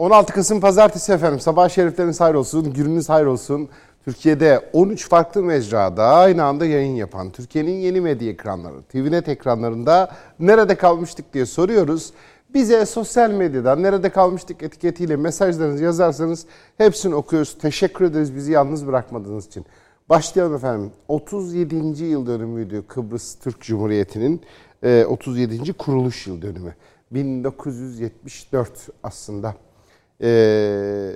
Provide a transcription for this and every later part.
16 Kasım Pazartesi efendim. Sabah şerifleriniz hayır olsun, gününüz hayır olsun. Türkiye'de 13 farklı mecrada aynı anda yayın yapan Türkiye'nin yeni medya ekranları, TVNet ekranlarında nerede kalmıştık diye soruyoruz. Bize sosyal medyadan nerede kalmıştık etiketiyle mesajlarınızı yazarsanız hepsini okuyoruz. Teşekkür ederiz bizi yalnız bırakmadığınız için. Başlayalım efendim. 37. yıl dönümüydü Kıbrıs Türk Cumhuriyeti'nin 37. E, kuruluş yıl dönümü. 1974 aslında. Ee,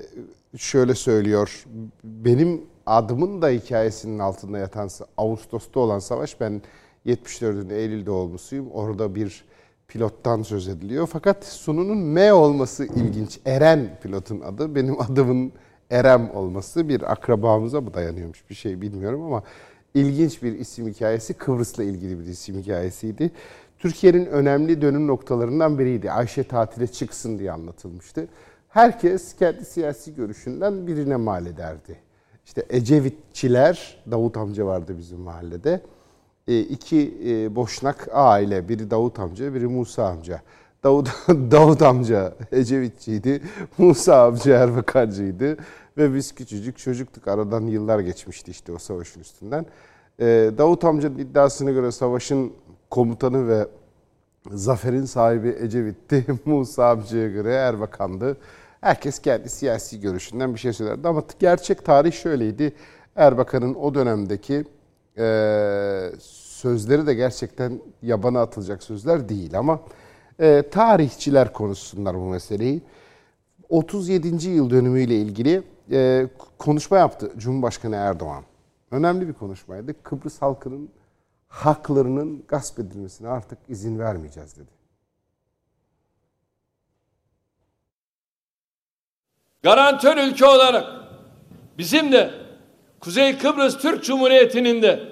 şöyle söylüyor. Benim adımın da hikayesinin altında yatan Ağustos'ta olan savaş. Ben 74'ün Eylül doğumlusuyum. Orada bir pilottan söz ediliyor. Fakat sununun M olması ilginç. Eren pilotun adı. Benim adımın Erem olması bir akrabamıza mı dayanıyormuş bir şey bilmiyorum ama ilginç bir isim hikayesi. Kıbrıs'la ilgili bir isim hikayesiydi. Türkiye'nin önemli dönüm noktalarından biriydi. Ayşe tatile çıksın diye anlatılmıştı. Herkes kendi siyasi görüşünden birine mal ederdi. İşte Ecevitçiler, Davut amca vardı bizim mahallede. E, iki e, boşnak aile, biri Davut amca, biri Musa amca. Davut, Davut amca Ecevitçiydi, Musa amca Erbakancıydı. Ve biz küçücük çocuktuk. Aradan yıllar geçmişti işte o savaşın üstünden. E, Davut amcanın iddiasına göre savaşın komutanı ve zaferin sahibi Ecevit'ti. Musa amcaya göre Erbakan'dı. Herkes kendi siyasi görüşünden bir şey söylerdi. Ama gerçek tarih şöyleydi. Erbakan'ın o dönemdeki e, sözleri de gerçekten yabana atılacak sözler değil ama e, tarihçiler konuşsunlar bu meseleyi. 37. yıl dönümüyle ilgili e, konuşma yaptı Cumhurbaşkanı Erdoğan. Önemli bir konuşmaydı. Kıbrıs halkının haklarının gasp edilmesine artık izin vermeyeceğiz dedi. Garantör ülke olarak bizim de Kuzey Kıbrıs Türk Cumhuriyeti'nin de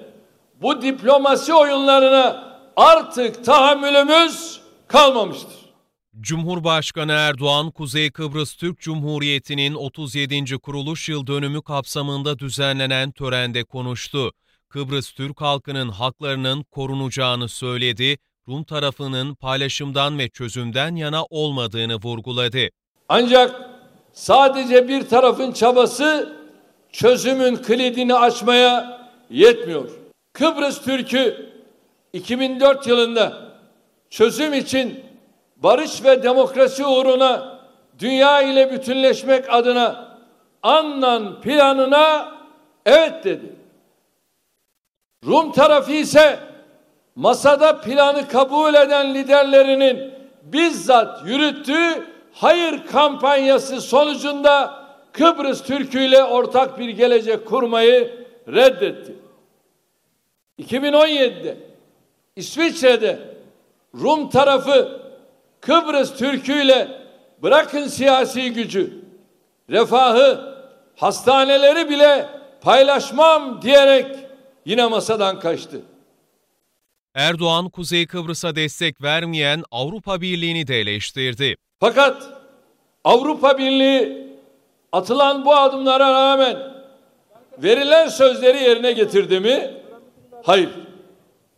bu diplomasi oyunlarına artık tahammülümüz kalmamıştır. Cumhurbaşkanı Erdoğan, Kuzey Kıbrıs Türk Cumhuriyeti'nin 37. kuruluş yıl dönümü kapsamında düzenlenen törende konuştu. Kıbrıs Türk halkının haklarının korunacağını söyledi, Rum tarafının paylaşımdan ve çözümden yana olmadığını vurguladı. Ancak sadece bir tarafın çabası çözümün kilidini açmaya yetmiyor. Kıbrıs Türk'ü 2004 yılında çözüm için barış ve demokrasi uğruna dünya ile bütünleşmek adına Annan planına evet dedi. Rum tarafı ise masada planı kabul eden liderlerinin bizzat yürüttüğü hayır kampanyası sonucunda Kıbrıs Türk'ü ile ortak bir gelecek kurmayı reddetti. 2017'de İsviçre'de Rum tarafı Kıbrıs Türk'ü ile bırakın siyasi gücü, refahı, hastaneleri bile paylaşmam diyerek yine masadan kaçtı. Erdoğan, Kuzey Kıbrıs'a destek vermeyen Avrupa Birliği'ni de eleştirdi. Fakat Avrupa Birliği atılan bu adımlara rağmen verilen sözleri yerine getirdi mi? Hayır.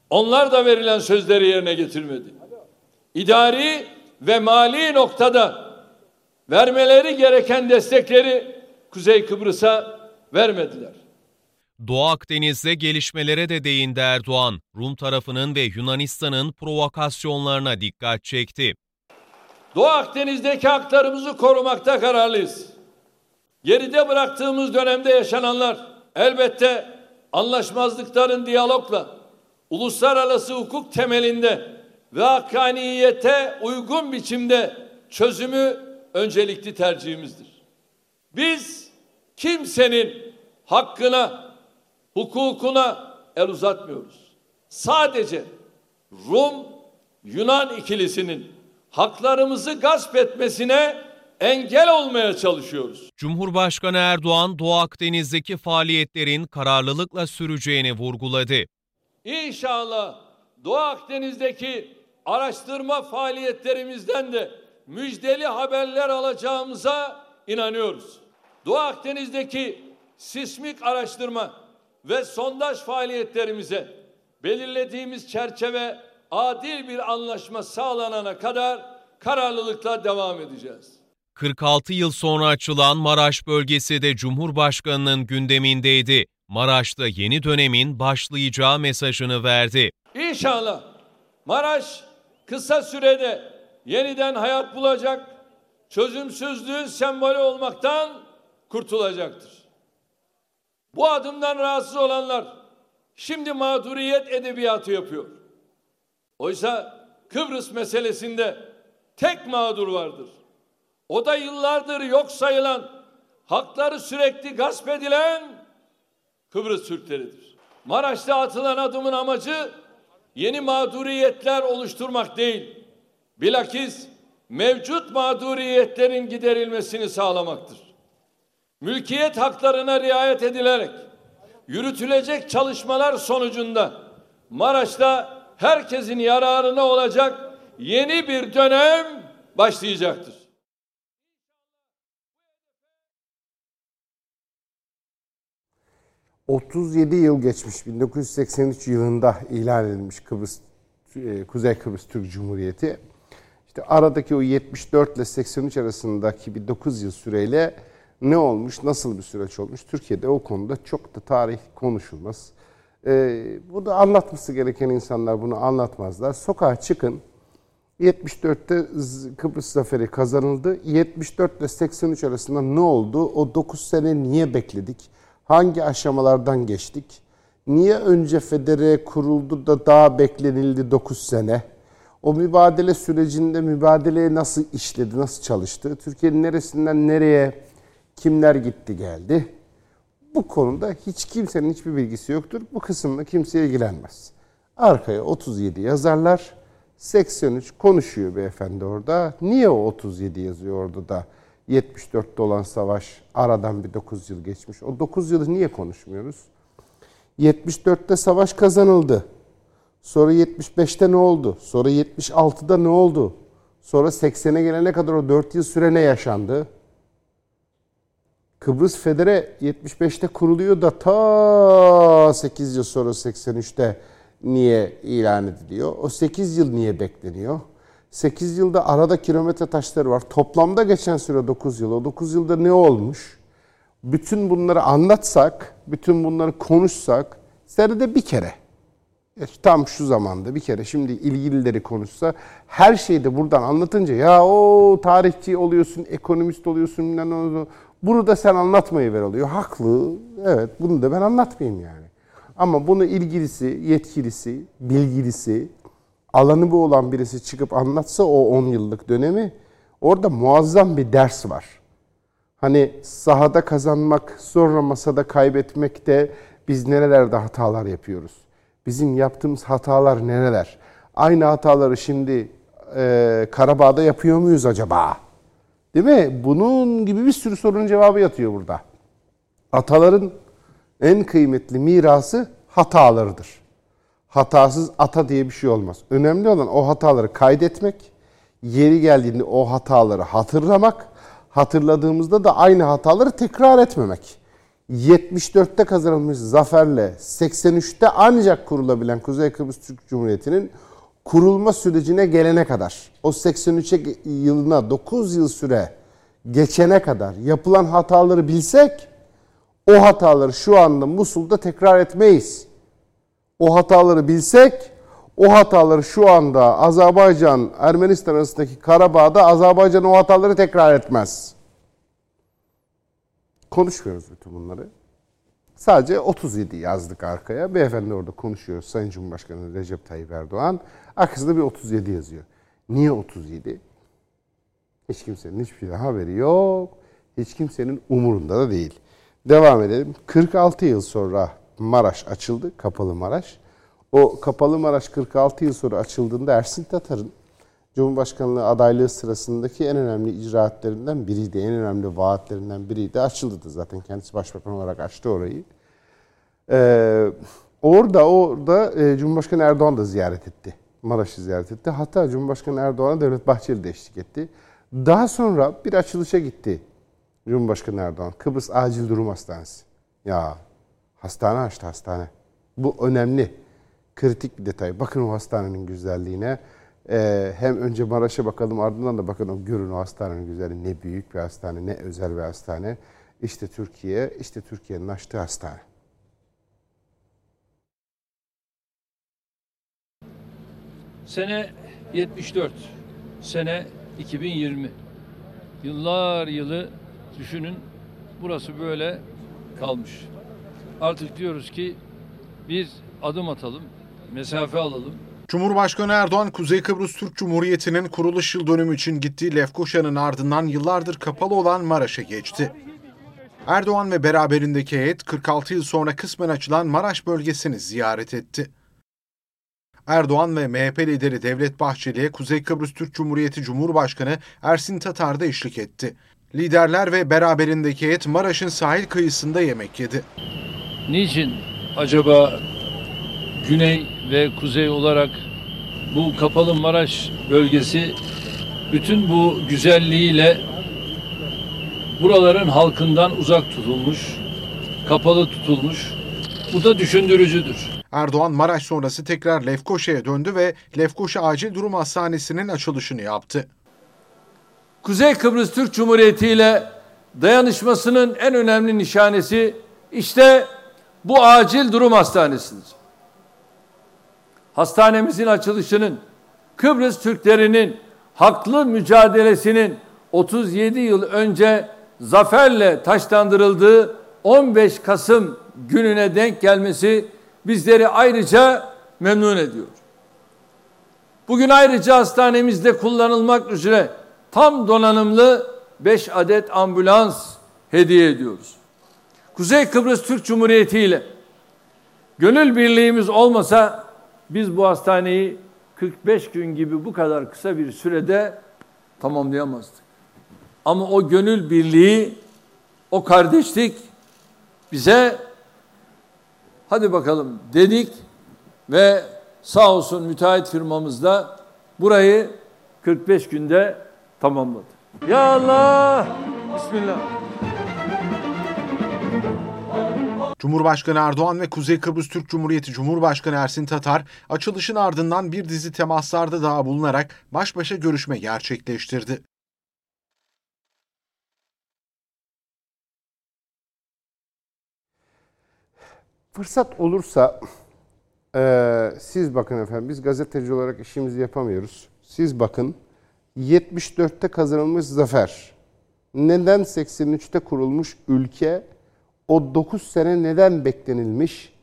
Onlar da verilen sözleri yerine getirmedi. İdari ve mali noktada vermeleri gereken destekleri Kuzey Kıbrıs'a vermediler. Doğu Akdeniz'de gelişmelere de değindi Erdoğan. Rum tarafının ve Yunanistan'ın provokasyonlarına dikkat çekti. Doğu Akdeniz'deki haklarımızı korumakta kararlıyız. Geride bıraktığımız dönemde yaşananlar elbette anlaşmazlıkların diyalogla uluslararası hukuk temelinde ve hakkaniyete uygun biçimde çözümü öncelikli tercihimizdir. Biz kimsenin hakkına, hukukuna el uzatmıyoruz. Sadece Rum Yunan ikilisinin haklarımızı gasp etmesine engel olmaya çalışıyoruz. Cumhurbaşkanı Erdoğan Doğu Akdeniz'deki faaliyetlerin kararlılıkla süreceğini vurguladı. İnşallah Doğu Akdeniz'deki araştırma faaliyetlerimizden de müjdeli haberler alacağımıza inanıyoruz. Doğu Akdeniz'deki sismik araştırma ve sondaj faaliyetlerimize belirlediğimiz çerçeve adil bir anlaşma sağlanana kadar kararlılıkla devam edeceğiz. 46 yıl sonra açılan Maraş bölgesi de Cumhurbaşkanı'nın gündemindeydi. Maraş'ta yeni dönemin başlayacağı mesajını verdi. İnşallah Maraş kısa sürede yeniden hayat bulacak, çözümsüzlüğün sembolü olmaktan kurtulacaktır. Bu adımdan rahatsız olanlar şimdi mağduriyet edebiyatı yapıyor. Oysa Kıbrıs meselesinde tek mağdur vardır. O da yıllardır yok sayılan, hakları sürekli gasp edilen Kıbrıs Türkleridir. Maraş'ta atılan adımın amacı yeni mağduriyetler oluşturmak değil, bilakis mevcut mağduriyetlerin giderilmesini sağlamaktır. Mülkiyet haklarına riayet edilerek yürütülecek çalışmalar sonucunda Maraş'ta herkesin yararına olacak yeni bir dönem başlayacaktır. ...37 yıl geçmiş 1983 yılında ilan edilmiş Kıbrıs e, Kuzey Kıbrıs Türk Cumhuriyeti. İşte aradaki o 74 ile 83 arasındaki bir 9 yıl süreyle ne olmuş, nasıl bir süreç olmuş? Türkiye'de o konuda çok da tarih konuşulmaz. Ee, bu da anlatması gereken insanlar bunu anlatmazlar. Sokağa çıkın. 74'te Kıbrıs Zaferi kazanıldı. 74 ile 83 arasında ne oldu? O 9 sene niye bekledik? Hangi aşamalardan geçtik? Niye önce federe kuruldu da daha beklenildi 9 sene? O mübadele sürecinde mübadeleye nasıl işledi, nasıl çalıştı? Türkiye'nin neresinden nereye kimler gitti geldi? Bu konuda hiç kimsenin hiçbir bilgisi yoktur. Bu kısımla kimse ilgilenmez. Arkaya 37 yazarlar. 83 konuşuyor beyefendi orada. Niye o 37 yazıyor orada da? 74'te olan savaş aradan bir 9 yıl geçmiş. O 9 yılı niye konuşmuyoruz? 74'te savaş kazanıldı. Sonra 75'te ne oldu? Sonra 76'da ne oldu? Sonra 80'e gelene kadar o 4 yıl süre ne yaşandı? Kıbrıs Federe 75'te kuruluyor da ta 8 yıl sonra 83'te niye ilan ediliyor? O 8 yıl niye bekleniyor? 8 yılda arada kilometre taşları var. Toplamda geçen süre 9 yıl. O 9 yılda ne olmuş? Bütün bunları anlatsak, bütün bunları konuşsak, senede bir kere, tam şu zamanda bir kere şimdi ilgilileri konuşsa, her şeyi de buradan anlatınca ya o tarihçi oluyorsun, ekonomist oluyorsun, bunu da sen anlatmayı ver oluyor. Haklı. Evet bunu da ben anlatmayayım yani. Ama bunu ilgilisi, yetkilisi, bilgilisi, alanı bu olan birisi çıkıp anlatsa o 10 yıllık dönemi orada muazzam bir ders var. Hani sahada kazanmak, sonra masada kaybetmek de biz nerelerde hatalar yapıyoruz? Bizim yaptığımız hatalar nereler? Aynı hataları şimdi e, Karabağ'da yapıyor muyuz acaba? Değil mi? Bunun gibi bir sürü sorunun cevabı yatıyor burada. Ataların en kıymetli mirası hatalarıdır. Hatasız ata diye bir şey olmaz. Önemli olan o hataları kaydetmek, yeri geldiğinde o hataları hatırlamak, hatırladığımızda da aynı hataları tekrar etmemek. 74'te kazanılmış zaferle 83'te ancak kurulabilen Kuzey Kıbrıs Türk Cumhuriyeti'nin kurulma sürecine gelene kadar, o 83 yılına 9 yıl süre geçene kadar yapılan hataları bilsek, o hataları şu anda Musul'da tekrar etmeyiz. O hataları bilsek, o hataları şu anda Azerbaycan, Ermenistan arasındaki Karabağ'da Azerbaycan o hataları tekrar etmez. Konuşmuyoruz bütün bunları. Sadece 37 yazdık arkaya. Beyefendi orada konuşuyor. Sayın Cumhurbaşkanı Recep Tayyip Erdoğan. Arkasında bir 37 yazıyor. Niye 37? Hiç kimsenin hiçbir haberi yok. Hiç kimsenin umurunda da değil. Devam edelim. 46 yıl sonra Maraş açıldı. Kapalı Maraş. O Kapalı Maraş 46 yıl sonra açıldığında Ersin Tatar'ın Cumhurbaşkanlığı adaylığı sırasındaki en önemli icraatlerinden biriydi. En önemli vaatlerinden biriydi. Açıldı da zaten kendisi başbakan olarak açtı orayı. Ee, orada orada e, Cumhurbaşkanı Erdoğan da ziyaret etti. Maraş'ı ziyaret etti. Hatta Cumhurbaşkanı Erdoğan'a Devlet Bahçeli de eşlik etti. Daha sonra bir açılışa gitti Cumhurbaşkanı Erdoğan. Kıbrıs Acil Durum Hastanesi. Ya hastane açtı hastane. Bu önemli. Kritik bir detay. Bakın o hastanenin güzelliğine. Ee, hem önce Maraş'a bakalım ardından da bakalım görün o hastanenin güzeli. Ne büyük bir hastane, ne özel bir hastane. İşte Türkiye, işte Türkiye'nin açtığı hastane. Sene 74, sene 2020. Yıllar yılı düşünün burası böyle kalmış. Artık diyoruz ki bir adım atalım, mesafe alalım. Cumhurbaşkanı Erdoğan, Kuzey Kıbrıs Türk Cumhuriyeti'nin kuruluş yıl dönümü için gittiği Lefkoşa'nın ardından yıllardır kapalı olan Maraş'a geçti. Erdoğan ve beraberindeki heyet 46 yıl sonra kısmen açılan Maraş bölgesini ziyaret etti. Erdoğan ve MHP lideri Devlet Bahçeli'ye Kuzey Kıbrıs Türk Cumhuriyeti Cumhurbaşkanı Ersin Tatar da eşlik etti. Liderler ve beraberindeki heyet Maraş'ın sahil kıyısında yemek yedi. Niçin acaba güney ve kuzey olarak bu kapalı Maraş bölgesi bütün bu güzelliğiyle buraların halkından uzak tutulmuş, kapalı tutulmuş. Bu da düşündürücüdür. Erdoğan Maraş sonrası tekrar Lefkoşa'ya döndü ve Lefkoşa Acil Durum Hastanesi'nin açılışını yaptı. Kuzey Kıbrıs Türk Cumhuriyeti ile dayanışmasının en önemli nişanesi işte bu acil durum hastanesidir. Hastanemizin açılışının Kıbrıs Türklerinin haklı mücadelesinin 37 yıl önce zaferle taşlandırıldığı 15 Kasım gününe denk gelmesi bizleri ayrıca memnun ediyor. Bugün ayrıca hastanemizde kullanılmak üzere tam donanımlı 5 adet ambulans hediye ediyoruz. Kuzey Kıbrıs Türk Cumhuriyeti ile gönül birliğimiz olmasa biz bu hastaneyi 45 gün gibi bu kadar kısa bir sürede tamamlayamazdık. Ama o gönül birliği, o kardeşlik bize hadi bakalım dedik ve sağ olsun müteahhit firmamız da burayı 45 günde tamamladı. Ya Allah! Bismillah. Cumhurbaşkanı Erdoğan ve Kuzey Kıbrıs Türk Cumhuriyeti Cumhurbaşkanı Ersin Tatar, açılışın ardından bir dizi temaslarda daha bulunarak baş başa görüşme gerçekleştirdi. Fırsat olursa e, siz bakın efendim biz gazeteci olarak işimizi yapamıyoruz. Siz bakın 74'te kazanılmış zafer. Neden 83'te kurulmuş ülke o 9 sene neden beklenilmiş?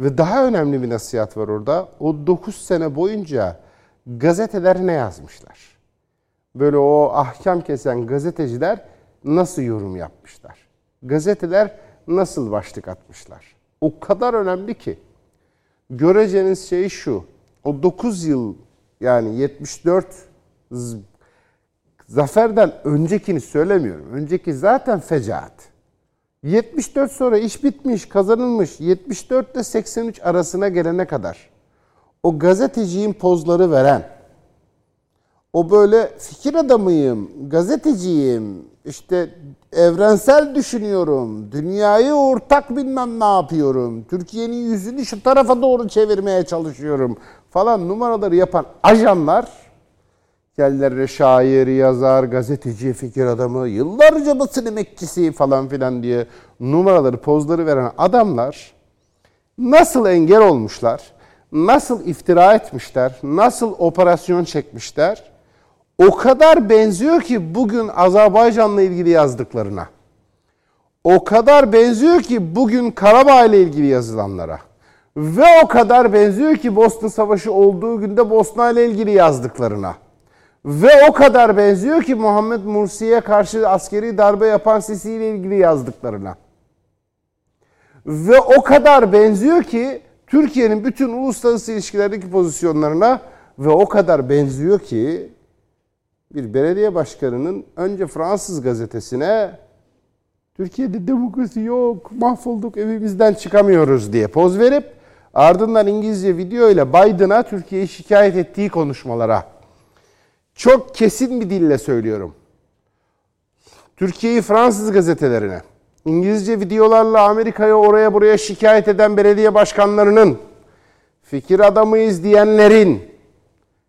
Ve daha önemli bir nasihat var orada. O 9 sene boyunca gazeteler ne yazmışlar? Böyle o ahkam kesen gazeteciler nasıl yorum yapmışlar? Gazeteler nasıl başlık atmışlar? O kadar önemli ki. Göreceğiniz şey şu. O 9 yıl yani 74 zaferden öncekini söylemiyorum. Önceki zaten fecaat. 74 sonra iş bitmiş, kazanılmış. 74 ile 83 arasına gelene kadar o gazeteciğin pozları veren, o böyle fikir adamıyım, gazeteciyim, işte evrensel düşünüyorum, dünyayı ortak bilmem ne yapıyorum, Türkiye'nin yüzünü şu tarafa doğru çevirmeye çalışıyorum falan numaraları yapan ajanlar Kendilerine şair, yazar, gazeteci, fikir adamı, yıllarca basın emekçisi falan filan diye numaraları, pozları veren adamlar nasıl engel olmuşlar, nasıl iftira etmişler, nasıl operasyon çekmişler o kadar benziyor ki bugün Azerbaycan'la ilgili yazdıklarına. O kadar benziyor ki bugün Karabağ ile ilgili yazılanlara. Ve o kadar benziyor ki Bosna Savaşı olduğu günde Bosna ile ilgili yazdıklarına. Ve o kadar benziyor ki Muhammed Mursi'ye karşı askeri darbe yapan Sisi ile ilgili yazdıklarına. Ve o kadar benziyor ki Türkiye'nin bütün uluslararası ilişkilerdeki pozisyonlarına ve o kadar benziyor ki bir belediye başkanının önce Fransız gazetesine Türkiye'de demokrasi yok, mahvolduk, evimizden çıkamıyoruz diye poz verip ardından İngilizce video ile Biden'a Türkiye'yi şikayet ettiği konuşmalara çok kesin bir dille söylüyorum. Türkiye'yi Fransız gazetelerine, İngilizce videolarla Amerika'ya oraya buraya şikayet eden belediye başkanlarının, fikir adamıyız diyenlerin,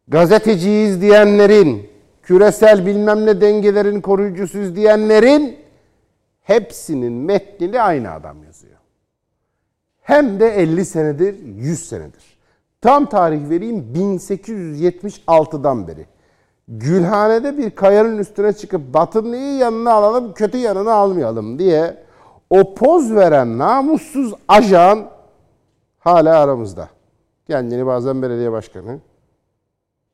gazeteciyiz diyenlerin, küresel bilmem ne dengelerin koruyucusuyuz diyenlerin hepsinin metnini aynı adam yazıyor. Hem de 50 senedir, 100 senedir. Tam tarih vereyim 1876'dan beri. Gülhane'de bir kayanın üstüne çıkıp batının iyi yanını alalım, kötü yanını almayalım diye o poz veren namussuz ajan hala aramızda. Kendini bazen belediye başkanı,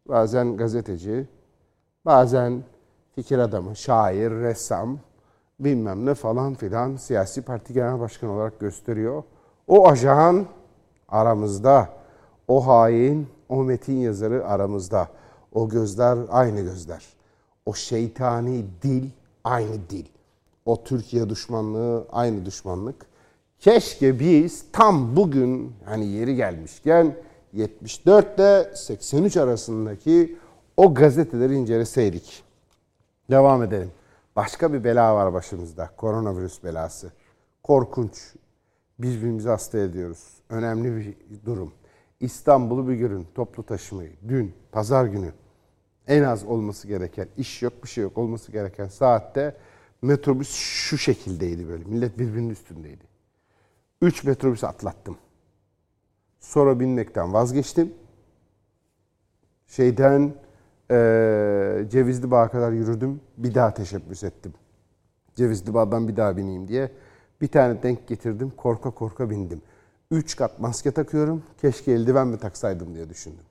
bazen gazeteci, bazen fikir adamı, şair, ressam, bilmem ne falan filan siyasi parti genel başkanı olarak gösteriyor. O ajan aramızda. O hain, o metin yazarı aramızda. O gözler aynı gözler. O şeytani dil aynı dil. O Türkiye düşmanlığı aynı düşmanlık. Keşke biz tam bugün hani yeri gelmişken 74 ile 83 arasındaki o gazeteleri inceleseydik. Devam edelim. Başka bir bela var başımızda. Koronavirüs belası. Korkunç. Birbirimizi hasta ediyoruz. Önemli bir durum. İstanbul'u bir görün. Toplu taşımayı. Dün, pazar günü en az olması gereken, iş yok bir şey yok olması gereken saatte metrobüs şu şekildeydi böyle. Millet birbirinin üstündeydi. Üç metrobüs atlattım. Sonra binmekten vazgeçtim. Şeyden e, Cevizli Bağ'a kadar yürüdüm. Bir daha teşebbüs ettim. Cevizli Bağ'dan bir daha bineyim diye. Bir tane denk getirdim. Korka korka bindim. Üç kat maske takıyorum. Keşke eldiven mi taksaydım diye düşündüm.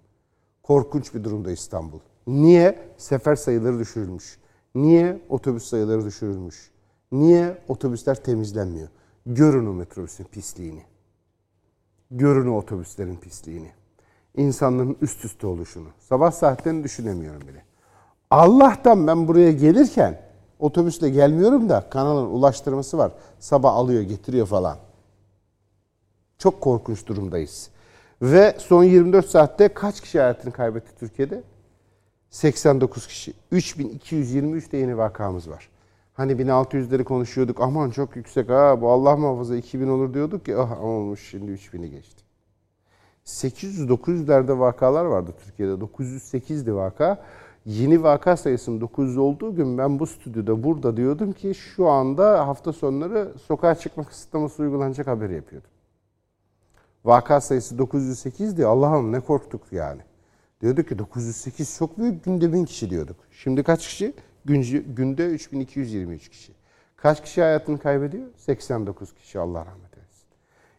Korkunç bir durumda İstanbul. Niye? Sefer sayıları düşürülmüş. Niye? Otobüs sayıları düşürülmüş. Niye? Otobüsler temizlenmiyor. Görün o metrobüsün pisliğini. Görün o otobüslerin pisliğini. İnsanların üst üste oluşunu. Sabah saatlerini düşünemiyorum bile. Allah'tan ben buraya gelirken otobüsle gelmiyorum da kanalın ulaştırması var. Sabah alıyor getiriyor falan. Çok korkunç durumdayız. Ve son 24 saatte kaç kişi hayatını kaybetti Türkiye'de? 89 kişi. 3223 de yeni vakamız var. Hani 1600'leri konuşuyorduk. Aman çok yüksek ha bu Allah muhafaza 2000 olur diyorduk ki ah olmuş şimdi 3000'i geçti. 800-900'lerde vakalar vardı Türkiye'de. 908'di vaka. Yeni vaka sayısının 900 olduğu gün ben bu stüdyoda burada diyordum ki şu anda hafta sonları sokağa çıkma kısıtlaması uygulanacak haberi yapıyordum. Vaka sayısı 908'di. Allah'ım ne korktuk yani. Diyorduk ki 908 çok büyük günde 1000 kişi diyorduk. Şimdi kaç kişi? Günde 3223 kişi. Kaç kişi hayatını kaybediyor? 89 kişi Allah rahmet.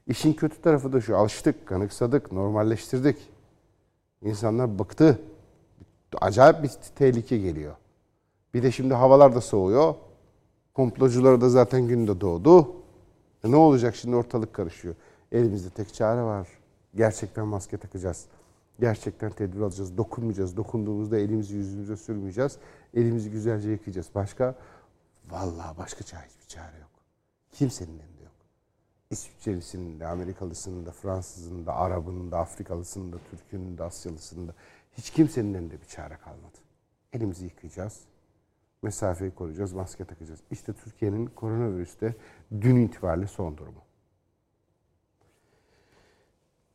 İşin kötü tarafı da şu. Alıştık, kanıksadık, normalleştirdik. İnsanlar bıktı. Acayip bir tehlike geliyor. Bir de şimdi havalar da soğuyor. Komplocular da zaten günde doğdu. E ne olacak şimdi ortalık karışıyor. Elimizde tek çare var. Gerçekten maske takacağız. Gerçekten tedbir alacağız. Dokunmayacağız. Dokunduğumuzda elimizi yüzümüze sürmeyeceğiz. Elimizi güzelce yıkayacağız. Başka? Vallahi başka çare hiçbir çare yok. Kimsenin elinde. İsviçrelisinin de, Amerikalısının da, Fransızının da, Arabının da, Afrikalısının da, Türk'ünün de, Asyalısının da hiç kimsenin elinde bir çare kalmadı. Elimizi yıkayacağız. Mesafeyi koruyacağız, maske takacağız. İşte Türkiye'nin koronavirüste dün itibariyle son durumu.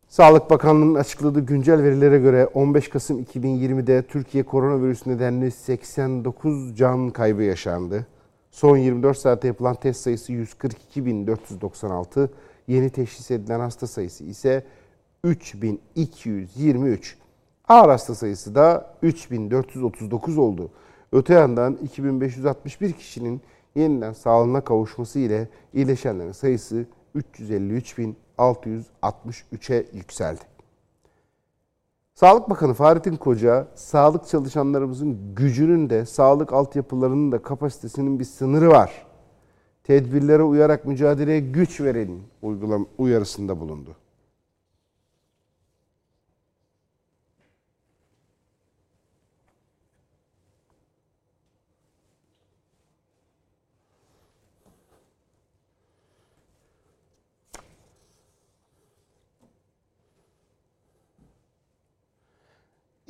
Sağlık Bakanlığı'nın açıkladığı güncel verilere göre 15 Kasım 2020'de Türkiye koronavirüs nedenli 89 can kaybı yaşandı. Son 24 saatte yapılan test sayısı 142.496, yeni teşhis edilen hasta sayısı ise 3223. Ağır hasta sayısı da 3439 oldu. Öte yandan 2561 kişinin yeniden sağlığına kavuşması ile iyileşenlerin sayısı 353.663'e yükseldi. Sağlık Bakanı Fahrettin Koca, sağlık çalışanlarımızın gücünün de, sağlık altyapılarının da kapasitesinin bir sınırı var. Tedbirlere uyarak mücadeleye güç uygulam uyarısında bulundu.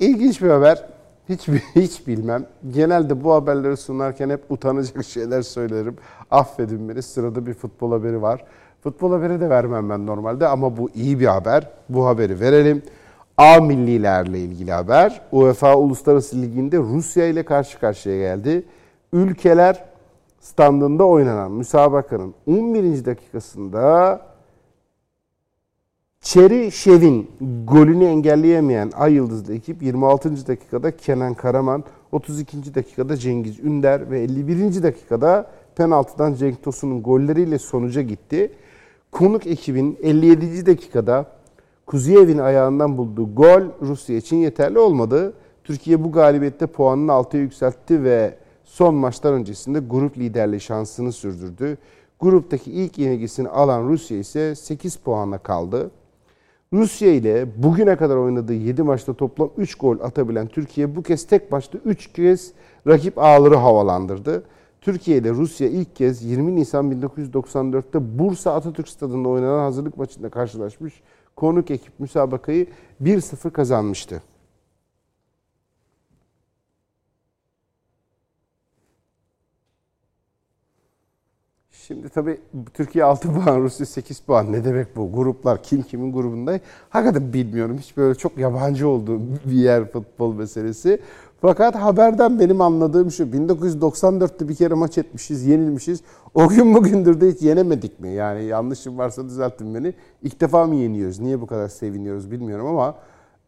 İlginç bir haber. Hiç, hiç bilmem. Genelde bu haberleri sunarken hep utanacak şeyler söylerim. Affedin beni sırada bir futbol haberi var. Futbol haberi de vermem ben normalde ama bu iyi bir haber. Bu haberi verelim. A millilerle ilgili haber. UEFA Uluslararası Ligi'nde Rusya ile karşı karşıya geldi. Ülkeler standında oynanan müsabakanın 11. dakikasında Çeri Şev'in golünü engelleyemeyen Ay Yıldızlı ekip 26. dakikada Kenan Karaman, 32. dakikada Cengiz Ünder ve 51. dakikada penaltıdan Cenk Tosun'un golleriyle sonuca gitti. Konuk ekibin 57. dakikada Kuzeyev'in ayağından bulduğu gol Rusya için yeterli olmadı. Türkiye bu galibiyette puanını 6'ya yükseltti ve son maçlar öncesinde grup liderliği şansını sürdürdü. Gruptaki ilk yenilgisini alan Rusya ise 8 puanla kaldı. Rusya ile bugüne kadar oynadığı 7 maçta toplam 3 gol atabilen Türkiye bu kez tek maçta 3 kez rakip ağları havalandırdı. Türkiye ile Rusya ilk kez 20 Nisan 1994'te Bursa Atatürk Stadı'nda oynanan hazırlık maçında karşılaşmış. Konuk ekip müsabakayı 1-0 kazanmıştı. Şimdi tabii Türkiye 6 puan, Rusya 8 puan. Ne demek bu? Gruplar kim kimin grubunda? Hakikaten bilmiyorum. Hiç böyle çok yabancı olduğum bir yer futbol meselesi. Fakat haberden benim anladığım şu. 1994'te bir kere maç etmişiz, yenilmişiz. O gün bugündür de hiç yenemedik mi? Yani yanlışım varsa düzeltin beni. İlk defa mı yeniyoruz? Niye bu kadar seviniyoruz bilmiyorum ama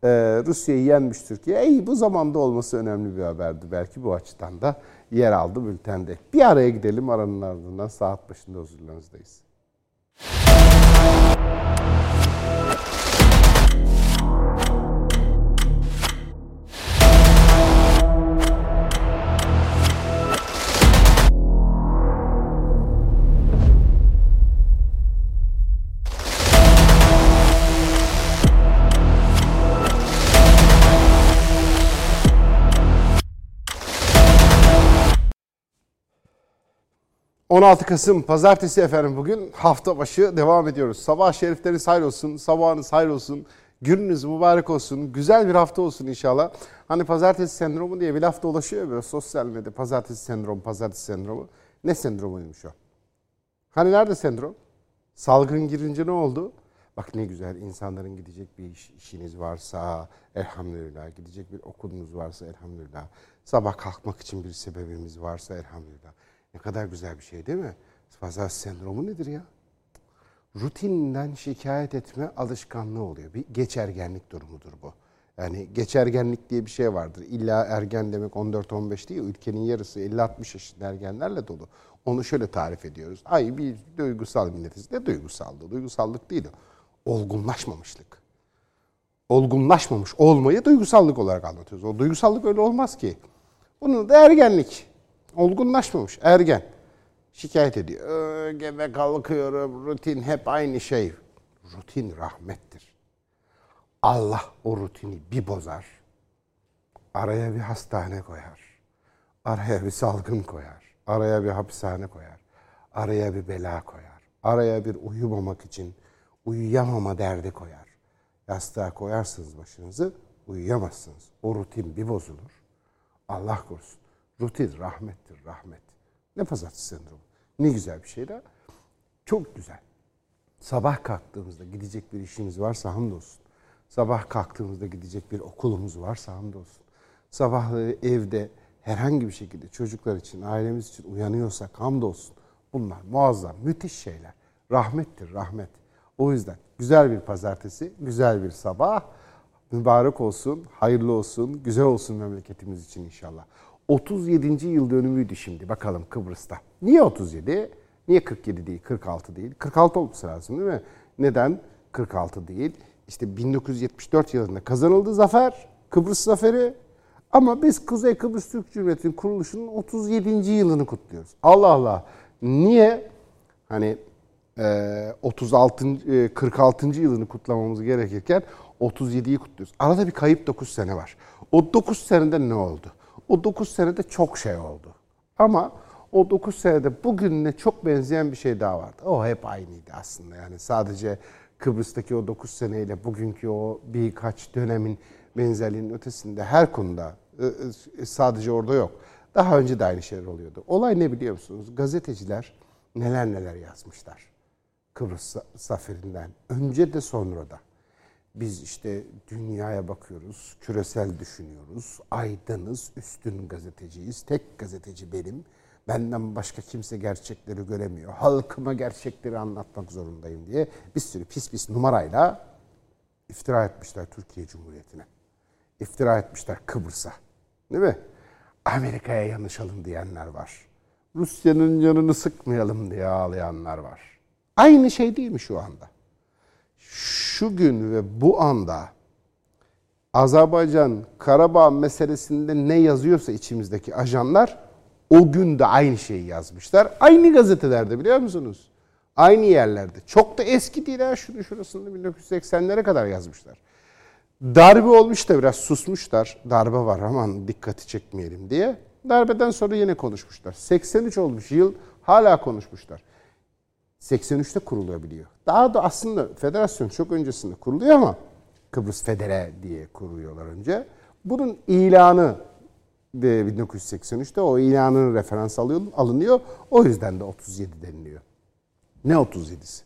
e, Rusya'yı yenmiş Türkiye. Ey bu zamanda olması önemli bir haberdi. Belki bu açıdan da yer aldı bültende. Bir araya gidelim aranın ardından saat başında huzurlarınızdayız. 16 Kasım Pazartesi efendim bugün hafta başı devam ediyoruz. Sabah şerifleriniz hayır olsun, sabahınız hayır olsun, gününüz mübarek olsun, güzel bir hafta olsun inşallah. Hani pazartesi sendromu diye bir laf dolaşıyor böyle sosyal medyada pazartesi sendromu, pazartesi sendromu. Ne sendromuymuş o? Hani nerede sendrom? Salgın girince ne oldu? Bak ne güzel insanların gidecek bir iş, işiniz varsa elhamdülillah, gidecek bir okulunuz varsa elhamdülillah, sabah kalkmak için bir sebebimiz varsa elhamdülillah. Ne kadar güzel bir şey değil mi? Pazar sendromu nedir ya? Rutinden şikayet etme alışkanlığı oluyor. Bir geçergenlik durumudur bu. Yani geçergenlik diye bir şey vardır. İlla ergen demek 14-15 değil. Ülkenin yarısı 50-60 yaşında ergenlerle dolu. Onu şöyle tarif ediyoruz. Ay bir duygusal milletiz. Ne duygusallığı? Duygusallık değil. Olgunlaşmamışlık. Olgunlaşmamış olmayı duygusallık olarak anlatıyoruz. O duygusallık öyle olmaz ki. Bunun da ergenlik. Olgunlaşmamış ergen. Şikayet ediyor. Gebe kalkıyorum rutin hep aynı şey. Rutin rahmettir. Allah o rutini bir bozar. Araya bir hastane koyar. Araya bir salgın koyar. Araya bir hapishane koyar. Araya bir bela koyar. Araya bir uyumamak için uyuyamama derdi koyar. Yastığa koyarsınız başınızı uyuyamazsınız. O rutin bir bozulur. Allah korusun. Rutin rahmettir, rahmet. Ne pazartesi sendromu. Ne güzel bir şey de. Çok güzel. Sabah kalktığımızda gidecek bir işimiz varsa hamdolsun. Sabah kalktığımızda gidecek bir okulumuz varsa hamdolsun. Sabahları evde herhangi bir şekilde çocuklar için, ailemiz için uyanıyorsak hamdolsun. Bunlar muazzam, müthiş şeyler. Rahmettir, rahmet. O yüzden güzel bir pazartesi, güzel bir sabah. Mübarek olsun, hayırlı olsun, güzel olsun memleketimiz için inşallah. 37. yıl dönümüydü şimdi bakalım Kıbrıs'ta. Niye 37? Niye 47 değil, 46 değil? 46 olması lazım değil mi? Neden 46 değil? İşte 1974 yılında kazanıldı zafer, Kıbrıs zaferi. Ama biz Kuzey Kıbrıs Türk Cumhuriyeti'nin kuruluşunun 37. yılını kutluyoruz. Allah Allah. Niye? Hani 36. 46. yılını kutlamamız gerekirken 37'yi kutluyoruz. Arada bir kayıp 9 sene var. O 9 senede ne oldu? O 9 senede çok şey oldu. Ama o 9 senede bugününe çok benzeyen bir şey daha vardı. O hep aynıydı aslında. Yani sadece Kıbrıs'taki o 9 seneyle bugünkü o birkaç dönemin benzerliğinin ötesinde her konuda sadece orada yok. Daha önce de aynı şeyler oluyordu. Olay ne biliyor musunuz? Gazeteciler neler neler yazmışlar. Kıbrıs zaferinden. Önce de sonra da. Biz işte dünyaya bakıyoruz, küresel düşünüyoruz, aydınız, üstün gazeteciyiz. Tek gazeteci benim. Benden başka kimse gerçekleri göremiyor. Halkıma gerçekleri anlatmak zorundayım diye bir sürü pis pis numarayla iftira etmişler Türkiye Cumhuriyeti'ne. İftira etmişler Kıbrıs'a. Değil mi? Amerika'ya yanlışalım diyenler var. Rusya'nın canını sıkmayalım diye ağlayanlar var. Aynı şey değil mi şu anda? Şu gün ve bu anda Azerbaycan Karabağ meselesinde ne yazıyorsa içimizdeki ajanlar o gün de aynı şeyi yazmışlar. Aynı gazetelerde biliyor musunuz? Aynı yerlerde. Çok da eski değil ha şunu şurasında 1980'lere kadar yazmışlar. Darbe olmuş da biraz susmuşlar. Darbe var aman dikkati çekmeyelim diye. Darbeden sonra yine konuşmuşlar. 83 olmuş yıl hala konuşmuşlar. 83'te kurulabiliyor. Daha da aslında federasyon çok öncesinde kuruluyor ama Kıbrıs Federe diye kuruyorlar önce. Bunun ilanı de 1983'te o ilanın referans alınıyor. O yüzden de 37 deniliyor. Ne 37'si?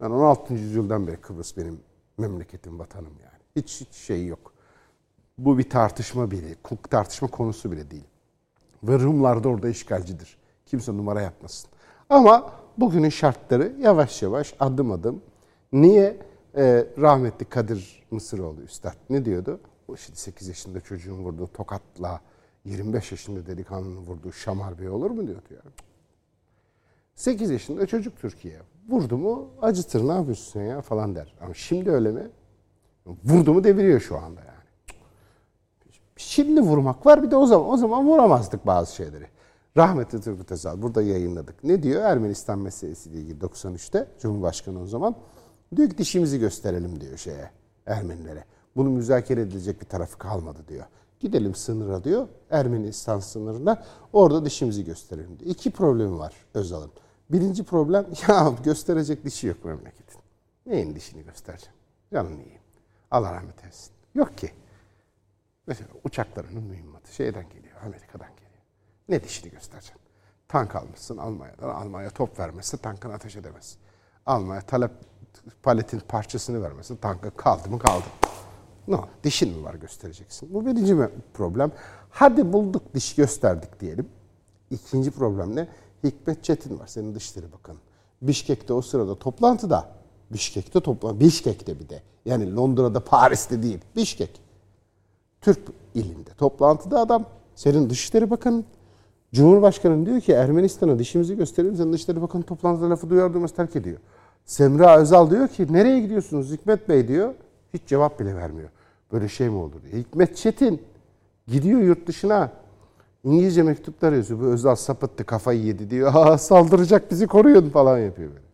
Ben 16. yüzyıldan beri Kıbrıs benim memleketim, vatanım yani. Hiç, hiç şey yok. Bu bir tartışma bile, tartışma konusu bile değil. Ve Rumlar da orada işgalcidir. Kimse numara yapmasın. Ama bugünün şartları yavaş yavaş adım adım. Niye? Ee, rahmetli Kadir Mısıroğlu Üstad ne diyordu? O şimdi 8 yaşında çocuğun vurduğu tokatla 25 yaşında delikanlının vurduğu şamar bey olur mu diyordu yani. 8 yaşında çocuk Türkiye. Vurdu mu acıtır ne yapıyorsun ya falan der. Ama şimdi öyle mi? Vurdu mu deviriyor şu anda yani. Şimdi vurmak var bir de o zaman. O zaman vuramazdık bazı şeyleri. Rahmetli Turgut Özal burada yayınladık. Ne diyor Ermenistan meselesiyle ilgili 93'te Cumhurbaşkanı o zaman. Diyor ki dişimizi gösterelim diyor şeye Ermenilere. Bunu müzakere edilecek bir tarafı kalmadı diyor. Gidelim sınıra diyor. Ermenistan sınırına. Orada dişimizi gösterelim diyor. İki problemi var Özal'ın. Birinci problem ya gösterecek dişi yok memleketin. Neyin dişini göstereceğim? Canını yiyeyim. Allah rahmet eylesin. Yok ki. Mesela uçaklarının mühimmatı şeyden geliyor, Amerika'dan geliyor. Ne dişini göstereceksin? Tank almışsın Almanya'dan. Almanya top vermezse tankını ateş edemez. Almanya talep paletin parçasını vermezse tankı kaldı mı kaldı. No, dişin mi var göstereceksin? Bu birinci problem. Hadi bulduk diş gösterdik diyelim. İkinci problem ne? Hikmet Çetin var senin Dışişleri Bakanı. Bişkek'te o sırada toplantıda. Bişkek'te toplantı. Bişkek'te bir de. Yani Londra'da, Paris'te değil. Bişkek. Türk ilinde. Toplantıda adam. Senin Dışişleri Bakanı. Cumhurbaşkanı diyor ki Ermenistan'a dişimizi gösterelim. Senin Dışişleri Bakanı toplantıda lafı duyar duymaz terk ediyor. Semra Özal diyor ki nereye gidiyorsunuz Hikmet Bey diyor. Hiç cevap bile vermiyor. Böyle şey mi olur diye. Hikmet Çetin gidiyor yurt dışına. İngilizce mektuplar yazıyor. Bu Özal sapıttı kafayı yedi diyor. Ha saldıracak bizi koruyun falan yapıyor böyle.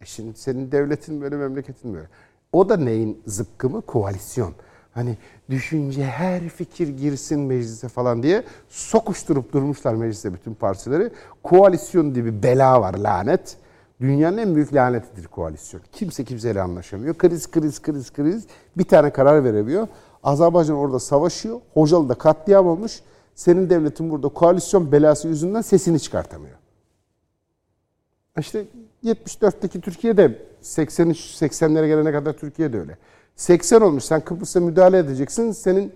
E şimdi senin devletin böyle memleketin böyle. O da neyin zıkkımı? Koalisyon. Hani düşünce her fikir girsin meclise falan diye sokuşturup durmuşlar mecliste bütün partileri. Koalisyon diye bir bela var lanet. Dünyanın en büyük lanetidir koalisyon. Kimse kimseyle anlaşamıyor. Kriz, kriz, kriz, kriz. Bir tane karar veremiyor. Azerbaycan orada savaşıyor. Hocalı da katliam olmuş. Senin devletin burada koalisyon belası yüzünden sesini çıkartamıyor. İşte 74'teki Türkiye'de 83 80'lere gelene kadar Türkiye'de öyle. 80 olmuş sen Kıbrıs'a müdahale edeceksin. Senin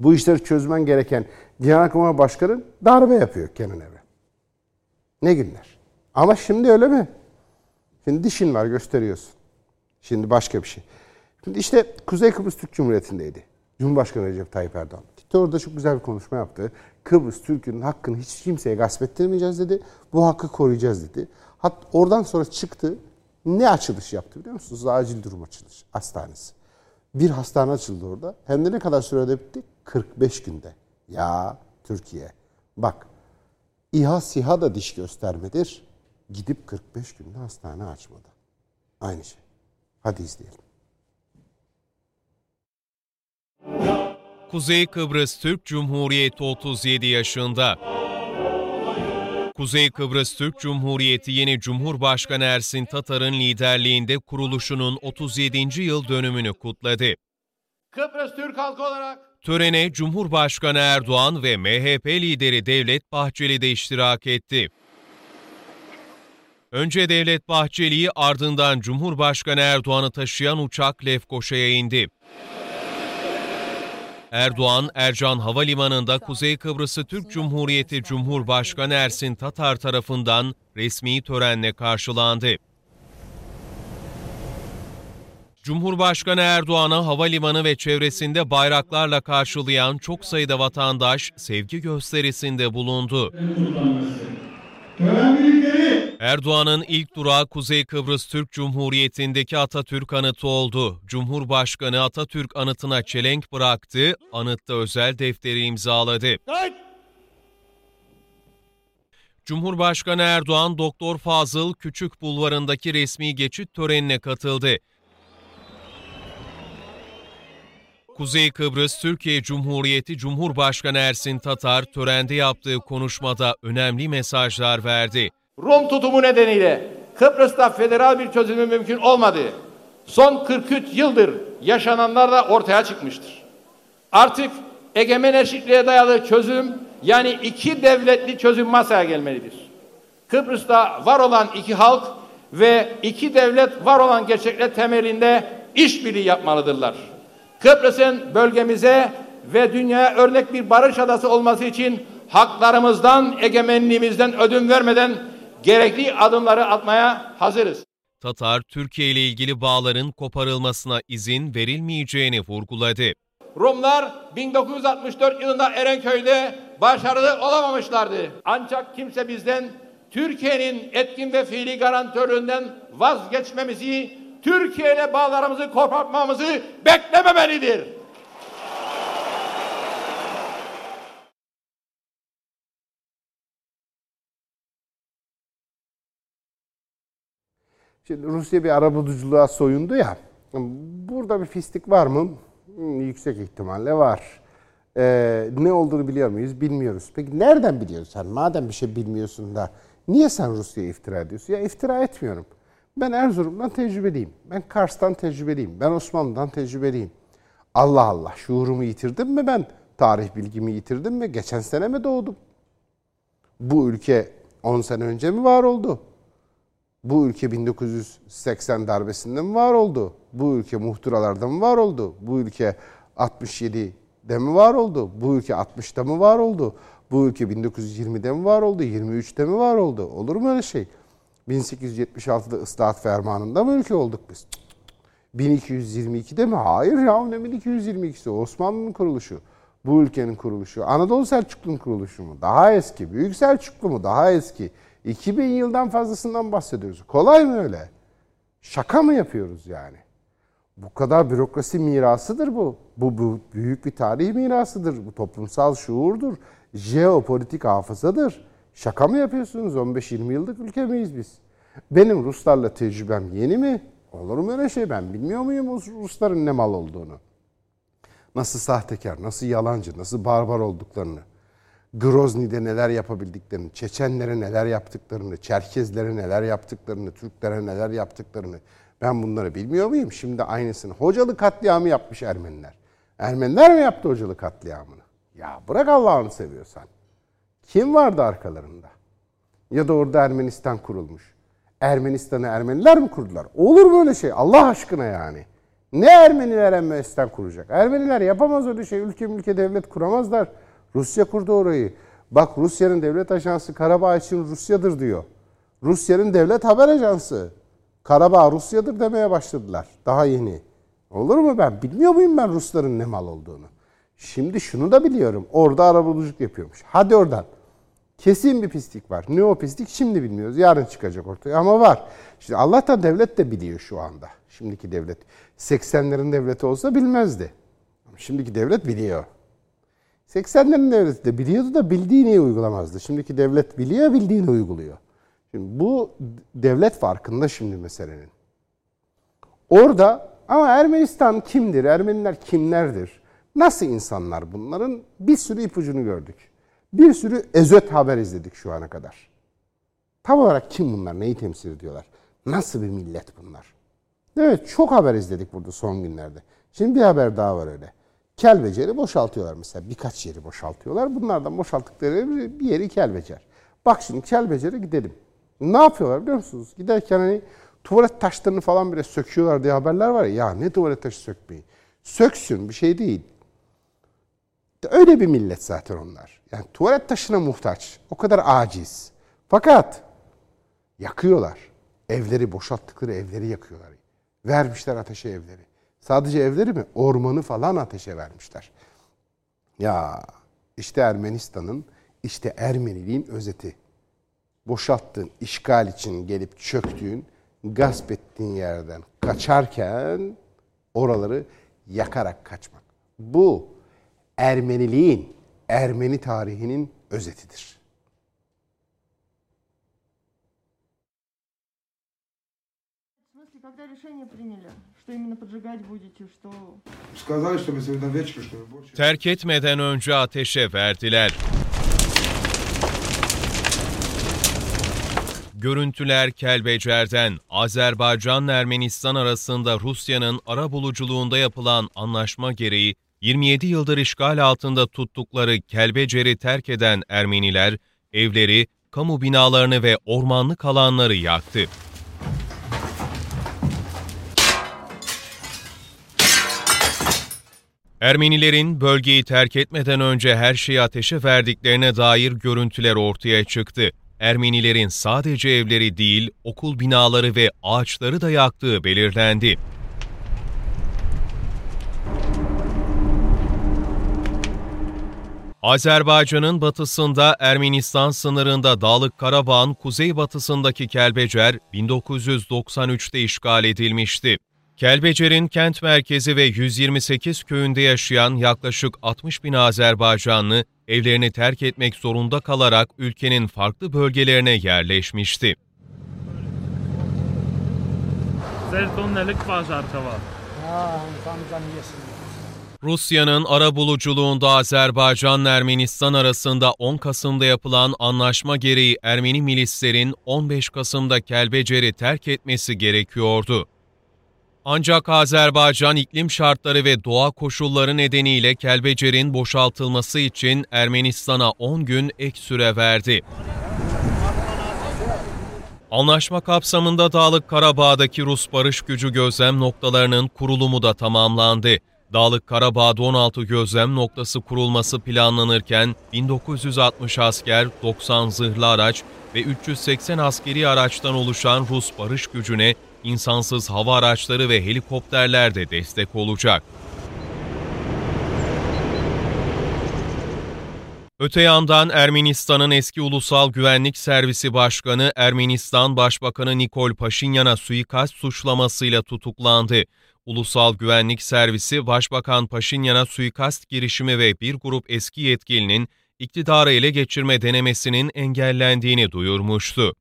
bu işleri çözmen gereken Genelkurmay Başkanı darbe yapıyor Evren. Ne günler. Ama şimdi öyle mi? Şimdi dişin var gösteriyorsun. Şimdi başka bir şey. Şimdi işte Kuzey Kıbrıs Türk Cumhuriyeti'ndeydi. Cumhurbaşkanı Recep Tayyip Erdoğan. Gitti orada çok güzel bir konuşma yaptı. Kıbrıs Türk'ün hakkını hiç kimseye gasp ettirmeyeceğiz dedi. Bu hakkı koruyacağız dedi. Hat oradan sonra çıktı. Ne açılış yaptı biliyor musunuz? Acil durum açılış hastanesi. Bir hastane açıldı orada. Hem de ne kadar sürede bitti? 45 günde. Ya Türkiye. Bak İHA SİHA da diş göstermedir. Gidip 45 günde hastane açmadı. Aynı şey. Hadi izleyelim. Kuzey Kıbrıs Türk Cumhuriyeti 37 yaşında. Kuzey Kıbrıs Türk Cumhuriyeti yeni Cumhurbaşkanı Ersin Tatar'ın liderliğinde kuruluşunun 37. yıl dönümünü kutladı. Kıbrıs Türk halkı olarak Törene Cumhurbaşkanı Erdoğan ve MHP lideri Devlet Bahçeli de iştirak etti. Önce Devlet Bahçeli'yi ardından Cumhurbaşkanı Erdoğan'ı taşıyan uçak Lefkoşa'ya indi. Erdoğan, Ercan Havalimanı'nda Kuzey Kıbrıs'ı Türk Cumhuriyeti Cumhurbaşkanı Ersin Tatar tarafından resmi törenle karşılandı. Cumhurbaşkanı Erdoğan'ı havalimanı ve çevresinde bayraklarla karşılayan çok sayıda vatandaş sevgi gösterisinde bulundu. Erdoğan'ın ilk durağı Kuzey Kıbrıs Türk Cumhuriyeti'ndeki Atatürk anıtı oldu. Cumhurbaşkanı Atatürk anıtına çelenk bıraktı, anıtta özel defteri imzaladı. Cumhurbaşkanı Erdoğan, Doktor Fazıl Küçük Bulvarı'ndaki resmi geçit törenine katıldı. Kuzey Kıbrıs Türkiye Cumhuriyeti Cumhurbaşkanı Ersin Tatar törende yaptığı konuşmada önemli mesajlar verdi. Rum tutumu nedeniyle Kıbrıs'ta federal bir çözümü mümkün olmadı. Son 43 yıldır yaşananlar da ortaya çıkmıştır. Artık egemen eşitliğe dayalı çözüm yani iki devletli çözüm masaya gelmelidir. Kıbrıs'ta var olan iki halk ve iki devlet var olan gerçekler temelinde işbirliği yapmalıdırlar. Kıbrıs'ın bölgemize ve dünyaya örnek bir barış adası olması için haklarımızdan, egemenliğimizden ödün vermeden gerekli adımları atmaya hazırız. Tatar, Türkiye ile ilgili bağların koparılmasına izin verilmeyeceğini vurguladı. Rumlar 1964 yılında Erenköy'de başarılı olamamışlardı. Ancak kimse bizden Türkiye'nin etkin ve fiili garantöründen vazgeçmemizi, Türkiye ile bağlarımızı kopartmamızı beklememelidir. Şimdi Rusya bir arabuluculuğa soyundu ya. Burada bir fistik var mı? Hmm, yüksek ihtimalle var. Ee, ne olduğunu biliyor muyuz? Bilmiyoruz. Peki nereden biliyorsun sen? Madem bir şey bilmiyorsun da niye sen Rusya'ya iftira ediyorsun? Ya iftira etmiyorum. Ben Erzurum'dan tecrübeliyim. Ben Kars'tan tecrübeliyim. Ben Osmanlı'dan tecrübeliyim. Allah Allah şuurumu yitirdim mi ben? Tarih bilgimi yitirdim mi? Geçen sene mi doğdum? Bu ülke 10 sene önce mi var oldu? Bu ülke 1980 darbesinde mi var oldu? Bu ülke muhtıralarda mı var oldu? Bu ülke 67'de mi var oldu? Bu ülke 60'da mı var oldu? Bu ülke 1920'de mi var oldu? 23'te mi var oldu? Olur mu öyle şey? 1876'da ıslahat fermanında mı ülke olduk biz? 1222'de mi? Hayır ya ne 1222'si? Osmanlı'nın kuruluşu. Bu ülkenin kuruluşu. Anadolu Selçuklu'nun kuruluşu mu? Daha eski. Büyük Selçuklu mu? Daha eski. 2000 yıldan fazlasından bahsediyoruz. Kolay mı öyle? Şaka mı yapıyoruz yani? Bu kadar bürokrasi mirasıdır bu. Bu, bu büyük bir tarih mirasıdır. Bu toplumsal şuurdur. Jeopolitik hafızadır. Şaka mı yapıyorsunuz? 15-20 yıllık ülke miyiz biz? Benim Ruslarla tecrübem yeni mi? Olur mu öyle şey? Ben bilmiyor muyum Rusların ne mal olduğunu? Nasıl sahtekar, nasıl yalancı, nasıl barbar olduklarını? Grozny'de neler yapabildiklerini, Çeçenlere neler yaptıklarını, Çerkezlere neler yaptıklarını, Türklere neler yaptıklarını ben bunları bilmiyor muyum? Şimdi aynısını. Hocalı katliamı yapmış Ermeniler. Ermeniler mi yaptı hocalı katliamını? Ya bırak Allah'ını seviyorsan. Kim vardı arkalarında? Ya da orada Ermenistan kurulmuş. Ermenistan'ı Ermeniler mi kurdular? Olur mu öyle şey? Allah aşkına yani. Ne Ermeniler Ermenistan kuracak? Ermeniler yapamaz öyle şey. Ülke ülke devlet kuramazlar. Rusya kurdu orayı. Bak Rusya'nın devlet ajansı Karabağ için Rusya'dır diyor. Rusya'nın devlet haber ajansı Karabağ Rusya'dır demeye başladılar. Daha yeni. Olur mu ben? Bilmiyor muyum ben Rusların ne mal olduğunu? Şimdi şunu da biliyorum. Orada arabuluculuk yapıyormuş. Hadi oradan. Kesin bir pislik var. Ne o pislik şimdi bilmiyoruz. Yarın çıkacak ortaya ama var. Şimdi Allah'tan devlet de biliyor şu anda. Şimdiki devlet. 80'lerin devleti olsa bilmezdi. Şimdiki devlet biliyor. 80'lerin devleti de biliyordu da bildiğini uygulamazdı. Şimdiki devlet biliyor, bildiğini uyguluyor. Şimdi bu devlet farkında şimdi meselenin. Orada ama Ermenistan kimdir? Ermeniler kimlerdir? Nasıl insanlar bunların? Bir sürü ipucunu gördük. Bir sürü ezöt haber izledik şu ana kadar. Tam olarak kim bunlar? Neyi temsil ediyorlar? Nasıl bir millet bunlar? Evet çok haber izledik burada son günlerde. Şimdi bir haber daha var öyle. Kelbeceri boşaltıyorlar mesela. Birkaç yeri boşaltıyorlar. Bunlardan boşalttıkları bir yeri kelbecer. Bak şimdi kelbecere gidelim. Ne yapıyorlar biliyor musunuz? Giderken hani tuvalet taşlarını falan bile söküyorlar diye haberler var ya. Ya ne tuvalet taşı sökmeyi? Söksün bir şey değil. Öyle bir millet zaten onlar. Yani tuvalet taşına muhtaç. O kadar aciz. Fakat yakıyorlar. Evleri boşalttıkları evleri yakıyorlar. Vermişler ateşe evleri. Sadece evleri mi? Ormanı falan ateşe vermişler. Ya işte Ermenistan'ın, işte Ermeniliğin özeti. Boşalttığın, işgal için gelip çöktüğün, gasp ettiğin yerden kaçarken oraları yakarak kaçmak. Bu Ermeniliğin, Ermeni tarihinin özetidir. Terk etmeden önce ateşe verdiler. Görüntüler Kelbecer'den Azerbaycan-Ermenistan arasında Rusya'nın ara buluculuğunda yapılan anlaşma gereği 27 yıldır işgal altında tuttukları Kelbecer'i terk eden Ermeniler evleri, kamu binalarını ve ormanlık alanları yaktı. Ermenilerin bölgeyi terk etmeden önce her şeyi ateşe verdiklerine dair görüntüler ortaya çıktı. Ermenilerin sadece evleri değil, okul binaları ve ağaçları da yaktığı belirlendi. Azerbaycan'ın batısında Ermenistan sınırında Dağlık Karabağ'ın kuzeybatısındaki Kelbecer 1993'te işgal edilmişti. Kelbecer'in kent merkezi ve 128 köyünde yaşayan yaklaşık 60 bin Azerbaycanlı evlerini terk etmek zorunda kalarak ülkenin farklı bölgelerine yerleşmişti. Rusya'nın ara buluculuğunda Azerbaycan Ermenistan arasında 10 Kasım'da yapılan anlaşma gereği Ermeni milislerin 15 Kasım'da Kelbecer'i terk etmesi gerekiyordu. Ancak Azerbaycan iklim şartları ve doğa koşulları nedeniyle Kelbecer'in boşaltılması için Ermenistan'a 10 gün ek süre verdi. Anlaşma kapsamında Dağlık Karabağ'daki Rus barış gücü gözlem noktalarının kurulumu da tamamlandı. Dağlık Karabağ'da 16 gözlem noktası kurulması planlanırken 1960 asker, 90 zırhlı araç ve 380 askeri araçtan oluşan Rus barış gücüne insansız hava araçları ve helikopterler de destek olacak. Öte yandan Ermenistan'ın eski Ulusal Güvenlik Servisi Başkanı Ermenistan Başbakanı Nikol Paşinyan'a suikast suçlamasıyla tutuklandı. Ulusal Güvenlik Servisi Başbakan Paşinyan'a suikast girişimi ve bir grup eski yetkilinin iktidarı ele geçirme denemesinin engellendiğini duyurmuştu.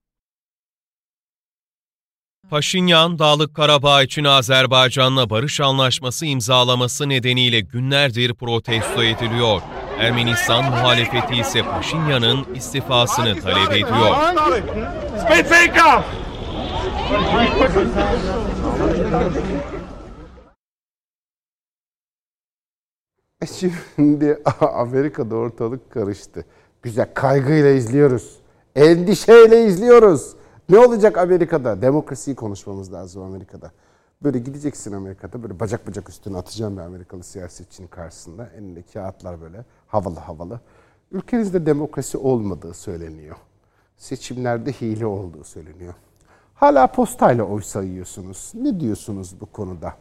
Paşinyan, Dağlık Karabağ için Azerbaycan'la barış anlaşması imzalaması nedeniyle günlerdir protesto ediliyor. Ermenistan muhalefeti ise Paşinyan'ın istifasını talep ediyor. Şimdi Amerika'da ortalık karıştı. Güzel kaygıyla izliyoruz. Endişeyle izliyoruz. Ne olacak Amerika'da? Demokrasiyi konuşmamız lazım Amerika'da. Böyle gideceksin Amerika'da böyle bacak bacak üstüne atacağım bir Amerikalı siyasetçinin karşısında. Elinde kağıtlar böyle havalı havalı. Ülkenizde demokrasi olmadığı söyleniyor. Seçimlerde hile olduğu söyleniyor. Hala postayla oy sayıyorsunuz. Ne diyorsunuz bu konuda?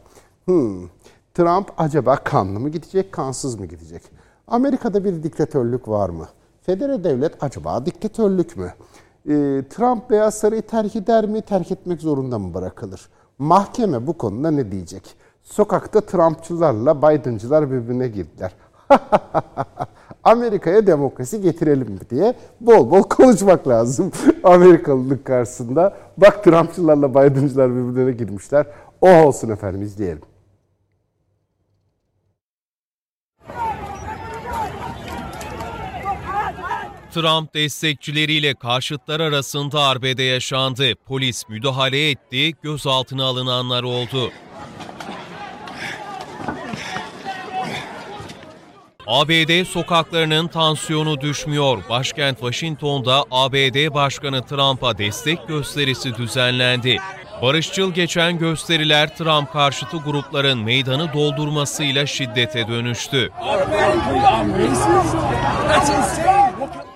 Hmm. Trump acaba kanlı mı gidecek, kansız mı gidecek? Amerika'da bir diktatörlük var mı? Federal devlet acaba diktatörlük mü? Ee, Trump Beyaz Sarayı terk eder mi, terk etmek zorunda mı bırakılır? Mahkeme bu konuda ne diyecek? Sokakta Trumpçılarla Biden'cılar birbirine girdiler. Amerika'ya demokrasi getirelim diye bol bol konuşmak lazım Amerikalılık karşısında. Bak Trumpçılarla Biden'cılar birbirine girmişler. O olsun efendim izleyelim. Trump destekçileriyle karşıtlar arasında arbede yaşandı. Polis müdahale etti, gözaltına alınanlar oldu. ABD sokaklarının tansiyonu düşmüyor. Başkent Washington'da ABD Başkanı Trump'a destek gösterisi düzenlendi. Barışçıl geçen gösteriler Trump karşıtı grupların meydanı doldurmasıyla şiddete dönüştü.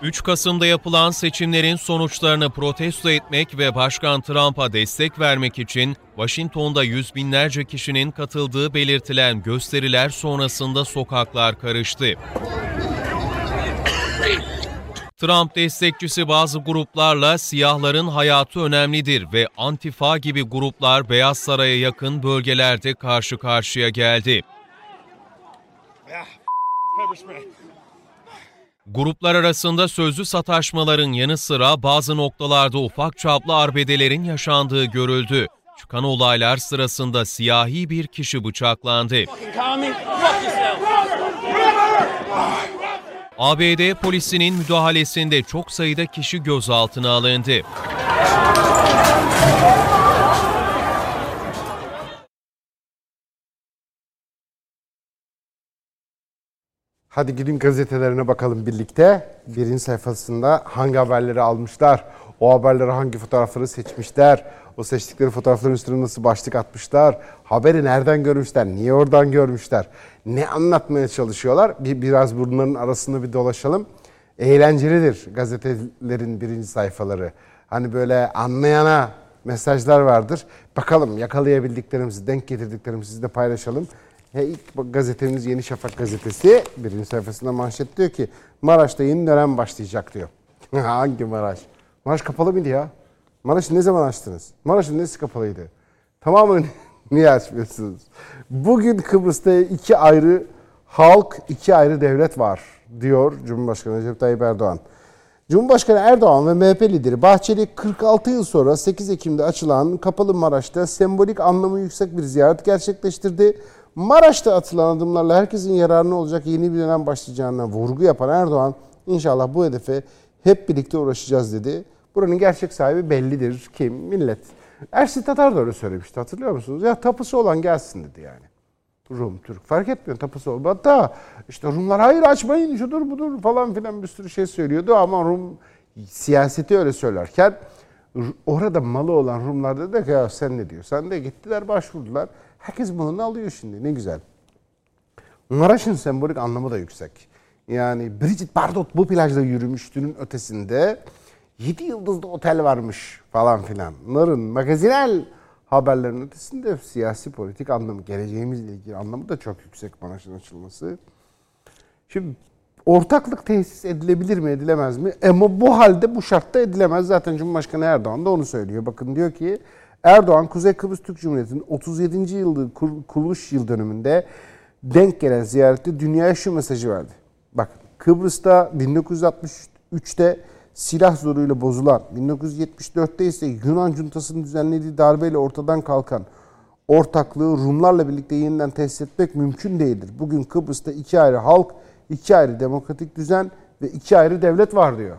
3 Kasım'da yapılan seçimlerin sonuçlarını protesto etmek ve Başkan Trump'a destek vermek için Washington'da yüz binlerce kişinin katıldığı belirtilen gösteriler sonrasında sokaklar karıştı. Trump destekçisi bazı gruplarla siyahların hayatı önemlidir ve Antifa gibi gruplar Beyaz Saray'a yakın bölgelerde karşı karşıya geldi. Gruplar arasında sözlü sataşmaların yanı sıra bazı noktalarda ufak çaplı arbedelerin yaşandığı görüldü. Çıkan olaylar sırasında siyahi bir kişi bıçaklandı. ABD polisinin müdahalesinde çok sayıda kişi gözaltına alındı. Hadi gidin gazetelerine bakalım birlikte. Birinci sayfasında hangi haberleri almışlar, o haberleri hangi fotoğrafları seçmişler, o seçtikleri fotoğrafların üstüne nasıl başlık atmışlar, haberi nereden görmüşler, niye oradan görmüşler, ne anlatmaya çalışıyorlar. Bir, biraz bunların arasında bir dolaşalım. Eğlencelidir gazetelerin birinci sayfaları. Hani böyle anlayana mesajlar vardır. Bakalım yakalayabildiklerimizi, denk getirdiklerimizi sizle paylaşalım. He, ilk gazetemiz Yeni Şafak gazetesi birinci sayfasında manşet diyor ki Maraş'ta yeni dönem başlayacak diyor. Hangi Maraş? Maraş kapalı mıydı ya? Maraş'ı ne zaman açtınız? Maraş'ın nesi kapalıydı? Tamamını niye açmıyorsunuz? Bugün Kıbrıs'ta iki ayrı halk, iki ayrı devlet var diyor Cumhurbaşkanı Recep Tayyip Erdoğan. Cumhurbaşkanı Erdoğan ve MHP lideri Bahçeli 46 yıl sonra 8 Ekim'de açılan Kapalı Maraş'ta sembolik anlamı yüksek bir ziyaret gerçekleştirdi. Maraş'ta atılan adımlarla herkesin yararına olacak yeni bir dönem başlayacağına vurgu yapan Erdoğan inşallah bu hedefe hep birlikte uğraşacağız dedi. Buranın gerçek sahibi bellidir. Kim? Millet. Ersin Tatar da öyle söylemişti hatırlıyor musunuz? Ya tapusu olan gelsin dedi yani. Rum, Türk fark etmiyor tapusu olan. Hatta işte Rumlar hayır açmayın şudur budur falan filan bir sürü şey söylüyordu ama Rum siyaseti öyle söylerken orada malı olan Rumlar dedi ki ya sen ne diyorsan de gittiler başvurdular. Herkes bunu alıyor şimdi ne güzel. Maraş'ın sembolik anlamı da yüksek. Yani Bridget Bardot bu plajda yürümüştünün ötesinde 7 yıldızlı otel varmış falan filan. Bunların magazinel haberlerin ötesinde siyasi politik anlamı, geleceğimizle ilgili anlamı da çok yüksek Maraş'ın açılması. Şimdi ortaklık tesis edilebilir mi, edilemez mi? Ama bu halde bu şartta edilemez. Zaten Cumhurbaşkanı Erdoğan da onu söylüyor. Bakın diyor ki Erdoğan Kuzey Kıbrıs Türk Cumhuriyeti'nin 37. yılı kuruluş yıl dönümünde denk gelen ziyarette dünyaya şu mesajı verdi. Bak Kıbrıs'ta 1963'te silah zoruyla bozulan, 1974'te ise Yunan cuntasının düzenlediği darbeyle ortadan kalkan ortaklığı Rumlarla birlikte yeniden tesis etmek mümkün değildir. Bugün Kıbrıs'ta iki ayrı halk, iki ayrı demokratik düzen ve iki ayrı devlet var diyor.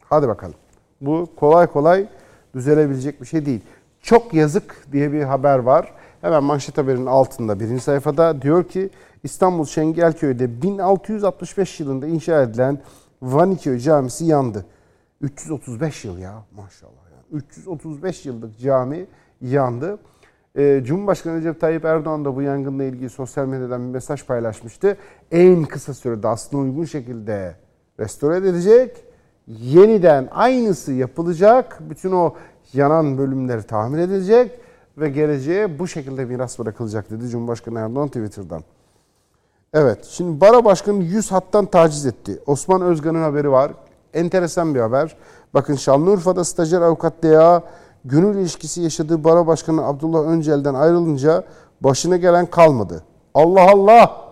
Hadi bakalım. Bu kolay kolay düzelebilecek bir şey değil. Çok yazık diye bir haber var. Hemen manşet haberinin altında birinci sayfada diyor ki İstanbul Şengelköy'de 1665 yılında inşa edilen Vaniköy Camisi yandı. 335 yıl ya maşallah. Yani. 335 yıllık cami yandı. Ee, Cumhurbaşkanı Recep Tayyip Erdoğan da bu yangınla ilgili sosyal medyadan bir mesaj paylaşmıştı. En kısa sürede aslında uygun şekilde restore edilecek. Yeniden aynısı yapılacak. Bütün o yanan bölümleri tamir edilecek ve geleceğe bu şekilde miras bırakılacak dedi Cumhurbaşkanı Erdoğan Twitter'dan. Evet, şimdi Bara Başkanı 100 hattan taciz etti. Osman Özgan'ın haberi var. Enteresan bir haber. Bakın Şanlıurfa'da stajyer avukat DA gönül ilişkisi yaşadığı Bara Başkanı Abdullah Öncel'den ayrılınca başına gelen kalmadı. Allah Allah!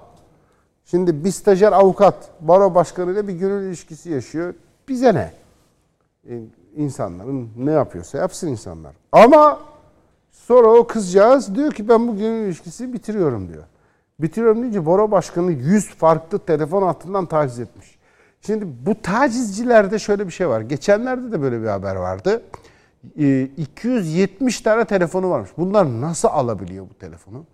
Şimdi bir stajyer avukat Bara Başkanı ile bir gönül ilişkisi yaşıyor. Bize ne? Ee, insanların ne yapıyorsa yapsın insanlar. Ama sonra o kızcağız diyor ki ben bu gönül ilişkisini bitiriyorum diyor. Bitiriyorum deyince Bora Başkanı 100 farklı telefon hattından taciz etmiş. Şimdi bu tacizcilerde şöyle bir şey var. Geçenlerde de böyle bir haber vardı. 270 ee, tane telefonu varmış. Bunlar nasıl alabiliyor bu telefonu?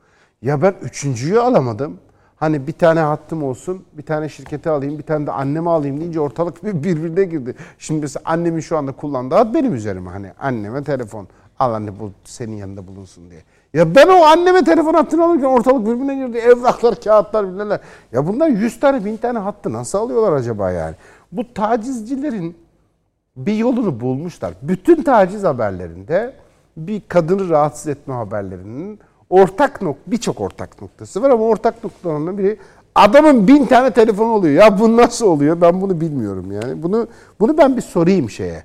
Ya ben üçüncüyü alamadım. Hani bir tane hattım olsun, bir tane şirkete alayım, bir tane de anneme alayım deyince ortalık bir birbirine girdi. Şimdi mesela annemin şu anda kullandığı hat benim üzerime. Hani anneme telefon, Al anne bu senin yanında bulunsun diye. Ya ben o anneme telefon hattını alırken ortalık birbirine girdi. Evraklar, kağıtlar bilmem Ya bundan 100 tane, 1000 tane hattı nasıl alıyorlar acaba yani? Bu tacizcilerin bir yolunu bulmuşlar. Bütün taciz haberlerinde bir kadını rahatsız etme haberlerinin ortak nok birçok ortak noktası var ama ortak noktalarından biri adamın bin tane telefonu oluyor. Ya bu nasıl oluyor? Ben bunu bilmiyorum yani. Bunu bunu ben bir sorayım şeye.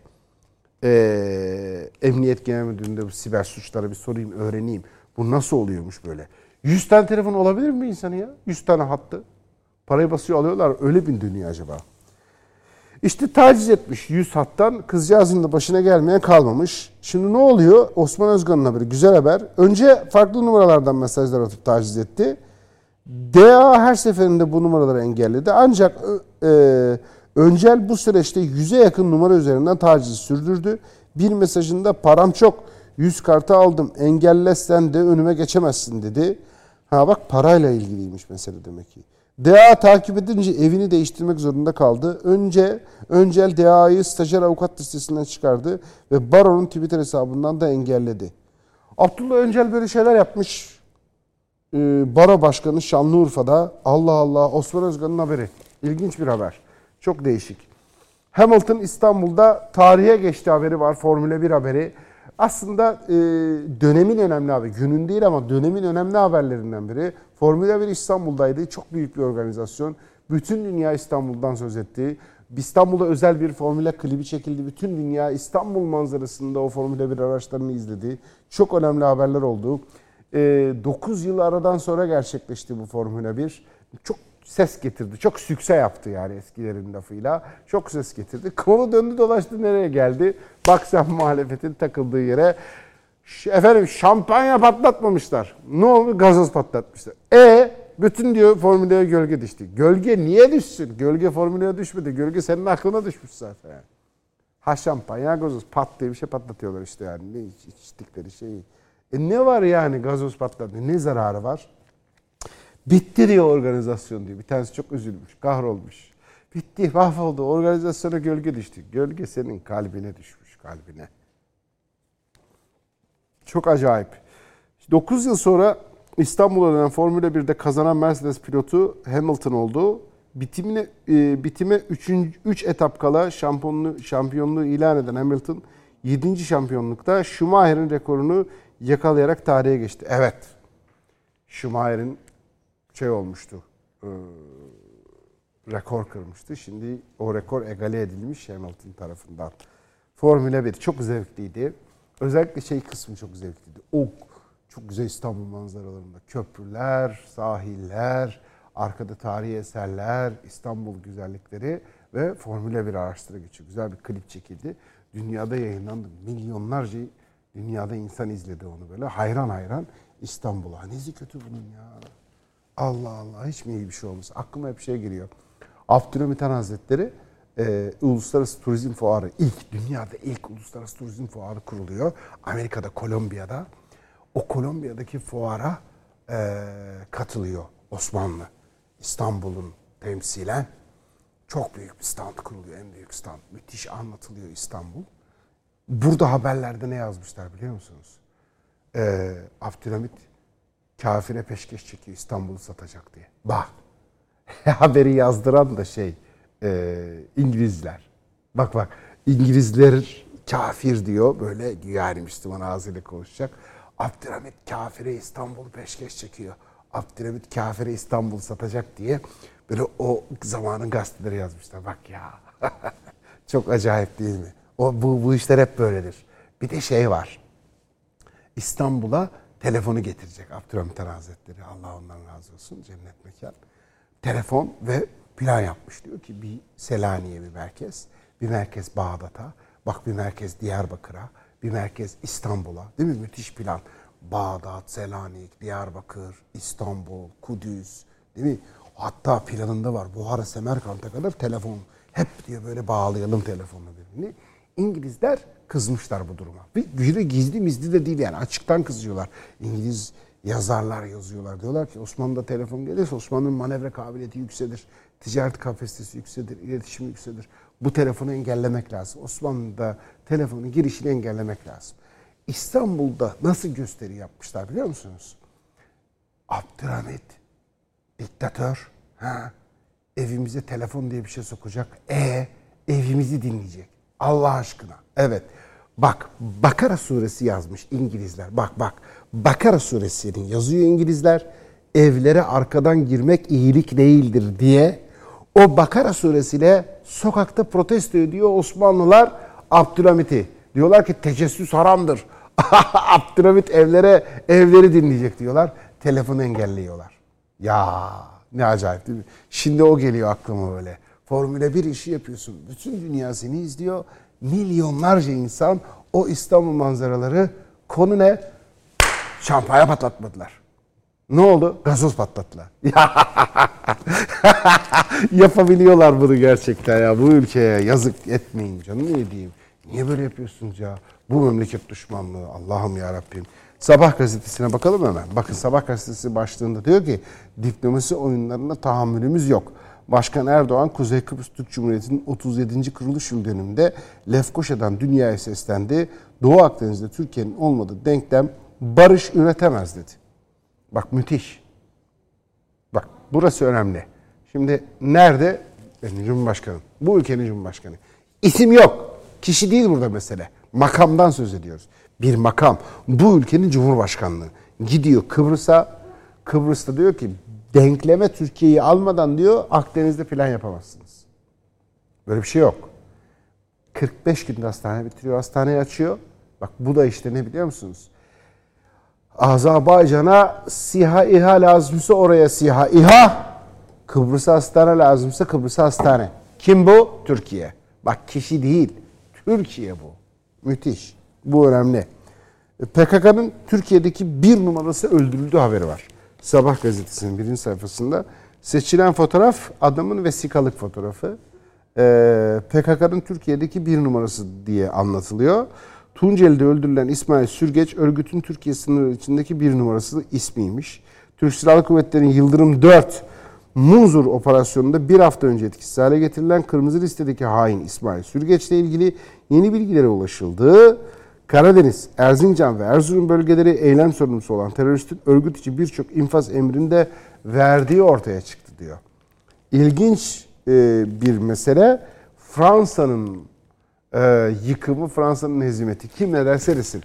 Ee, Emniyet Genel Müdürlüğü'nde bu siber suçlara bir sorayım, öğreneyim. Bu nasıl oluyormuş böyle? 100 tane telefon olabilir mi insanı ya? 100 tane hattı. Parayı basıyor alıyorlar. Öyle bir dönüyor acaba? İşte taciz etmiş 100 hattan. Kızcağızın da başına gelmeyen kalmamış. Şimdi ne oluyor? Osman Özkan'ın haberi. Güzel haber. Önce farklı numaralardan mesajlar atıp taciz etti. DA her seferinde bu numaraları engelledi. Ancak e, Öncel bu süreçte yüze yakın numara üzerinden tacizi sürdürdü. Bir mesajında param çok, yüz kartı aldım, engellesen de önüme geçemezsin dedi. Ha bak parayla ilgiliymiş mesele demek ki. DA takip edince evini değiştirmek zorunda kaldı. Önce Öncel DA'yı stajyer avukat listesinden çıkardı ve Baro'nun Twitter hesabından da engelledi. Abdullah Öncel böyle şeyler yapmış. Ee, Baro Başkanı Şanlıurfa'da Allah Allah Osman Özkan'ın haberi. İlginç bir haber. Çok değişik. Hamilton İstanbul'da tarihe geçti haberi var. Formula 1 haberi. Aslında e, dönemin önemli haberi. Günün değil ama dönemin önemli haberlerinden biri. Formula 1 İstanbul'daydı. Çok büyük bir organizasyon. Bütün dünya İstanbul'dan söz etti. İstanbul'da özel bir Formula klibi çekildi. Bütün dünya İstanbul manzarasında o Formula 1 araçlarını izledi. Çok önemli haberler oldu. E, 9 yıl aradan sonra gerçekleşti bu Formula 1. Çok ses getirdi. Çok sükse yaptı yani eskilerin lafıyla. Çok ses getirdi. Konu döndü dolaştı nereye geldi? Bak sen muhalefetin takıldığı yere. Efendim şampanya patlatmamışlar. Ne oldu? Gazoz patlatmışlar. E bütün diyor formüleye gölge düştü. Gölge niye düşsün? Gölge formüleye düşmedi. Gölge senin aklına düşmüş zaten yani. Ha şampanya gazoz pat diye bir şey patlatıyorlar işte yani. Ne içtikleri şeyi. E ne var yani gazoz patladı? Ne zararı var? Bitti diyor organizasyon diyor. Bir tanesi çok üzülmüş, kahrolmuş. Bitti, mahvoldu. Organizasyona gölge düştü. Gölge senin kalbine düşmüş, kalbine. Çok acayip. 9 yıl sonra İstanbul'a dönen Formula 1'de kazanan Mercedes pilotu Hamilton oldu. Bitimine e, bitime 3 3 etap kala şampiyonluğu şampiyonluğu ilan eden Hamilton 7. şampiyonlukta Schumacher'in rekorunu yakalayarak tarihe geçti. Evet. Schumacher'in şey olmuştu. E, rekor kırmıştı. Şimdi o rekor egale edilmiş Hamilton tarafından. Formula 1 çok zevkliydi. Özellikle şey kısmı çok zevkliydi. O çok güzel İstanbul manzaralarında köprüler, sahiller, arkada tarihi eserler, İstanbul güzellikleri ve Formula 1 araçlara geçiyor. Güzel bir klip çekildi. Dünyada yayınlandı. Milyonlarca dünyada insan izledi onu böyle. Hayran hayran İstanbul'a. Nesi kötü bunun ya. Allah Allah hiç mi iyi bir şey olmaz? Aklıma hep şey geliyor. Abdülhamit Han Hazretleri e, Uluslararası Turizm Fuarı ilk dünyada ilk Uluslararası Turizm Fuarı kuruluyor. Amerika'da Kolombiya'da. O Kolombiya'daki fuara e, katılıyor Osmanlı. İstanbul'un temsilen çok büyük bir stand kuruluyor. En büyük stand. Müthiş anlatılıyor İstanbul. Burada haberlerde ne yazmışlar biliyor musunuz? Ee, Abdülhamit kafire peşkeş çekiyor İstanbul'u satacak diye. Bak haberi yazdıran da şey e, İngilizler. Bak bak İngilizler kafir diyor böyle yani Müslüman ağzıyla konuşacak. Abdülhamit kafire İstanbul'u peşkeş çekiyor. Abdülhamit kafire İstanbul satacak diye böyle o zamanın gazeteleri yazmışlar. Bak ya çok acayip değil mi? O, bu, bu işler hep böyledir. Bir de şey var. İstanbul'a telefonu getirecek Abdülhamit Han Hazretleri. Allah ondan razı olsun cennet mekan. Telefon ve plan yapmış. Diyor ki bir Selanik'e bir merkez, bir merkez Bağdat'a, bak bir merkez Diyarbakır'a, bir merkez İstanbul'a. Değil mi? Müthiş plan. Bağdat, Selanik, Diyarbakır, İstanbul, Kudüs. Değil mi? Hatta planında var. Buhara, Semerkant'a kadar telefon. Hep diyor böyle bağlayalım telefonla birbirini. İngilizler kızmışlar bu duruma. Bir gizli mizli de değil yani açıktan kızıyorlar. İngiliz yazarlar yazıyorlar. Diyorlar ki Osmanlı'da telefon gelirse Osmanlı'nın manevra kabiliyeti yükselir. Ticaret kapasitesi yükselir, iletişim yükselir. Bu telefonu engellemek lazım. Osmanlı'da telefonun girişini engellemek lazım. İstanbul'da nasıl gösteri yapmışlar biliyor musunuz? Abdülhamit, diktatör, ha, evimize telefon diye bir şey sokacak. E evimizi dinleyecek. Allah aşkına. Evet. Bak Bakara suresi yazmış İngilizler. Bak bak. Bakara suresinin yazıyor İngilizler. Evlere arkadan girmek iyilik değildir diye o Bakara suresiyle sokakta protesto ediyor Osmanlılar Abdülhamit'i. Diyorlar ki tecessüs haramdır. Abdülhamit evlere evleri dinleyecek diyorlar. Telefonu engelliyorlar. Ya ne acayip değil mi? Şimdi o geliyor aklıma böyle. Formüle 1 işi yapıyorsun. Bütün dünya seni izliyor. Milyonlarca insan o İstanbul manzaraları konu ne? Şampanya patlatmadılar. Ne oldu? Gazoz patlattılar. Yapabiliyorlar bunu gerçekten ya. Bu ülkeye yazık etmeyin canım ne diyeyim. Niye böyle yapıyorsunuz ya? Bu memleket düşmanlığı. Allah'ım ya Rabbim. Sabah gazetesine bakalım hemen. Bakın Sabah gazetesi başlığında diyor ki diplomasi oyunlarına tahammülümüz yok. Başkan Erdoğan Kuzey Kıbrıs Türk Cumhuriyeti'nin 37. kuruluş yıl dönümünde Lefkoşa'dan dünyaya seslendi. Doğu Akdeniz'de Türkiye'nin olmadığı denklem barış üretemez dedi. Bak müthiş. Bak burası önemli. Şimdi nerede? Benim Cumhurbaşkanım. Bu ülkenin Cumhurbaşkanı. İsim yok. Kişi değil burada mesele. Makamdan söz ediyoruz. Bir makam. Bu ülkenin Cumhurbaşkanlığı. Gidiyor Kıbrıs'a. Kıbrıs'ta diyor ki denkleme Türkiye'yi almadan diyor Akdeniz'de plan yapamazsınız. Böyle bir şey yok. 45 günde hastane bitiriyor. Hastaneyi açıyor. Bak bu da işte ne biliyor musunuz? Azerbaycan'a SİHA İHA lazımsa oraya SİHA İHA. Kıbrıs'a hastane lazımsa Kıbrıs'a hastane. Kim bu? Türkiye. Bak kişi değil. Türkiye bu. Müthiş. Bu önemli. PKK'nın Türkiye'deki bir numarası öldürüldü haberi var. Sabah gazetesinin birinci sayfasında. Seçilen fotoğraf adamın vesikalık fotoğrafı. Ee, PKK'nın Türkiye'deki bir numarası diye anlatılıyor. Tunceli'de öldürülen İsmail Sürgeç örgütün Türkiye sınırı içindeki bir numarası ismiymiş. Türk Silahlı Kuvvetleri'nin Yıldırım 4 Munzur operasyonunda bir hafta önce etkisiz hale getirilen kırmızı listedeki hain İsmail Sürgeç ile ilgili yeni bilgilere ulaşıldı. Karadeniz, Erzincan ve Erzurum bölgeleri eylem sorumlusu olan teröristin örgüt içi birçok infaz emrinde verdiği ortaya çıktı diyor. İlginç e, bir mesele Fransa'nın e, yıkımı, Fransa'nın hezimeti. Kim ne derse desin.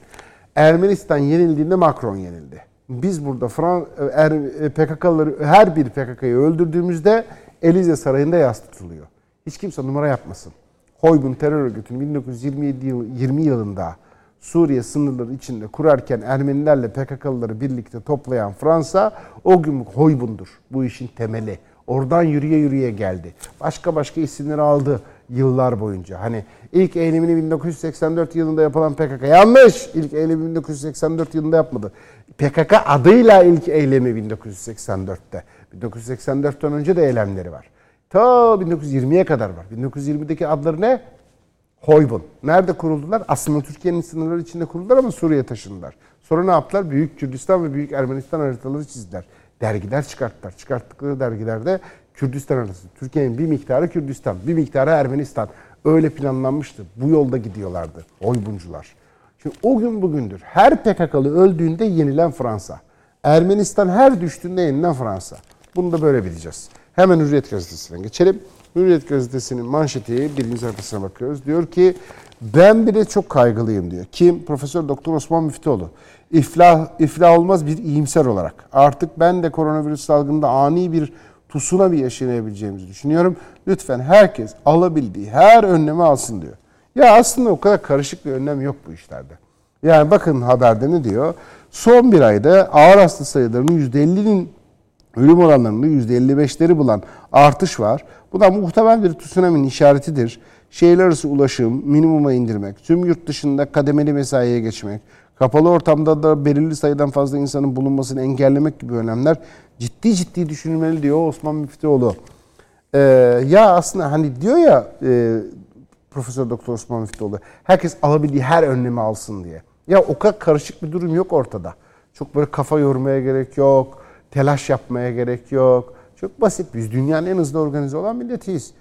Ermenistan yenildiğinde Macron yenildi. Biz burada Fran er, PKK'ları her bir PKK'yı öldürdüğümüzde Elize Sarayı'nda yas tutuluyor. Hiç kimse numara yapmasın. Hoybun terör örgütünün 1927 yıl, 20 yılında Suriye sınırları içinde kurarken Ermenilerle PKK'lıları birlikte toplayan Fransa o gün Hoybun'dur. Bu işin temeli. Oradan yürüye yürüye geldi. Başka başka isimleri aldı yıllar boyunca. Hani ilk eylemini 1984 yılında yapılan PKK yanlış. İlk eylemi 1984 yılında yapmadı. PKK adıyla ilk eylemi 1984'te. 1984'ten önce de eylemleri var. Ta 1920'ye kadar var. 1920'deki adları ne? Hoybun. Nerede kuruldular? Aslında Türkiye'nin sınırları içinde kuruldular ama Suriye taşındılar. Sonra ne yaptılar? Büyük Kürdistan ve Büyük Ermenistan haritaları çizdiler. Dergiler çıkarttılar. Çıkarttıkları dergilerde Kürdistan haritası. Türkiye'nin bir miktarı Kürdistan, bir miktarı Ermenistan. Öyle planlanmıştı. Bu yolda gidiyorlardı Hoybuncular. Şimdi o gün bugündür. Her PKK'lı öldüğünde yenilen Fransa. Ermenistan her düştüğünde yenilen Fransa. Bunu da böyle bileceğiz. Hemen Hürriyet Gazetesi'ne geçelim. Hürriyet Gazetesi'nin manşeti birinci sayfasına bakıyoruz. Diyor ki ben bile çok kaygılıyım diyor. Kim? Profesör Doktor Osman Müftüoğlu. İflah, iflah olmaz bir iyimser olarak. Artık ben de koronavirüs salgında ani bir tsunami yaşayabileceğimizi düşünüyorum. Lütfen herkes alabildiği her önlemi alsın diyor. Ya aslında o kadar karışık bir önlem yok bu işlerde. Yani bakın haberde ne diyor? Son bir ayda ağır hasta sayılarının %50'nin ölüm oranlarında %55'leri bulan artış var. Bu da muhtemel bir tsunami'nin işaretidir. Şehirler arası ulaşım minimuma indirmek, tüm yurt dışında kademeli mesaiye geçmek, kapalı ortamda da belirli sayıdan fazla insanın bulunmasını engellemek gibi önlemler ciddi ciddi düşünülmeli diyor Osman Müftüoğlu. Ee, ya aslında hani diyor ya e, Profesör Doktor Osman Müftüoğlu herkes alabildiği her önlemi alsın diye. Ya o kadar karışık bir durum yok ortada. Çok böyle kafa yormaya gerek yok. Telaş yapmaya gerek yok. Çok basit. Biz dünyanın en hızlı organize olan milletiyiz.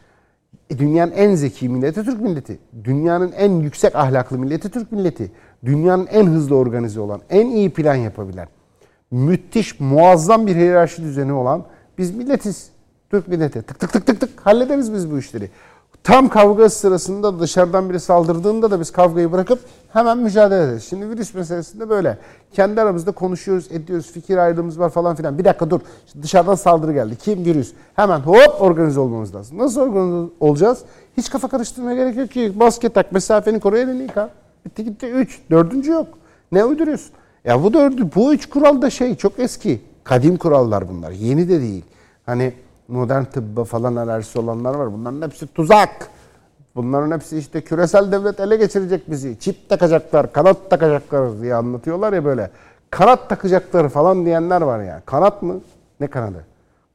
E, dünyanın en zeki milleti Türk milleti. Dünyanın en yüksek ahlaklı milleti Türk milleti. Dünyanın en hızlı organize olan, en iyi plan yapabilen, müthiş, muazzam bir hiyerarşi düzeni olan biz milletiz. Türk milleti. Tık tık tık tık tık hallederiz biz bu işleri. Tam kavga sırasında dışarıdan biri saldırdığında da biz kavgayı bırakıp hemen mücadele ederiz. Şimdi virüs meselesinde böyle. Kendi aramızda konuşuyoruz, ediyoruz, fikir ayrılığımız var falan filan. Bir dakika dur. Dışarıdan saldırı geldi. Kim? Virüs. Hemen hop organize olmamız lazım. Nasıl organize olacağız? Hiç kafa karıştırmaya gerek yok ki. Maske tak, mesafeni koru, elini yıka. Bitti gitti. Üç. Dördüncü yok. Ne uyduruyorsun? Ya bu dördü, bu üç kural da şey çok eski. Kadim kurallar bunlar. Yeni de değil. Hani modern tıbba falan alerjisi olanlar var. Bunların hepsi tuzak. Bunların hepsi işte küresel devlet ele geçirecek bizi. Çip takacaklar, kanat takacaklar diye anlatıyorlar ya böyle. Kanat takacaklar falan diyenler var ya. Kanat mı? Ne kanadı?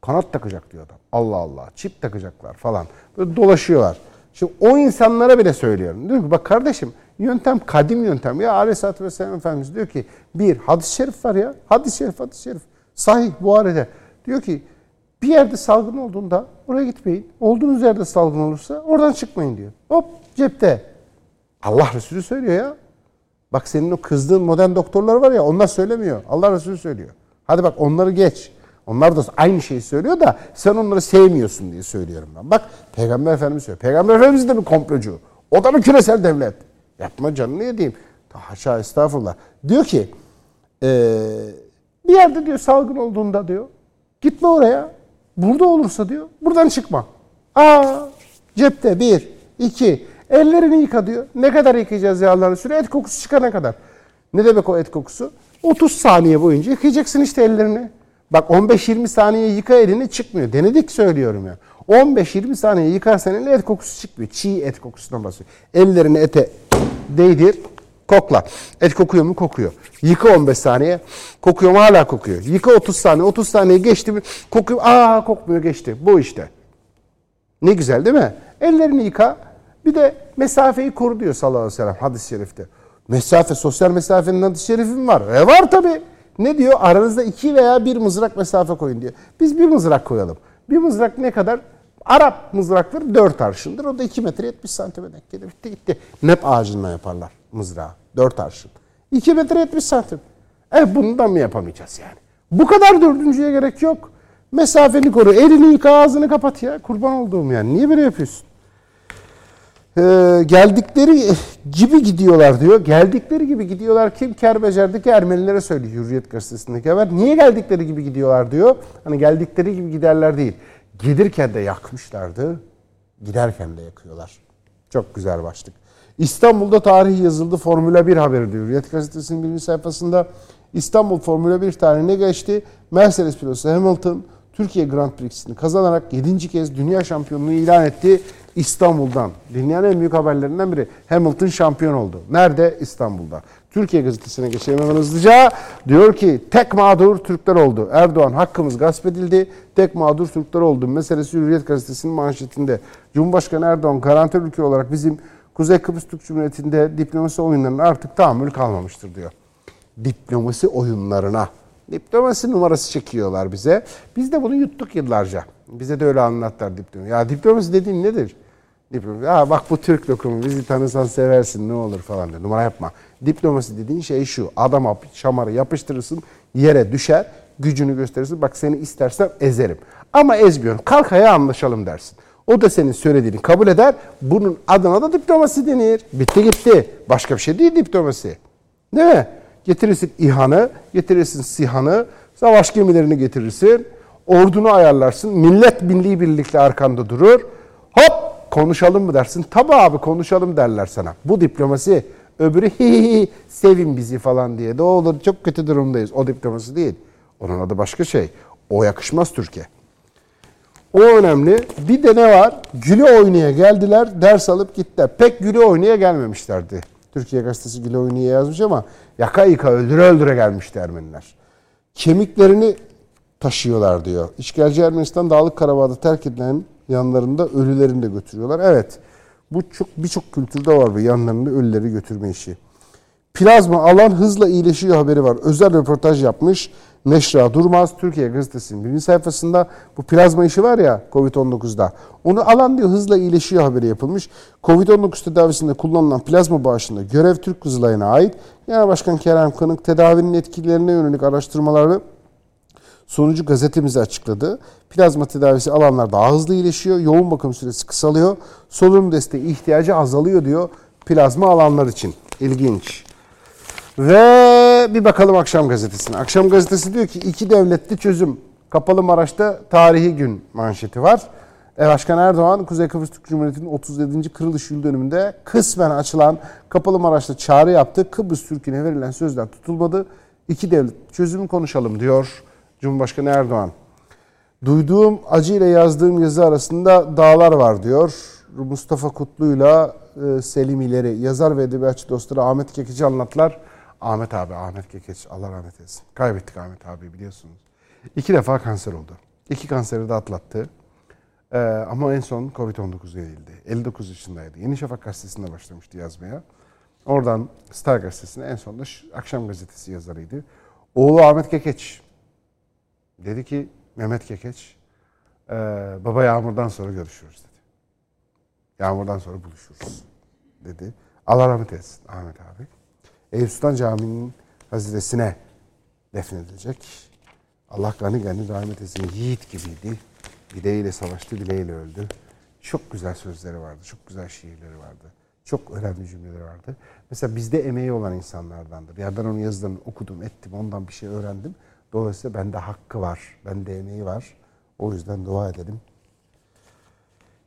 Kanat takacak diyor adam. Allah Allah. Çip takacaklar falan. Böyle dolaşıyorlar. Şimdi o insanlara bile söylüyorum. Diyor ki bak kardeşim yöntem kadim yöntem. Ya Aleyhisselatü Vesselam Efendimiz diyor ki bir hadis-i şerif var ya. Hadis-i şerif, hadis-i şerif. Sahih Buhari'de. Diyor ki bir yerde salgın olduğunda oraya gitmeyin. Olduğunuz yerde salgın olursa oradan çıkmayın diyor. Hop cepte. Allah Resulü söylüyor ya. Bak senin o kızdığın modern doktorlar var ya onlar söylemiyor. Allah Resulü söylüyor. Hadi bak onları geç. Onlar da aynı şeyi söylüyor da sen onları sevmiyorsun diye söylüyorum ben. Bak Peygamber Efendimiz söylüyor. Peygamber Efendimiz de mi komplocu? O da mı küresel devlet? Yapma canını yediğim. Haşa estağfurullah. Diyor ki ee, bir yerde diyor salgın olduğunda diyor gitme oraya. Burada olursa diyor buradan çıkma. Aa cepte bir, iki. Ellerini yıka diyor. Ne kadar yıkayacağız ya Allah'ın süre? Et kokusu çıkana kadar. Ne demek o et kokusu? 30 saniye boyunca yıkayacaksın işte ellerini. Bak 15-20 saniye yıka elini çıkmıyor. Denedik söylüyorum ya. 15-20 saniye yıkarsan elini et kokusu çıkmıyor. Çiğ et kokusundan bahsediyor. Ellerini ete değdir, kokla. Et kokuyor mu? Kokuyor. Yıka 15 saniye. Kokuyor mu? Hala kokuyor. Yıka 30 saniye. 30 saniye geçti mi? Kokuyor. Aa kokmuyor geçti. Bu işte. Ne güzel değil mi? Ellerini yıka. Bir de mesafeyi koru diyor sallallahu aleyhi ve sellem hadis-i şerifte. Mesafe, sosyal mesafenin hadis-i şerifi mi var? E var tabi. Ne diyor? Aranızda iki veya bir mızrak mesafe koyun diyor. Biz bir mızrak koyalım. Bir mızrak ne kadar? Arap mızrakları dört arşındır. O da 2 metre 70 santime denk gelir. Gitti. Nep ağacından yaparlar mızrağı. Dört arşın. 2 metre 70 santim. E bundan mı yapamayacağız yani? Bu kadar dördüncüye gerek yok. Mesafeni koru. Elini yıka ağzını kapat ya. Kurban olduğum yani. Niye böyle yapıyorsun? Ee, geldikleri gibi gidiyorlar diyor. Geldikleri gibi gidiyorlar. Kim Kerbecer'deki Ermenilere söylüyor Hürriyet gazetesindeki haber. Niye geldikleri gibi gidiyorlar diyor. Hani geldikleri gibi giderler değil. Gelirken de yakmışlardı. Giderken de yakıyorlar. Çok güzel başlık. İstanbul'da tarih yazıldı Formula 1 haberi diyor. Hürriyet gazetesinin birinci sayfasında İstanbul Formula 1 tarihine geçti. Mercedes pilotu Hamilton Türkiye Grand Prix'sini kazanarak 7. kez dünya şampiyonluğu ilan etti İstanbul'dan. Dünyanın en büyük haberlerinden biri. Hamilton şampiyon oldu. Nerede? İstanbul'da. Türkiye gazetesine geçelim hemen hızlıca. Diyor ki tek mağdur Türkler oldu. Erdoğan hakkımız gasp edildi. Tek mağdur Türkler oldu. Meselesi Hürriyet gazetesinin manşetinde. Cumhurbaşkanı Erdoğan garantör ülke olarak bizim Kuzey Kıbrıs Türk Cumhuriyeti'nde diplomasi oyunlarına artık tahammül kalmamıştır diyor. Diplomasi oyunlarına. Diplomasi numarası çekiyorlar bize. Biz de bunu yuttuk yıllarca. Bize de öyle anlattılar diplomasi. Ya diplomasi dediğin nedir? Diplomasi. Ya bak bu Türk lokumu bizi tanısan seversin ne olur falan diyor. Numara yapma. Diplomasi dediğin şey şu. Adama şamarı yapıştırırsın yere düşer gücünü gösterirsin. Bak seni istersem ezerim. Ama ezmiyorum. Kalk ayağa anlaşalım dersin. O da senin söylediğini kabul eder. Bunun adına da diplomasi denir. Bitti gitti. Başka bir şey değil diplomasi. Değil mi? Getirirsin İHA'nı, getirirsin SİHA'nı, savaş gemilerini getirirsin, ordunu ayarlarsın, millet milli birlikle arkanda durur. Hop konuşalım mı dersin? Tabii abi konuşalım derler sana. Bu diplomasi. Öbürü hi hi hi sevin bizi falan diye. De olur çok kötü durumdayız. O diplomasi değil. Onun adı başka şey. O yakışmaz Türkiye. O önemli. Bir de ne var? Güle oynaya geldiler, ders alıp gittiler. Pek güle oynaya gelmemişlerdi. Türkiye Gazetesi güle oynaya yazmış ama yaka yıka öldüre öldüre gelmişti Ermeniler. Kemiklerini taşıyorlar diyor. İşgalci Ermenistan Dağlık Karabağ'da terk edilen yanlarında ölülerini de götürüyorlar. Evet bu çok birçok kültürde var bu yanlarında ölüleri götürme işi. Plazma alan hızla iyileşiyor haberi var. Özel röportaj yapmış. Neşra Durmaz Türkiye Gazetesi'nin birinci sayfasında bu plazma işi var ya Covid-19'da. Onu alan diyor hızla iyileşiyor haberi yapılmış. Covid-19 tedavisinde kullanılan plazma bağışında görev Türk Kızılay'ına ait. Genel Başkan Kerem Kanık tedavinin etkilerine yönelik araştırmaları sonucu gazetemize açıkladı. Plazma tedavisi alanlar daha hızlı iyileşiyor. Yoğun bakım süresi kısalıyor. Solunum desteği ihtiyacı azalıyor diyor plazma alanlar için. İlginç. Ve bir bakalım Akşam Gazetesi'ne. Akşam Gazetesi diyor ki iki devletli çözüm. Kapalı Maraş'ta tarihi gün manşeti var. E, Başkan Erdoğan, Kuzey Kıbrıs Türk Cumhuriyeti'nin 37. kırılış yıl dönümünde kısmen açılan Kapalı Maraş'ta çağrı yaptı. Kıbrıs Türk'üne verilen sözler tutulmadı. İki devlet çözümü konuşalım diyor Cumhurbaşkanı Erdoğan. Duyduğum acıyla yazdığım yazı arasında dağlar var diyor. Mustafa Kutlu'yla e, Selim İleri yazar ve edebiyatçı dostları Ahmet Kekici anlatlar. Ahmet abi, Ahmet Kekeç Allah rahmet eylesin. Kaybettik Ahmet abi biliyorsunuz. İki defa kanser oldu. İki kanseri de atlattı. Ee, ama en son Covid-19 yenildi. 59 yaşındaydı. Yeni Şafak gazetesinde başlamıştı yazmaya. Oradan Star gazetesine en sonunda Akşam gazetesi yazarıydı. Oğlu Ahmet Kekeç dedi ki Mehmet Kekeç e, baba yağmurdan sonra görüşürüz dedi. Yağmurdan sonra buluşuruz dedi. Allah rahmet eylesin Ahmet abi. Eyüp Sultan Camii'nin haziresine defnedilecek. Allah gani gani rahmet eylesin. Yiğit gibiydi. Bileğiyle savaştı, bileğiyle öldü. Çok güzel sözleri vardı, çok güzel şiirleri vardı. Çok önemli cümleleri vardı. Mesela bizde emeği olan insanlardandır. Ya ben onun yazılarını okudum, ettim, ondan bir şey öğrendim. Dolayısıyla bende hakkı var, bende emeği var. O yüzden dua edelim.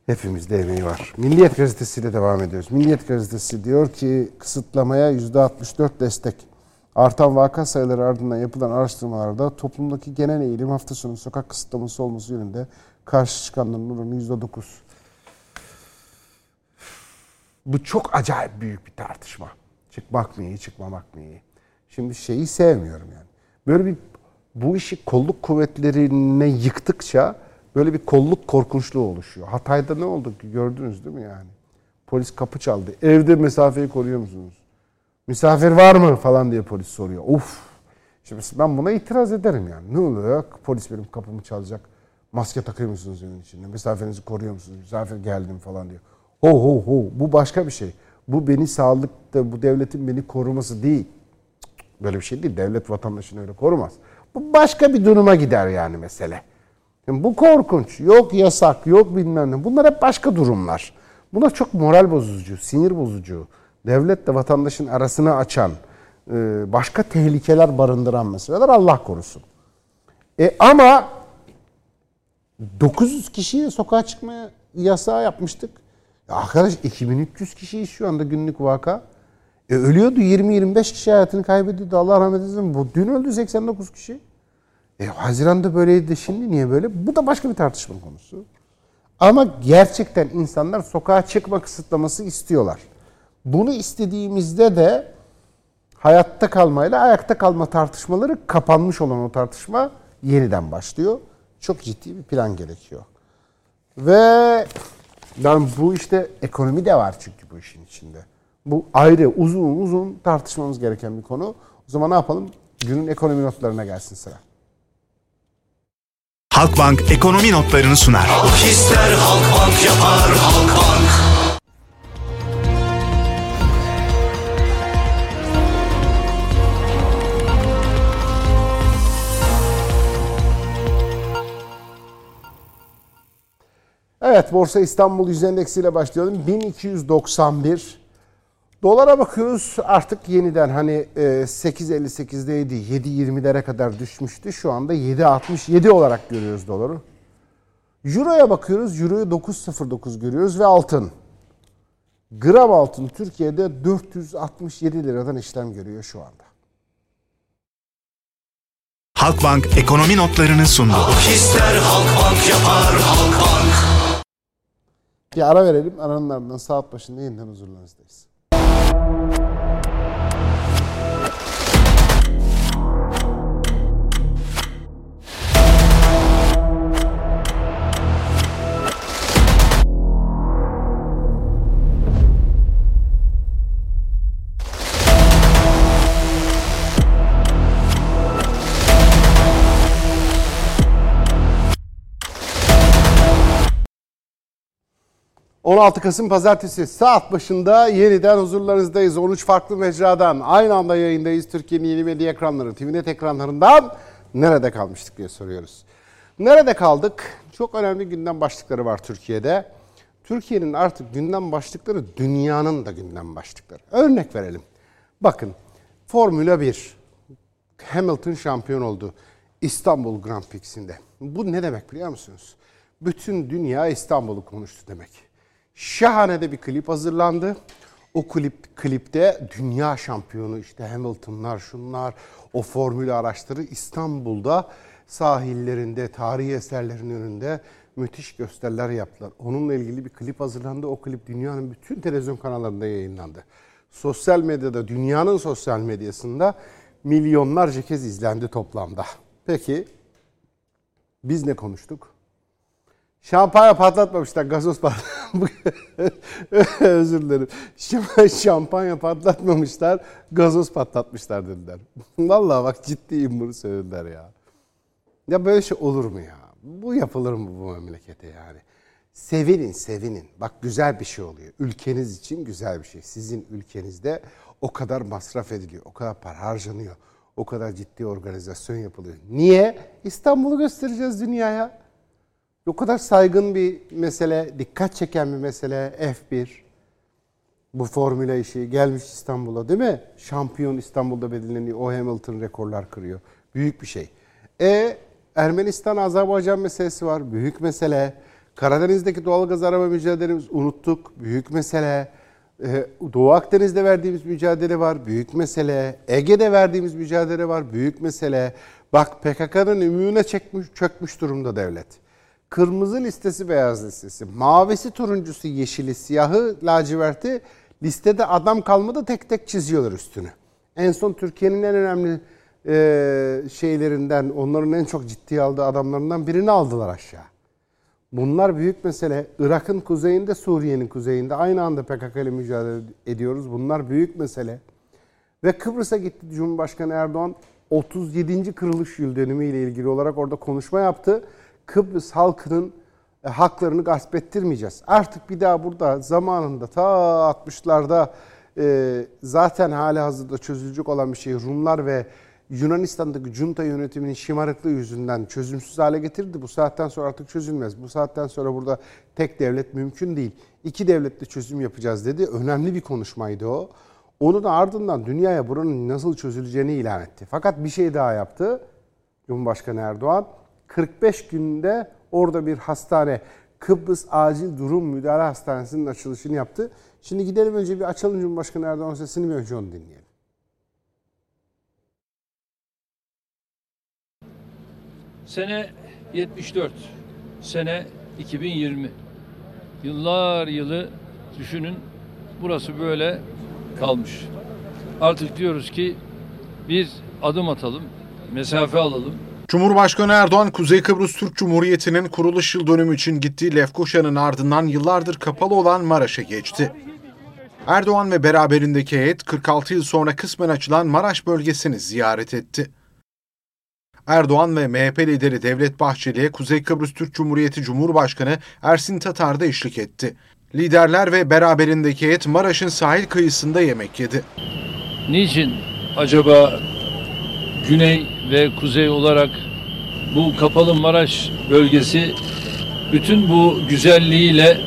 Hepimizde emeği var. Milliyet gazetesiyle devam ediyoruz. Milliyet gazetesi diyor ki kısıtlamaya %64 destek. Artan vaka sayıları ardından yapılan araştırmalarda toplumdaki genel eğilim hafta sonu sokak kısıtlaması olması yönünde karşı çıkanların oranı %9. Bu çok acayip büyük bir tartışma. Çıkmak mı iyi, çıkmamak mı iyi? Şimdi şeyi sevmiyorum yani. Böyle bir bu işi kolluk kuvvetlerine yıktıkça böyle bir kolluk korkunçluğu oluşuyor. Hatay'da ne oldu ki gördünüz değil mi yani? Polis kapı çaldı. Evde mesafeyi koruyor musunuz? Misafir var mı falan diye polis soruyor. Uf. Şimdi ben buna itiraz ederim yani. Ne oluyor? Polis benim kapımı çalacak. Maske takıyor musunuz evin içinde? Mesafenizi koruyor musunuz? Misafir geldim falan diyor. Ho ho ho. Bu başka bir şey. Bu beni sağlıkta, bu devletin beni koruması değil. Böyle bir şey değil. Devlet vatandaşını öyle korumaz. Bu başka bir duruma gider yani mesele. Yani bu korkunç. Yok yasak, yok bilmem ne. Bunlar hep başka durumlar. Bunlar çok moral bozucu, sinir bozucu. Devletle vatandaşın arasını açan, e, başka tehlikeler barındıran meseleler Allah korusun. E ama 900 kişiye sokağa çıkmaya yasağı yapmıştık. Ya arkadaş 2300 kişiyiz şu anda günlük vaka. E ölüyordu 20-25 kişi hayatını kaybediyordu. Allah rahmet eylesin. Bu dün öldü 89 kişi. E, Haziran'da böyleydi şimdi niye böyle? Bu da başka bir tartışma konusu. Ama gerçekten insanlar sokağa çıkma kısıtlaması istiyorlar. Bunu istediğimizde de hayatta kalmayla ayakta kalma tartışmaları kapanmış olan o tartışma yeniden başlıyor. Çok ciddi bir plan gerekiyor. Ve yani bu işte ekonomi de var çünkü bu işin içinde. Bu ayrı uzun uzun tartışmamız gereken bir konu. O zaman ne yapalım? Günün ekonomi notlarına gelsin sıra. Halkbank ekonomi notlarını sunar. Halk ister Halkbank yapar Halkbank. Evet Borsa İstanbul Yüz Endeksi ile başlayalım. 1291. Dolara bakıyoruz artık yeniden hani 8.58'deydi 7.20'lere kadar düşmüştü. Şu anda 7.67 olarak görüyoruz doları. Euro'ya bakıyoruz. Euro'yu 9.09 görüyoruz ve altın. Gram altın Türkiye'de 467 liradan işlem görüyor şu anda. Halkbank ekonomi notlarını sundu. Halk ister Halkbank yapar Halkbank. Bir ara verelim. Aranın ardından saat başında yeniden huzurlarınızdayız. Thank you. 16 Kasım Pazartesi saat başında yeniden huzurlarınızdayız. 13 farklı mecradan aynı anda yayındayız. Türkiye'nin yeni medya ekranları, TVNet ekranlarından nerede kalmıştık diye soruyoruz. Nerede kaldık? Çok önemli gündem başlıkları var Türkiye'de. Türkiye'nin artık gündem başlıkları dünyanın da gündem başlıkları. Örnek verelim. Bakın Formula 1 Hamilton şampiyon oldu İstanbul Grand Prix'sinde. Bu ne demek biliyor musunuz? Bütün dünya İstanbul'u konuştu demek. Şahane de bir klip hazırlandı. O klip klipte dünya şampiyonu işte Hamilton'lar şunlar o formül araçları İstanbul'da sahillerinde, tarihi eserlerin önünde müthiş gösteriler yaptılar. Onunla ilgili bir klip hazırlandı. O klip dünyanın bütün televizyon kanallarında yayınlandı. Sosyal medyada, dünyanın sosyal medyasında milyonlarca kez izlendi toplamda. Peki biz ne konuştuk? Şampanya patlatmamışlar, gazoz patlatmışlar. Özür dilerim. Şampanya patlatmamışlar, gazoz patlatmışlar dediler. Vallahi bak ciddiyim bunu söylediler ya. Ya böyle şey olur mu ya? Bu yapılır mı bu memlekete yani? Sevinin, sevinin. Bak güzel bir şey oluyor. Ülkeniz için güzel bir şey. Sizin ülkenizde o kadar masraf ediliyor, o kadar para harcanıyor, o kadar ciddi organizasyon yapılıyor. Niye? İstanbul'u göstereceğiz dünyaya. O kadar saygın bir mesele, dikkat çeken bir mesele F1. Bu formüla işi gelmiş İstanbul'a değil mi? Şampiyon İstanbul'da belirleniyor. O Hamilton rekorlar kırıyor. Büyük bir şey. E Ermenistan-Azerbaycan meselesi var. Büyük mesele. Karadeniz'deki doğalgaz arama mücadelemiz unuttuk. Büyük mesele. Ee, Doğu Akdeniz'de verdiğimiz mücadele var. Büyük mesele. Ege'de verdiğimiz mücadele var. Büyük mesele. Bak PKK'nın ümüğüne çekmiş, çökmüş durumda devlet. Kırmızı listesi, beyaz listesi. Mavisi, turuncusu, yeşili, siyahı, laciverti. Listede adam kalmadı tek tek çiziyorlar üstünü. En son Türkiye'nin en önemli e, şeylerinden, onların en çok ciddiye aldığı adamlarından birini aldılar aşağı. Bunlar büyük mesele. Irak'ın kuzeyinde, Suriye'nin kuzeyinde aynı anda PKK ile mücadele ediyoruz. Bunlar büyük mesele. Ve Kıbrıs'a gitti Cumhurbaşkanı Erdoğan 37. kırılış yıl dönümü ile ilgili olarak orada konuşma yaptı. Kıbrıs halkının e, haklarını gasp ettirmeyeceğiz. Artık bir daha burada zamanında ta 60'larda e, zaten hali hazırda çözülecek olan bir şey Rumlar ve Yunanistan'daki junta yönetiminin şımarıklığı yüzünden çözümsüz hale getirdi. Bu saatten sonra artık çözülmez. Bu saatten sonra burada tek devlet mümkün değil. İki devletle çözüm yapacağız dedi. Önemli bir konuşmaydı o. Onun ardından dünyaya buranın nasıl çözüleceğini ilan etti. Fakat bir şey daha yaptı Cumhurbaşkanı Erdoğan. 45 günde orada bir hastane Kıbrıs Acil Durum Müdahale Hastanesi'nin açılışını yaptı. Şimdi gidelim önce bir açalım Cumhurbaşkanı Erdoğan sesini bir önce onu dinleyelim. Sene 74, sene 2020. Yıllar yılı düşünün burası böyle kalmış. Artık diyoruz ki bir adım atalım, mesafe alalım. Cumhurbaşkanı Erdoğan, Kuzey Kıbrıs Türk Cumhuriyeti'nin kuruluş yıl dönümü için gittiği Lefkoşa'nın ardından yıllardır kapalı olan Maraş'a geçti. Erdoğan ve beraberindeki heyet 46 yıl sonra kısmen açılan Maraş bölgesini ziyaret etti. Erdoğan ve MHP lideri Devlet Bahçeli'ye Kuzey Kıbrıs Türk Cumhuriyeti Cumhurbaşkanı Ersin Tatar da eşlik etti. Liderler ve beraberindeki heyet Maraş'ın sahil kıyısında yemek yedi. Niçin acaba güney ve kuzey olarak bu kapalı Maraş bölgesi bütün bu güzelliğiyle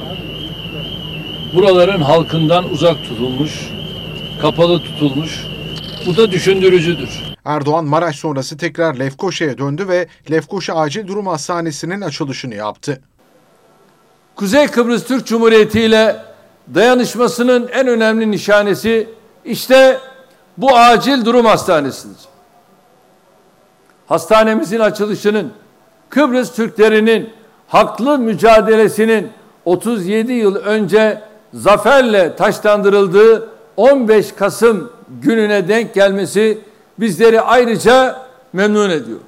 buraların halkından uzak tutulmuş, kapalı tutulmuş. Bu da düşündürücüdür. Erdoğan Maraş sonrası tekrar Lefkoşa'ya döndü ve Lefkoşa Acil Durum Hastanesi'nin açılışını yaptı. Kuzey Kıbrıs Türk Cumhuriyeti ile dayanışmasının en önemli nişanesi işte bu acil durum hastanesidir. Hastanemizin açılışının Kıbrıs Türklerinin haklı mücadelesinin 37 yıl önce zaferle taşlandırıldığı 15 Kasım gününe denk gelmesi bizleri ayrıca memnun ediyor.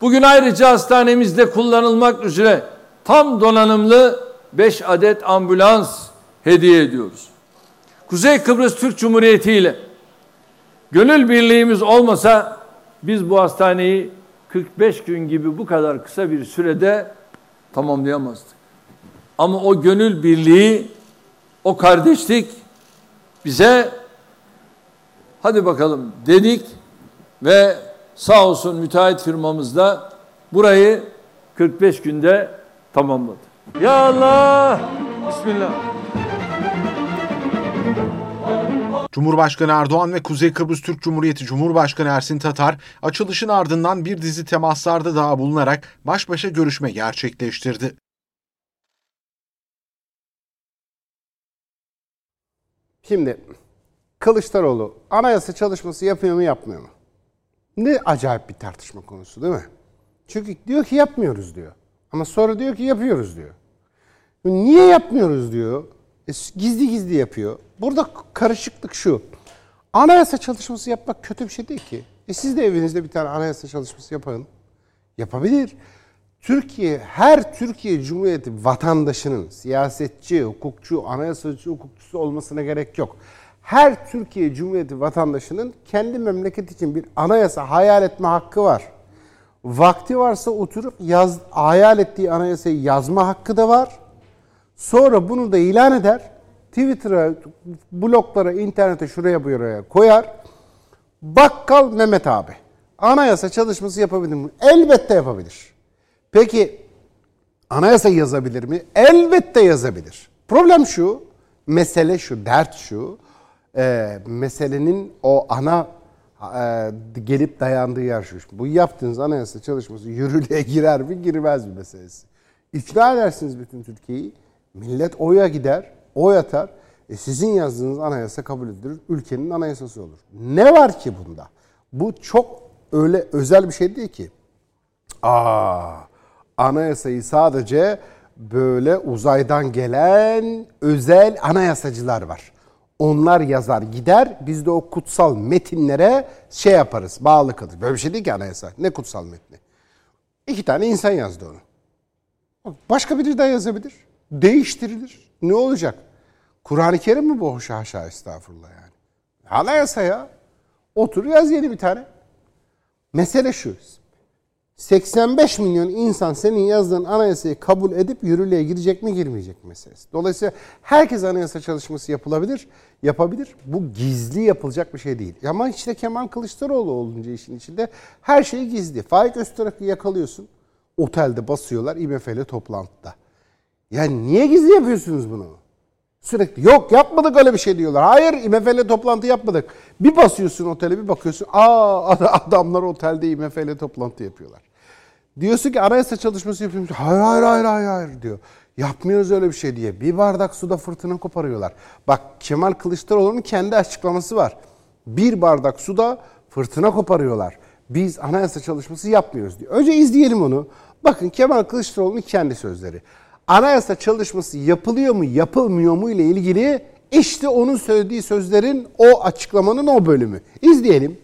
Bugün ayrıca hastanemizde kullanılmak üzere tam donanımlı 5 adet ambulans hediye ediyoruz. Kuzey Kıbrıs Türk Cumhuriyeti ile gönül birliğimiz olmasa biz bu hastaneyi 45 gün gibi bu kadar kısa bir sürede tamamlayamazdık. Ama o gönül birliği, o kardeşlik bize hadi bakalım dedik ve sağ olsun müteahhit firmamız da burayı 45 günde tamamladı. Ya Allah! Bismillah. Cumhurbaşkanı Erdoğan ve Kuzey Kıbrıs Türk Cumhuriyeti Cumhurbaşkanı Ersin Tatar açılışın ardından bir dizi temaslarda daha bulunarak baş başa görüşme gerçekleştirdi. Şimdi Kılıçdaroğlu anayasa çalışması yapıyor mu yapmıyor mu? Ne acayip bir tartışma konusu değil mi? Çünkü diyor ki yapmıyoruz diyor. Ama sonra diyor ki yapıyoruz diyor. Niye yapmıyoruz diyor. E, gizli gizli yapıyor. Burada karışıklık şu. Anayasa çalışması yapmak kötü bir şey değil ki. E siz de evinizde bir tane anayasa çalışması yapın. Yapabilir. Türkiye, her Türkiye Cumhuriyeti vatandaşının siyasetçi, hukukçu, anayasacı, hukukçusu olmasına gerek yok. Her Türkiye Cumhuriyeti vatandaşının kendi memleket için bir anayasa hayal etme hakkı var. Vakti varsa oturup yaz, hayal ettiği anayasayı yazma hakkı da var. Sonra bunu da ilan eder. Twitter'a, bloglara, internete şuraya buraya koyar. Bakkal Mehmet abi. Anayasa çalışması yapabilir mi? Elbette yapabilir. Peki anayasa yazabilir mi? Elbette yazabilir. Problem şu, mesele şu, dert şu. E, meselenin o ana e, gelip dayandığı yer şu. Bu yaptığınız anayasa çalışması yürürlüğe girer mi girmez mi meselesi. İkna edersiniz bütün Türkiye'yi. Millet oya gider, oy atar. E sizin yazdığınız anayasa kabul edilir. Ülkenin anayasası olur. Ne var ki bunda? Bu çok öyle özel bir şey değil ki. Aa, anayasayı sadece böyle uzaydan gelen özel anayasacılar var. Onlar yazar gider biz de o kutsal metinlere şey yaparız bağlı kalır. Böyle bir şey değil ki anayasa. Ne kutsal metni? İki tane insan yazdı onu. Başka biri de yazabilir. Değiştirilir. Ne olacak? Kur'an-ı Kerim mi bu? Haşa estağfurullah yani. Anayasa ya. Otur yaz yeni bir tane. Mesele şu. 85 milyon insan senin yazdığın anayasayı kabul edip yürürlüğe girecek mi girmeyecek meselesi. Dolayısıyla herkes anayasa çalışması yapılabilir, yapabilir. Bu gizli yapılacak bir şey değil. Ama işte Kemal Kılıçdaroğlu olunca işin içinde her şey gizli. Faik Öztürk'ü yakalıyorsun. Otelde basıyorlar IMF'yle toplantıda. Yani niye gizli yapıyorsunuz bunu? Sürekli yok yapmadık öyle bir şey diyorlar. Hayır IMF'yle toplantı yapmadık. Bir basıyorsun otele bir bakıyorsun. Aa adamlar otelde IMF'yle toplantı yapıyorlar. Diyorsun ki anayasa çalışması yapıyoruz. Hayır hayır hayır hayır hayır diyor. Yapmıyoruz öyle bir şey diye. Bir bardak suda fırtına koparıyorlar. Bak Kemal Kılıçdaroğlu'nun kendi açıklaması var. Bir bardak suda fırtına koparıyorlar. Biz anayasa çalışması yapmıyoruz diyor. Önce izleyelim onu. Bakın Kemal Kılıçdaroğlu'nun kendi sözleri. Anayasa çalışması yapılıyor mu yapılmıyor mu ile ilgili işte onun söylediği sözlerin o açıklamanın o bölümü. İzleyelim.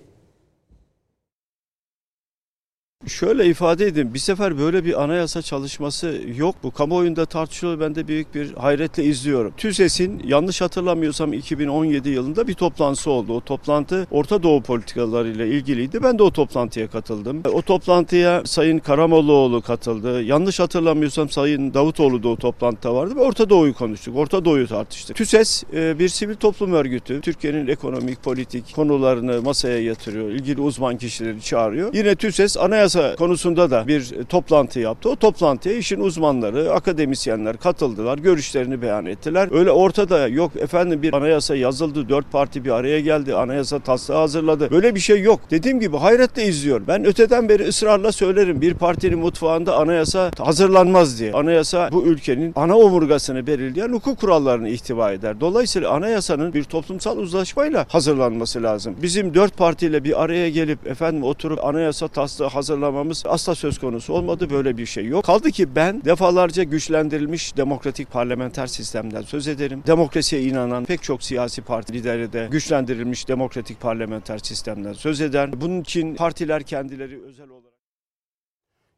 Şöyle ifade edeyim. Bir sefer böyle bir anayasa çalışması yok. Bu kamuoyunda tartışılıyor. Ben de büyük bir hayretle izliyorum. TÜSES'in yanlış hatırlamıyorsam 2017 yılında bir toplantısı oldu. O toplantı Orta Doğu politikaları ile ilgiliydi. Ben de o toplantıya katıldım. O toplantıya Sayın Karamollaoğlu katıldı. Yanlış hatırlamıyorsam Sayın Davutoğlu da o toplantıda vardı ve Orta Doğu'yu konuştuk. Orta Doğu'yu tartıştık. TÜSES e, bir sivil toplum örgütü. Türkiye'nin ekonomik, politik konularını masaya yatırıyor. İlgili uzman kişileri çağırıyor. Yine TÜSES anayasa konusunda da bir toplantı yaptı. O toplantıya işin uzmanları, akademisyenler katıldılar, görüşlerini beyan ettiler. Öyle ortada yok efendim bir anayasa yazıldı, dört parti bir araya geldi, anayasa taslağı hazırladı. Böyle bir şey yok. Dediğim gibi hayretle izliyorum. Ben öteden beri ısrarla söylerim bir partinin mutfağında anayasa hazırlanmaz diye. Anayasa bu ülkenin ana omurgasını belirleyen hukuk kurallarını ihtiva eder. Dolayısıyla anayasanın bir toplumsal uzlaşmayla hazırlanması lazım. Bizim dört partiyle bir araya gelip efendim oturup anayasa taslağı hazırlanması hazırlamamız asla söz konusu olmadı. Böyle bir şey yok. Kaldı ki ben defalarca güçlendirilmiş demokratik parlamenter sistemden söz ederim. Demokrasiye inanan pek çok siyasi parti lideri de güçlendirilmiş demokratik parlamenter sistemden söz eder. Bunun için partiler kendileri özel olarak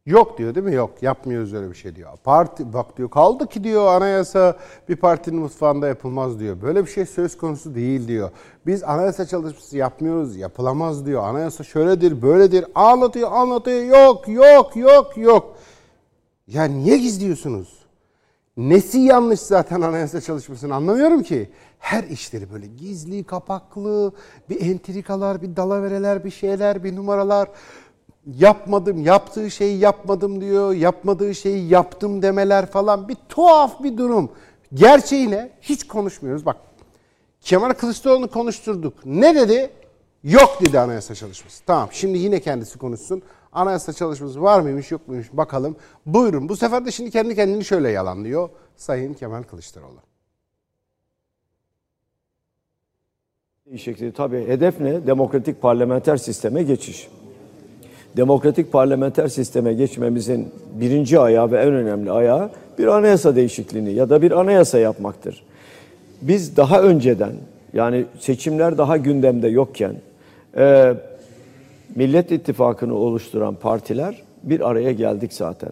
Yok diyor değil mi? Yok yapmıyoruz öyle bir şey diyor. Parti bak diyor kaldı ki diyor anayasa bir partinin mutfağında yapılmaz diyor. Böyle bir şey söz konusu değil diyor. Biz anayasa çalışması yapmıyoruz yapılamaz diyor. Anayasa şöyledir böyledir anlatıyor anlatıyor yok yok yok yok. Ya niye gizliyorsunuz? Nesi yanlış zaten anayasa çalışmasını anlamıyorum ki. Her işleri böyle gizli, kapaklı, bir entrikalar, bir dalavereler, bir şeyler, bir numaralar. Yapmadım, yaptığı şeyi yapmadım diyor. Yapmadığı şeyi yaptım demeler falan. Bir tuhaf bir durum. Gerçeğine hiç konuşmuyoruz. Bak Kemal Kılıçdaroğlu'nu konuşturduk. Ne dedi? Yok dedi anayasa çalışması. Tamam şimdi yine kendisi konuşsun. Anayasa çalışması var mıymış yok muymuş bakalım. Buyurun bu sefer de şimdi kendi kendini şöyle yalanlıyor Sayın Kemal Kılıçdaroğlu. Değişikliği tabii hedef ne? Demokratik parlamenter sisteme geçiş. Demokratik parlamenter sisteme geçmemizin birinci ayağı ve en önemli ayağı bir anayasa değişikliğini ya da bir anayasa yapmaktır. Biz daha önceden yani seçimler daha gündemde yokken e, Millet İttifakı'nı oluşturan partiler bir araya geldik zaten.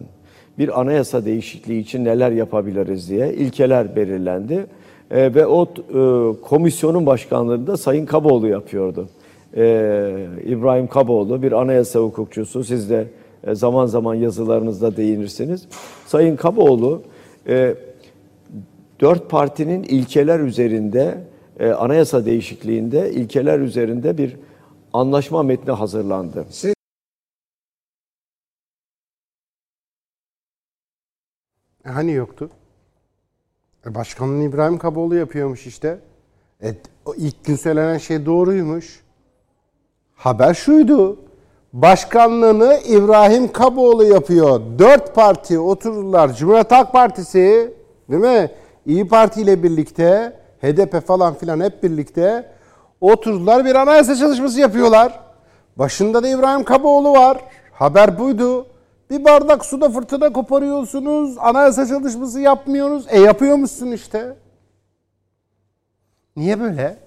Bir anayasa değişikliği için neler yapabiliriz diye ilkeler belirlendi. E, ve o e, komisyonun başkanlığını da Sayın Kaboğlu yapıyordu. E, İbrahim Kaboğlu bir anayasa hukukçusu. Siz de e, zaman zaman yazılarınızda değinirsiniz. Sayın Kaboğlu e, dört partinin ilkeler üzerinde e, anayasa değişikliğinde ilkeler üzerinde bir anlaşma metni hazırlandı. E hani yoktu? Başkanın İbrahim Kaboğlu yapıyormuş işte. E, ilk gün söylenen şey doğruymuş. Haber şuydu. Başkanlığını İbrahim Kaboğlu yapıyor. Dört parti otururlar. Cumhuriyet Halk Partisi değil mi? İyi Parti ile birlikte HDP falan filan hep birlikte oturdular bir anayasa çalışması yapıyorlar. Başında da İbrahim Kaboğlu var. Haber buydu. Bir bardak suda fırtına koparıyorsunuz. Anayasa çalışması yapmıyorsunuz. E yapıyormuşsun işte. Niye böyle?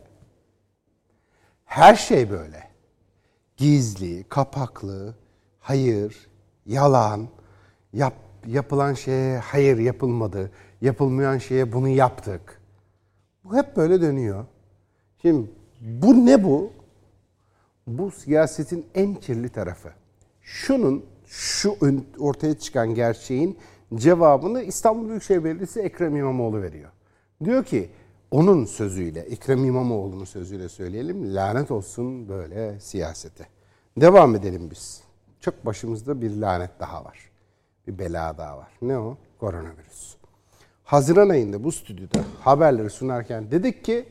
Her şey böyle. Gizli, kapaklı, hayır, yalan, yap, yapılan şeye hayır yapılmadı, yapılmayan şeye bunu yaptık. Bu hep böyle dönüyor. Şimdi bu ne bu? Bu siyasetin en kirli tarafı. Şunun, şu ortaya çıkan gerçeğin cevabını İstanbul Büyükşehir Belediyesi Ekrem İmamoğlu veriyor. Diyor ki onun sözüyle, Ekrem İmamoğlu'nun sözüyle söyleyelim, lanet olsun böyle siyasete. Devam edelim biz. Çok başımızda bir lanet daha var. Bir bela daha var. Ne o? Koronavirüs. Haziran ayında bu stüdyoda haberleri sunarken dedik ki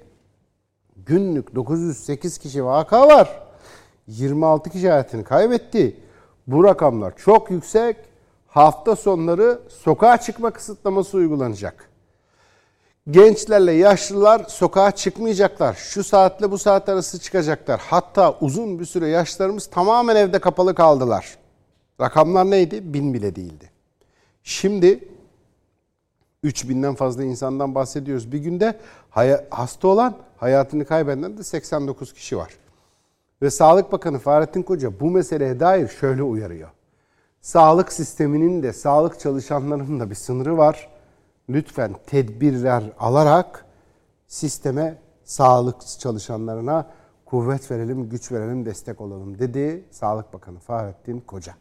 günlük 908 kişi vaka var. 26 kişi hayatını kaybetti. Bu rakamlar çok yüksek. Hafta sonları sokağa çıkma kısıtlaması uygulanacak. Gençlerle yaşlılar sokağa çıkmayacaklar. Şu saatle bu saat arası çıkacaklar. Hatta uzun bir süre yaşlarımız tamamen evde kapalı kaldılar. Rakamlar neydi? Bin bile değildi. Şimdi 3000'den fazla insandan bahsediyoruz. Bir günde hasta olan, hayatını kaybeden de 89 kişi var. Ve Sağlık Bakanı Fahrettin Koca bu meseleye dair şöyle uyarıyor. Sağlık sisteminin de sağlık çalışanlarının da bir sınırı var. Lütfen tedbirler alarak sisteme, sağlık çalışanlarına kuvvet verelim, güç verelim, destek olalım dedi Sağlık Bakanı Fahrettin Koca.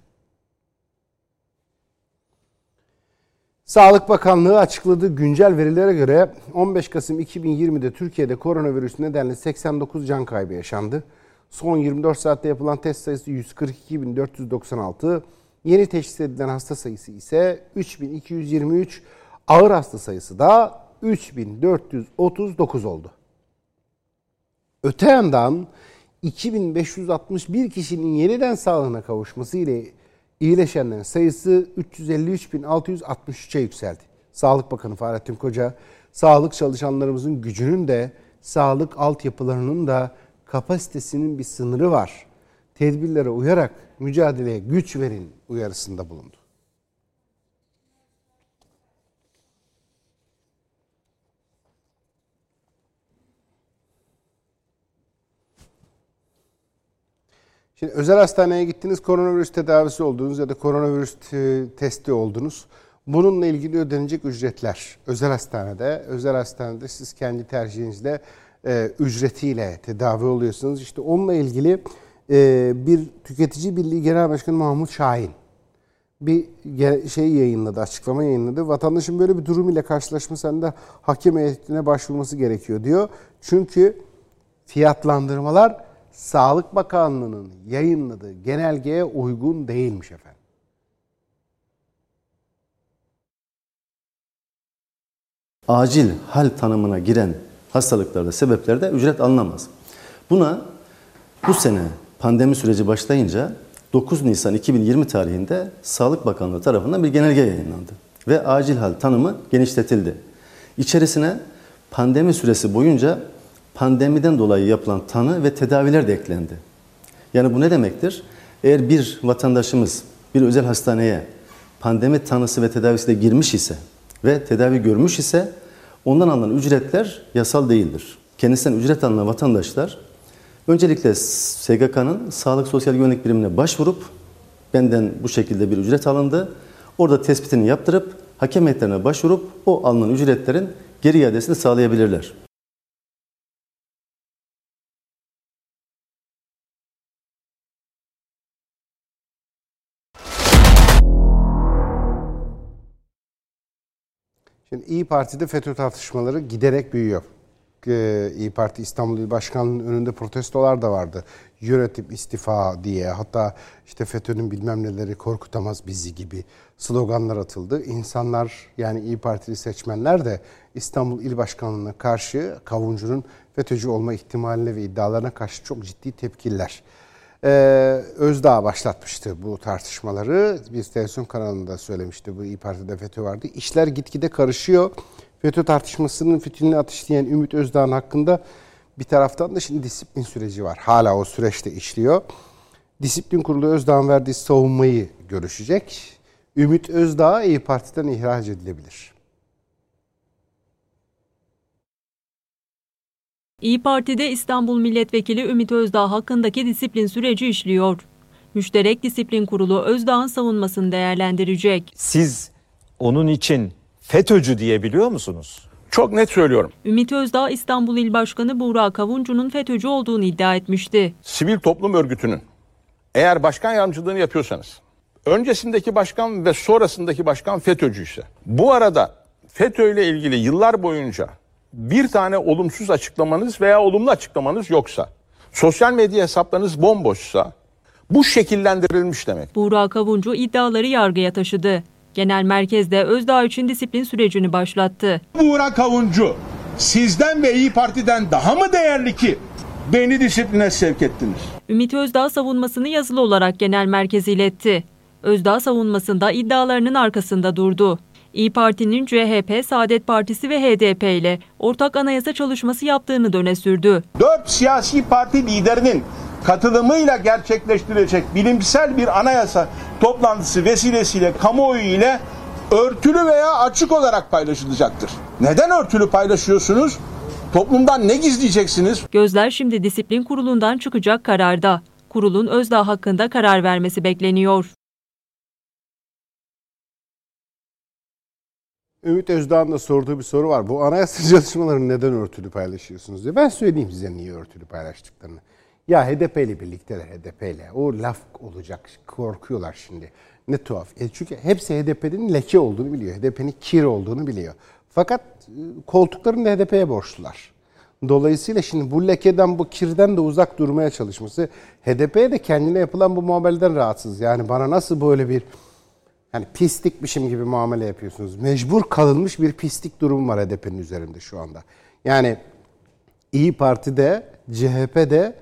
Sağlık Bakanlığı açıkladığı güncel verilere göre 15 Kasım 2020'de Türkiye'de koronavirüs nedenle 89 can kaybı yaşandı. Son 24 saatte yapılan test sayısı 142.496. Yeni teşhis edilen hasta sayısı ise 3223. Ağır hasta sayısı da 3439 oldu. Öte yandan 2561 kişinin yeniden sağlığına kavuşması ile iyileşenlerin sayısı 353.663'e yükseldi. Sağlık Bakanı Fahrettin Koca, sağlık çalışanlarımızın gücünün de, sağlık altyapılarının da kapasitesinin bir sınırı var. Tedbirlere uyarak mücadeleye güç verin uyarısında bulundu. Şimdi özel hastaneye gittiniz, koronavirüs tedavisi oldunuz ya da koronavirüs testi oldunuz. Bununla ilgili ödenecek ücretler özel hastanede, özel hastanede siz kendi tercihinizle e, ücretiyle tedavi oluyorsunuz. İşte onunla ilgili e, bir tüketici birliği genel başkanı Mahmut Şahin bir şey yayınladı, açıklama yayınladı. Vatandaşın böyle bir durum ile karşılaşmasında hakem heyetine başvurması gerekiyor diyor. Çünkü fiyatlandırmalar Sağlık Bakanlığı'nın yayınladığı genelgeye uygun değilmiş efendim. acil hal tanımına giren hastalıklarda, sebeplerde ücret alınamaz. Buna bu sene pandemi süreci başlayınca 9 Nisan 2020 tarihinde Sağlık Bakanlığı tarafından bir genelge yayınlandı ve acil hal tanımı genişletildi. İçerisine pandemi süresi boyunca pandemiden dolayı yapılan tanı ve tedaviler de eklendi. Yani bu ne demektir? Eğer bir vatandaşımız bir özel hastaneye pandemi tanısı ve tedavisi de girmiş ise ve tedavi görmüş ise ondan alınan ücretler yasal değildir. Kendisinden ücret alınan vatandaşlar öncelikle SGK'nın Sağlık Sosyal Güvenlik Birimine başvurup benden bu şekilde bir ücret alındı. Orada tespitini yaptırıp hakem heyetlerine başvurup o alınan ücretlerin geri iadesini sağlayabilirler. Şimdi İyi Parti'de FETÖ tartışmaları giderek büyüyor. Ee, İyi Parti İstanbul İl Başkanlığı'nın önünde protestolar da vardı. Yönetim istifa diye hatta işte FETÖ'nün bilmem neleri korkutamaz bizi gibi sloganlar atıldı. İnsanlar yani İyi Partili seçmenler de İstanbul İl Başkanlığı'na karşı Kavuncu'nun FETÖ'cü olma ihtimaline ve iddialarına karşı çok ciddi tepkiler. Ee, Özdağ başlatmıştı bu tartışmaları. Bir televizyon kanalında söylemişti bu İyi Parti'de FETÖ vardı. İşler gitgide karışıyor. FETÖ tartışmasının fitilini ateşleyen Ümit Özdağ'ın hakkında bir taraftan da şimdi disiplin süreci var. Hala o süreçte işliyor. Disiplin Kurulu Özdağ'ın verdiği savunmayı görüşecek. Ümit Özdağ İyi Parti'den ihraç edilebilir. İyi Parti'de İstanbul Milletvekili Ümit Özdağ hakkındaki disiplin süreci işliyor. Müşterek Disiplin Kurulu Özdağ'ın savunmasını değerlendirecek. Siz onun için FETÖ'cü diyebiliyor musunuz? Çok net söylüyorum. Ümit Özdağ İstanbul İl Başkanı Buğra Kavuncu'nun FETÖ'cü olduğunu iddia etmişti. Sivil toplum örgütünün eğer başkan yardımcılığını yapıyorsanız, öncesindeki başkan ve sonrasındaki başkan FETÖ'cüyse, bu arada FETÖ ile ilgili yıllar boyunca bir tane olumsuz açıklamanız veya olumlu açıklamanız yoksa, sosyal medya hesaplarınız bomboşsa bu şekillendirilmiş demek. Buğra Kavuncu iddiaları yargıya taşıdı. Genel merkezde Özdağ için disiplin sürecini başlattı. Buğra Kavuncu sizden ve İyi Parti'den daha mı değerli ki beni disipline sevk ettiniz? Ümit Özdağ savunmasını yazılı olarak genel merkeze iletti. Özdağ savunmasında iddialarının arkasında durdu. İyi Parti'nin CHP, Saadet Partisi ve HDP ile ortak anayasa çalışması yaptığını döne sürdü. Dört siyasi parti liderinin katılımıyla gerçekleştirilecek bilimsel bir anayasa toplantısı vesilesiyle kamuoyu ile örtülü veya açık olarak paylaşılacaktır. Neden örtülü paylaşıyorsunuz? Toplumdan ne gizleyeceksiniz? Gözler şimdi disiplin kurulundan çıkacak kararda. Kurulun Özdağ hakkında karar vermesi bekleniyor. Ümit Özdağ'ın da sorduğu bir soru var. Bu anayasa çalışmalarını neden örtülü paylaşıyorsunuz diye. Ben söyleyeyim size niye örtülü paylaştıklarını. Ya HDP ile birlikteler HDP ile. O laf olacak. Korkuyorlar şimdi. Ne tuhaf. E çünkü hepsi HDP'nin leke olduğunu biliyor. HDP'nin kir olduğunu biliyor. Fakat e, koltuklarını da HDP'ye borçlular. Dolayısıyla şimdi bu lekeden, bu kirden de uzak durmaya çalışması HDP'ye de kendine yapılan bu muameleden rahatsız. Yani bana nasıl böyle bir yani pislikmişim gibi muamele yapıyorsunuz. Mecbur kalınmış bir pislik durum var HDP'nin üzerinde şu anda. Yani İyi Parti'de, CHP'de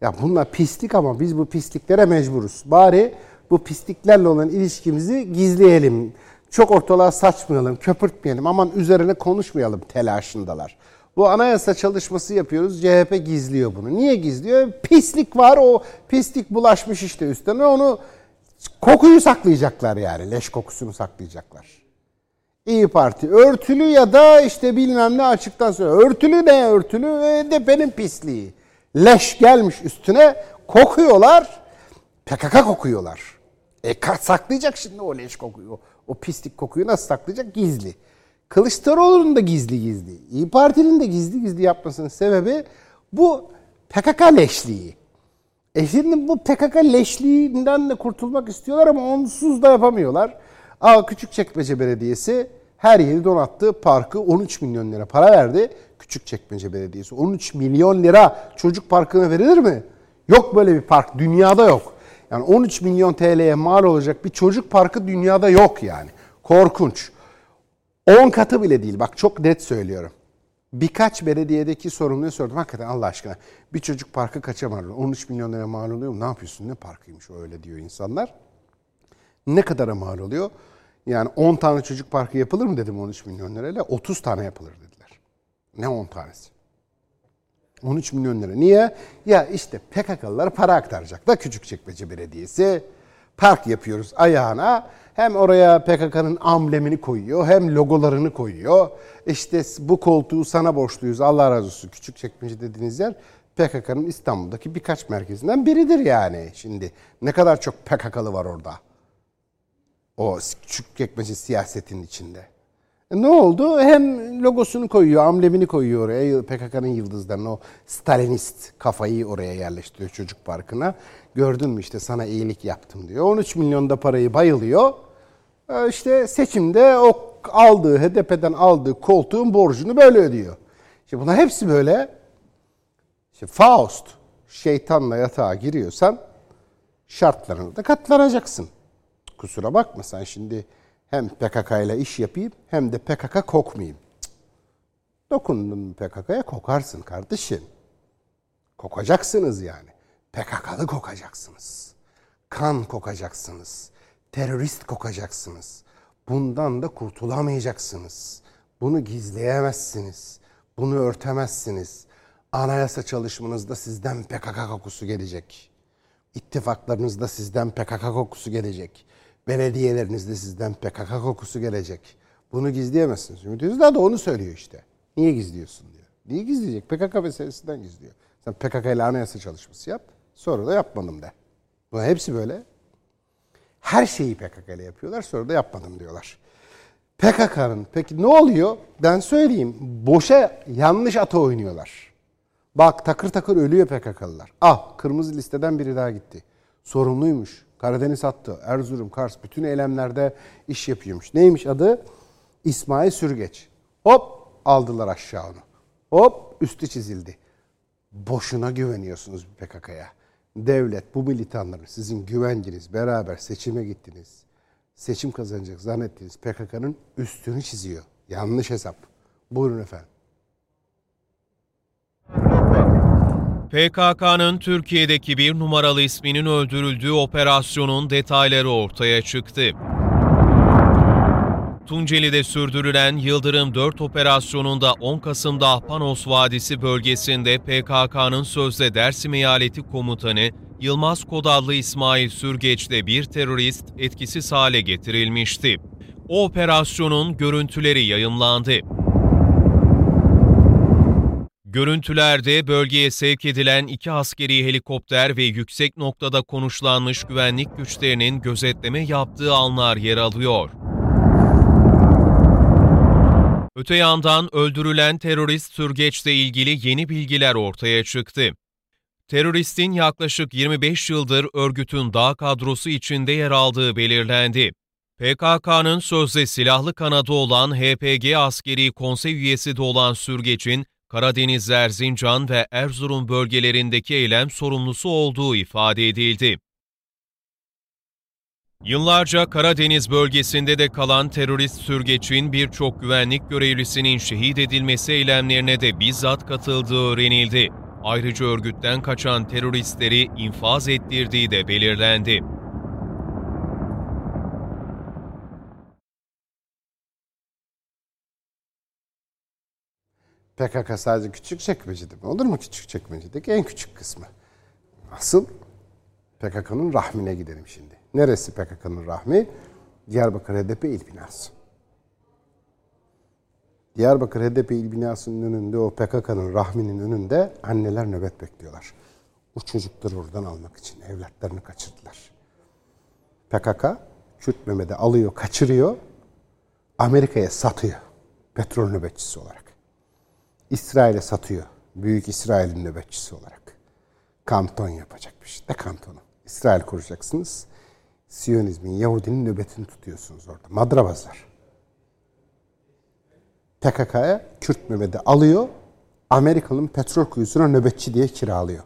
ya bunlar pislik ama biz bu pisliklere mecburuz. Bari bu pisliklerle olan ilişkimizi gizleyelim. Çok ortalığa saçmayalım, köpürtmeyelim. Aman üzerine konuşmayalım telaşındalar. Bu anayasa çalışması yapıyoruz. CHP gizliyor bunu. Niye gizliyor? Pislik var. O pislik bulaşmış işte üstüne. Onu kokuyu saklayacaklar yani. Leş kokusunu saklayacaklar. İyi Parti örtülü ya da işte bilmem ne açıktan söyle. Örtülü ne örtülü? HDP'nin pisliği. Leş gelmiş üstüne kokuyorlar. PKK kokuyorlar. E saklayacak şimdi o leş kokuyu. O pislik kokuyu nasıl saklayacak? Gizli. Kılıçdaroğlu'nun da gizli gizli. İyi Parti'nin de gizli gizli yapmasının sebebi bu PKK leşliği. E şimdi bu PKK leşliğinden de kurtulmak istiyorlar ama onsuz da yapamıyorlar. Aa Küçükçekmece Belediyesi her yeri donattı. Parkı 13 milyon lira para verdi. Küçükçekmece Belediyesi 13 milyon lira çocuk parkına verilir mi? Yok böyle bir park. Dünyada yok. Yani 13 milyon TL'ye mal olacak bir çocuk parkı dünyada yok yani. Korkunç. 10 katı bile değil. Bak çok net söylüyorum. Birkaç belediyedeki sorumluya sordum. Hakikaten Allah aşkına bir çocuk parkı kaça mal oluyor? 13 milyon lira mal oluyor mu? Ne yapıyorsun? Ne parkıymış o öyle diyor insanlar. Ne kadara mal oluyor? Yani 10 tane çocuk parkı yapılır mı dedim 13 milyon lirayla. 30 tane yapılır dediler. Ne 10 tanesi? 13 milyon lira. Niye? Ya işte PKK'lılar para aktaracak da Küçükçekmece Belediyesi park yapıyoruz ayağına. Hem oraya PKK'nın amblemini koyuyor hem logolarını koyuyor. İşte bu koltuğu sana borçluyuz Allah razı olsun. Küçükçekmece dediğiniz yer PKK'nın İstanbul'daki birkaç merkezinden biridir yani. Şimdi ne kadar çok PKK'lı var orada. O Küçükçekmece siyasetin içinde. E ne oldu? Hem logosunu koyuyor, amblemini koyuyor oraya. PKK'nın yıldızlarını, o Stalinist kafayı oraya yerleştiriyor çocuk parkına. Gördün mü işte sana iyilik yaptım diyor. 13 milyonda parayı bayılıyor. E işte seçimde o aldığı, HDP'den aldığı koltuğun borcunu böyle ödüyor. İşte bunlar hepsi böyle. İşte Faust, şeytanla yatağa giriyorsan şartlarına da katlanacaksın. Kusura bakma sen şimdi hem PKK ile iş yapayım hem de PKK kokmayayım. Cık. Dokundun PKK'ya kokarsın kardeşim. Kokacaksınız yani. PKK'lı kokacaksınız. Kan kokacaksınız. Terörist kokacaksınız. Bundan da kurtulamayacaksınız. Bunu gizleyemezsiniz. Bunu örtemezsiniz. Anayasa çalışmanızda sizden PKK kokusu gelecek. İttifaklarınızda sizden PKK kokusu gelecek. Belediyelerinizde sizden PKK kokusu gelecek. Bunu gizleyemezsiniz. Ümit Özdağ da onu söylüyor işte. Niye gizliyorsun diyor. Niye gizleyecek? PKK meselesinden gizliyor. Sen PKK ile anayasa çalışması yap. Sonra da yapmadım de. Bu hepsi böyle. Her şeyi PKK ile yapıyorlar. Sonra da yapmadım diyorlar. PKK'nın peki ne oluyor? Ben söyleyeyim. Boşa yanlış ata oynuyorlar. Bak takır takır ölüyor PKK'lılar. Ah kırmızı listeden biri daha gitti. Sorumluymuş. Karadeniz hattı, Erzurum, Kars bütün eylemlerde iş yapıyormuş. Neymiş adı? İsmail Sürgeç. Hop aldılar aşağı onu. Hop üstü çizildi. Boşuna güveniyorsunuz PKK'ya. Devlet bu militanların sizin güvenciniz beraber seçime gittiniz. Seçim kazanacak zannettiniz PKK'nın üstünü çiziyor. Yanlış hesap. Buyurun efendim. PKK'nın Türkiye'deki bir numaralı isminin öldürüldüğü operasyonun detayları ortaya çıktı. Tunceli'de sürdürülen Yıldırım 4 operasyonunda 10 Kasım'da Ahpanos Vadisi bölgesinde PKK'nın sözde Dersim Eyaleti Komutanı Yılmaz Kodallı İsmail Sürgeç'le bir terörist etkisiz hale getirilmişti. O operasyonun görüntüleri yayımlandı. Görüntülerde bölgeye sevk edilen iki askeri helikopter ve yüksek noktada konuşlanmış güvenlik güçlerinin gözetleme yaptığı anlar yer alıyor. Öte yandan öldürülen terörist sürgeçle ilgili yeni bilgiler ortaya çıktı. Teröristin yaklaşık 25 yıldır örgütün dağ kadrosu içinde yer aldığı belirlendi. PKK'nın sözde silahlı kanadı olan HPG askeri konsey üyesi de olan Sürgeç'in Karadeniz, Erzincan ve Erzurum bölgelerindeki eylem sorumlusu olduğu ifade edildi. Yıllarca Karadeniz bölgesinde de kalan terörist sürgeçin birçok güvenlik görevlisinin şehit edilmesi eylemlerine de bizzat katıldığı öğrenildi. Ayrıca örgütten kaçan teröristleri infaz ettirdiği de belirlendi. PKK sadece küçük çekmecede mi? Olur mu küçük çekmecedeki en küçük kısmı? Asıl PKK'nın rahmine gidelim şimdi. Neresi PKK'nın rahmi? Diyarbakır HDP il binası. Diyarbakır HDP il binasının önünde o PKK'nın rahminin önünde anneler nöbet bekliyorlar. O çocukları oradan almak için evlatlarını kaçırdılar. PKK Kürt Mehmet'i alıyor, kaçırıyor, Amerika'ya satıyor petrol nöbetçisi olarak. İsrail'e satıyor. Büyük İsrail'in nöbetçisi olarak. Kanton yapacakmış. Ne kantonu? İsrail kuracaksınız. Siyonizmin, Yahudinin nöbetini tutuyorsunuz orada. Madrabazlar. PKK'ya Kürt Mehmet'i alıyor. Amerika'nın petrol kuyusuna nöbetçi diye kiralıyor.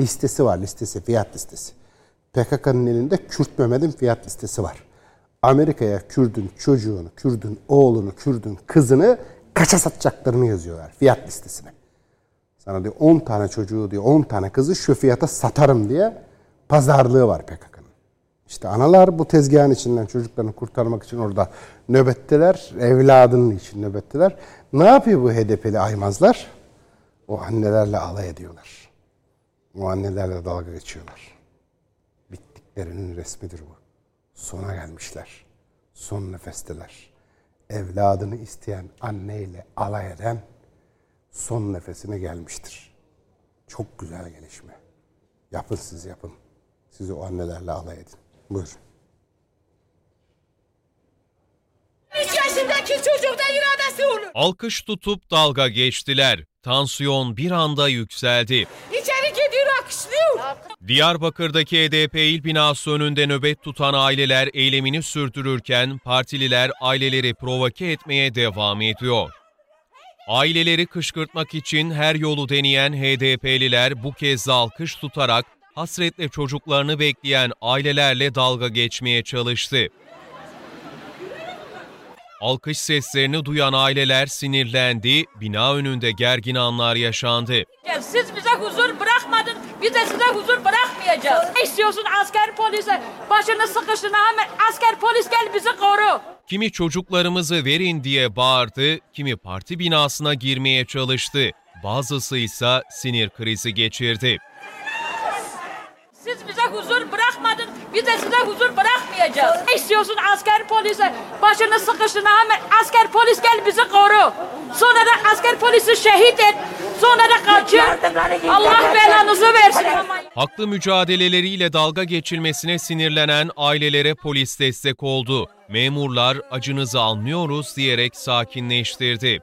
Listesi var listesi, fiyat listesi. PKK'nın elinde Kürt Mehmet'in fiyat listesi var. Amerika'ya Kürdün çocuğunu, Kürdün oğlunu, Kürdün kızını kaça satacaklarını yazıyorlar fiyat listesine. Sana diyor 10 tane çocuğu diyor 10 tane kızı şu fiyata satarım diye pazarlığı var PKK'nın. İşte analar bu tezgahın içinden çocuklarını kurtarmak için orada nöbetteler. Evladının için nöbetteler. Ne yapıyor bu HDP'li aymazlar? O annelerle alay ediyorlar. O annelerle dalga geçiyorlar. Bittiklerinin resmidir bu. Sona gelmişler. Son nefesteler. Evladını isteyen anneyle alay eden son nefesine gelmiştir. Çok güzel gelişme. Yapın siz yapın. Siz o annelerle alay edin. Buyurun. 3 yaşındaki çocukta iradesi olur. Alkış tutup dalga geçtiler. Tansiyon bir anda yükseldi. İçeri gidiyor akışlıyor. Diyarbakır'daki HDP il binası önünde nöbet tutan aileler eylemini sürdürürken partililer aileleri provoke etmeye devam ediyor. Aileleri kışkırtmak için her yolu deneyen HDP'liler bu kez de alkış tutarak hasretle çocuklarını bekleyen ailelerle dalga geçmeye çalıştı. Alkış seslerini duyan aileler sinirlendi, bina önünde gergin anlar yaşandı. Siz bize huzur bırakmadın, biz de size huzur bırakmayacağız. Ne istiyorsun asker polise? Başını sıkıştığına hemen asker polis gel bizi koru. Kimi çocuklarımızı verin diye bağırdı, kimi parti binasına girmeye çalıştı. Bazısı ise sinir krizi geçirdi. Siz bize huzur bırakmadın, biz de size huzur bırakmayacağız. Ne istiyorsun asker polise? Başını sıkıştığına hemen asker polis gel bizi koru. Sonra da asker polisi şehit et. Sonra da kaçır. Allah belanızı versin. Haklı mücadeleleriyle dalga geçilmesine sinirlenen ailelere polis destek oldu. Memurlar acınızı anlıyoruz diyerek sakinleştirdi.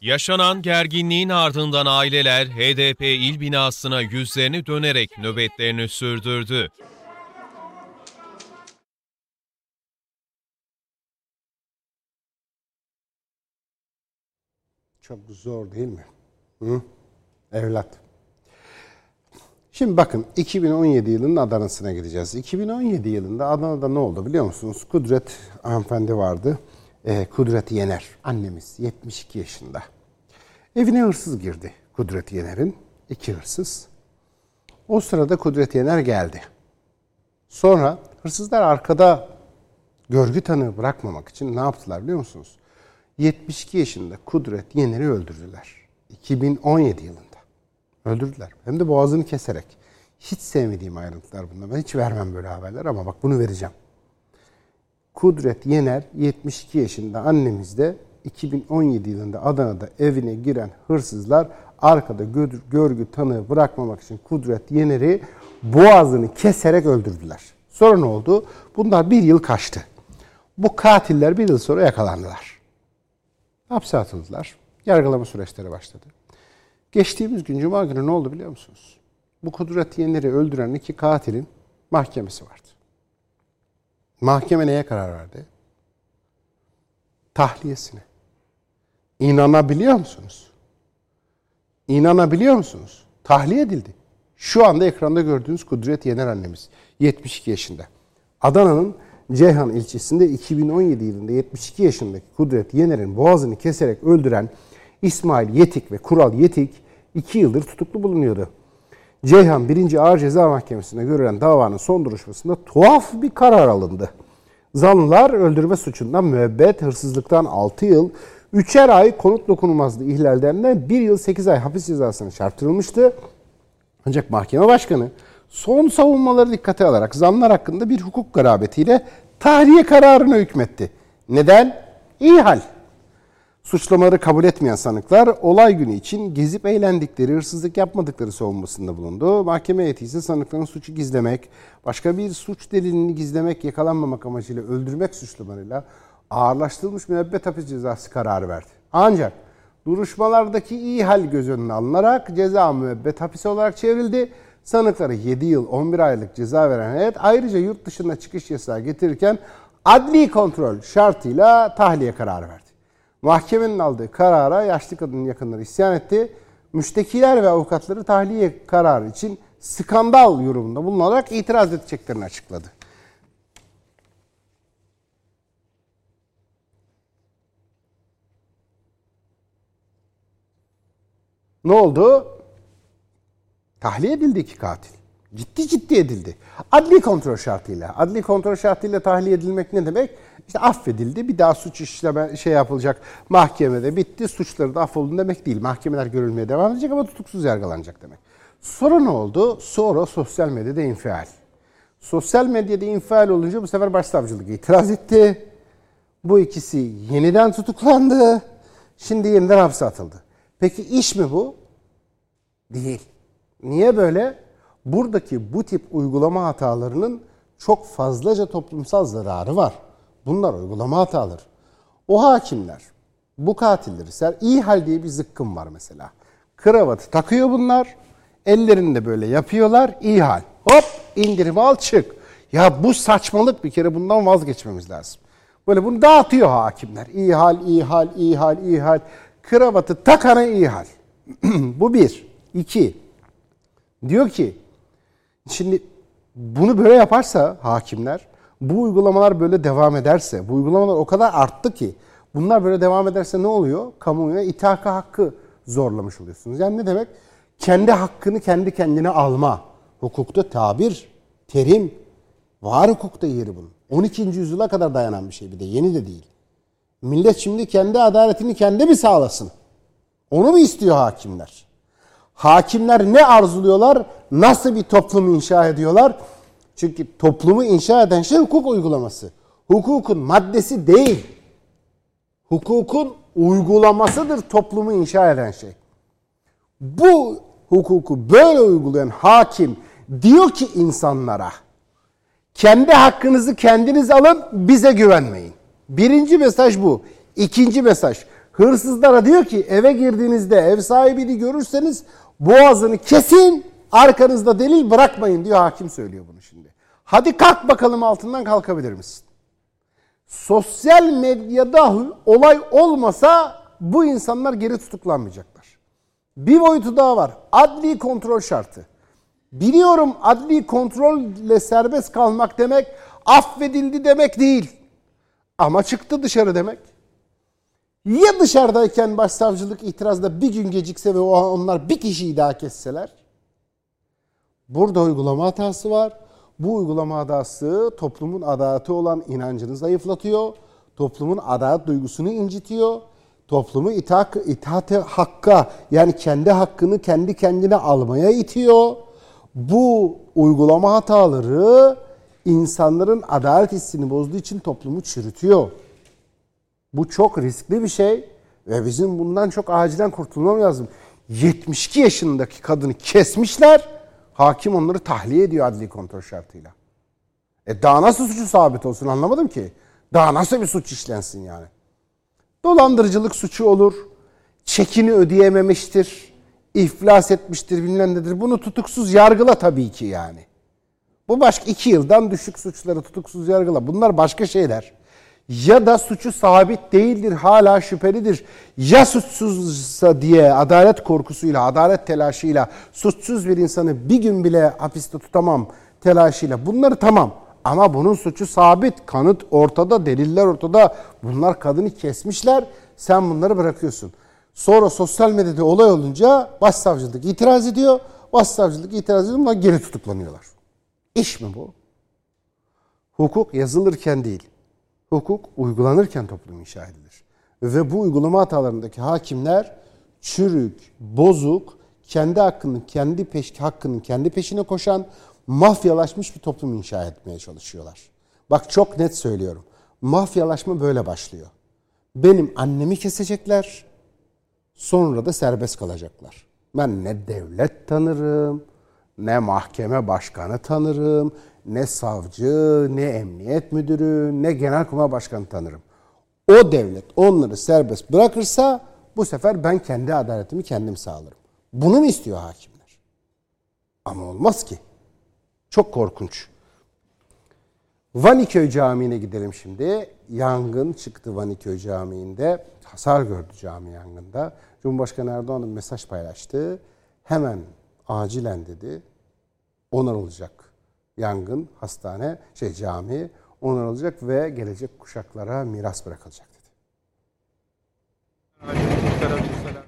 Yaşanan gerginliğin ardından aileler HDP il binasına yüzlerini dönerek nöbetlerini sürdürdü. Çok zor değil mi? Hı? Evlat. Şimdi bakın 2017 yılının Adana'sına gideceğiz. 2017 yılında Adana'da ne oldu biliyor musunuz? Kudret hanımefendi vardı. Ee, Kudret Yener annemiz 72 yaşında. Evine hırsız girdi Kudret Yener'in. iki hırsız. O sırada Kudret Yener geldi. Sonra hırsızlar arkada görgü tanığı bırakmamak için ne yaptılar biliyor musunuz? 72 yaşında Kudret Yener'i öldürdüler. 2017 yılında. Öldürdüler. Hem de boğazını keserek. Hiç sevmediğim ayrıntılar bunlar. Ben hiç vermem böyle haberler ama bak bunu vereceğim. Kudret Yener 72 yaşında annemiz de 2017 yılında Adana'da evine giren hırsızlar arkada görgü tanığı bırakmamak için Kudret Yener'i boğazını keserek öldürdüler. Sonra ne oldu? Bunlar bir yıl kaçtı. Bu katiller bir yıl sonra yakalandılar. Hapse atıldılar. Yargılama süreçleri başladı. Geçtiğimiz gün Cuma günü ne oldu biliyor musunuz? Bu Kudret Yener'i öldüren iki katilin mahkemesi vardı. Mahkeme neye karar verdi? Tahliyesine. İnanabiliyor musunuz? İnanabiliyor musunuz? Tahliye edildi. Şu anda ekranda gördüğünüz Kudret Yener annemiz. 72 yaşında. Adana'nın Ceyhan ilçesinde 2017 yılında 72 yaşındaki Kudret Yener'in boğazını keserek öldüren İsmail Yetik ve Kural Yetik 2 yıldır tutuklu bulunuyordu. Ceyhan 1. Ağır Ceza Mahkemesi'nde görülen davanın son duruşmasında tuhaf bir karar alındı. Zanlılar öldürme suçundan müebbet, hırsızlıktan 6 yıl, 3'er ay konut dokunulmazlığı ihlalden de 1 yıl 8 ay hapis cezasına çarptırılmıştı. Ancak mahkeme başkanı son savunmaları dikkate alarak zanlar hakkında bir hukuk garabetiyle tahliye kararını hükmetti. Neden? İyi hal. Suçlamaları kabul etmeyen sanıklar olay günü için gezip eğlendikleri, hırsızlık yapmadıkları savunmasında bulundu. Mahkeme heyeti ise sanıkların suçu gizlemek, başka bir suç delilini gizlemek, yakalanmamak amacıyla öldürmek suçlamalarıyla ağırlaştırılmış müebbet hapis cezası kararı verdi. Ancak Duruşmalardaki iyi hal göz önüne alınarak ceza müebbet hapis olarak çevrildi. Sanıklara 7 yıl 11 aylık ceza veren heyet ayrıca yurt dışına çıkış yasağı getirirken adli kontrol şartıyla tahliye kararı verdi. Mahkemenin aldığı karara yaşlı kadının yakınları isyan etti. Müştekiler ve avukatları tahliye kararı için skandal yorumunda bulunarak itiraz edeceklerini açıkladı. Ne oldu? Tahliye edildi iki katil. Ciddi ciddi edildi. Adli kontrol şartıyla. Adli kontrol şartıyla tahliye edilmek ne demek? İşte affedildi. Bir daha suç işleme şey yapılacak. Mahkemede bitti. Suçları da affoldu demek değil. Mahkemeler görülmeye devam edecek ama tutuksuz yargılanacak demek. Sonra ne oldu? Sonra sosyal medyada infial. Sosyal medyada infial olunca bu sefer başsavcılık itiraz etti. Bu ikisi yeniden tutuklandı. Şimdi yeniden hapse atıldı. Peki iş mi bu? Değil. Niye böyle? Buradaki bu tip uygulama hatalarının çok fazlaca toplumsal zararı var. Bunlar uygulama hataları. O hakimler bu katilleri ser iyi hal diye bir zıkkım var mesela. Kravatı takıyor bunlar. Ellerinde böyle yapıyorlar. iyi hal. Hop indirimi al çık. Ya bu saçmalık bir kere bundan vazgeçmemiz lazım. Böyle bunu dağıtıyor hakimler. İyi hal, iyi hal, iyi hal, iyi hal. Kravatı takana iyi hal. bu bir. İki. Diyor ki şimdi bunu böyle yaparsa hakimler bu uygulamalar böyle devam ederse bu uygulamalar o kadar arttı ki bunlar böyle devam ederse ne oluyor? Kamuoyuna ithaka hakkı zorlamış oluyorsunuz. Yani ne demek? Kendi hakkını kendi kendine alma. Hukukta tabir, terim, var hukukta yeri bunun. 12. yüzyıla kadar dayanan bir şey bir de yeni de değil. Millet şimdi kendi adaletini kendi mi sağlasın? Onu mu istiyor hakimler? Hakimler ne arzuluyorlar? Nasıl bir toplum inşa ediyorlar? Çünkü toplumu inşa eden şey hukuk uygulaması. Hukukun maddesi değil. Hukukun uygulamasıdır toplumu inşa eden şey. Bu hukuku böyle uygulayan hakim diyor ki insanlara kendi hakkınızı kendiniz alın bize güvenmeyin. Birinci mesaj bu. İkinci mesaj hırsızlara diyor ki eve girdiğinizde ev sahibini görürseniz boğazını kesin arkanızda delil bırakmayın diyor hakim söylüyor bunu şimdi. Hadi kalk bakalım altından kalkabilir misin? Sosyal medyada olay olmasa bu insanlar geri tutuklanmayacaklar. Bir boyutu daha var. Adli kontrol şartı. Biliyorum adli kontrolle serbest kalmak demek affedildi demek değil. Ama çıktı dışarı demek. Ya dışarıdayken başsavcılık itirazda bir gün gecikse ve onlar bir kişiyi daha kesseler? Burada uygulama hatası var. Bu uygulama hatası toplumun adaleti olan inancını zayıflatıyor. Toplumun adalet duygusunu incitiyor. Toplumu itaat, itaate hakka yani kendi hakkını kendi kendine almaya itiyor. Bu uygulama hataları insanların adalet hissini bozduğu için toplumu çürütüyor. Bu çok riskli bir şey ve bizim bundan çok acilen kurtulmamız lazım. 72 yaşındaki kadını kesmişler. Hakim onları tahliye ediyor adli kontrol şartıyla. E daha nasıl suçu sabit olsun anlamadım ki. Daha nasıl bir suç işlensin yani. Dolandırıcılık suçu olur. Çekini ödeyememiştir. iflas etmiştir bilmem nedir. Bunu tutuksuz yargıla tabii ki yani. Bu başka iki yıldan düşük suçları tutuksuz yargıla. Bunlar başka şeyler ya da suçu sabit değildir, hala şüphelidir. Ya suçsuzsa diye adalet korkusuyla, adalet telaşıyla suçsuz bir insanı bir gün bile hapiste tutamam telaşıyla. Bunları tamam. Ama bunun suçu sabit, kanıt ortada, deliller ortada. Bunlar kadını kesmişler. Sen bunları bırakıyorsun. Sonra sosyal medyada olay olunca başsavcılık itiraz ediyor. Başsavcılık itiraz ediyor ama geri tutuklanıyorlar. İş mi bu? Hukuk yazılırken değil, hukuk uygulanırken toplum inşa edilir. Ve bu uygulama hatalarındaki hakimler çürük, bozuk, kendi hakkının kendi peş, hakkının kendi peşine koşan, mafyalaşmış bir toplum inşa etmeye çalışıyorlar. Bak çok net söylüyorum. Mafyalaşma böyle başlıyor. Benim annemi kesecekler, sonra da serbest kalacaklar. Ben ne devlet tanırım, ne mahkeme başkanı tanırım, ne savcı, ne emniyet müdürü, ne genelkurmay başkanı tanırım. O devlet onları serbest bırakırsa Bu sefer ben kendi adaletimi kendim sağlarım. Bunu mu istiyor hakimler? Ama olmaz ki. Çok korkunç. Vaniköy Camii'ne gidelim şimdi. Yangın çıktı Vaniköy Camii'nde. Hasar gördü cami yangında. Cumhurbaşkanı Erdoğan bir mesaj paylaştı. Hemen acilen dedi onarılacak yangın hastane şey cami onarılacak ve gelecek kuşaklara miras bırakılacak dedi.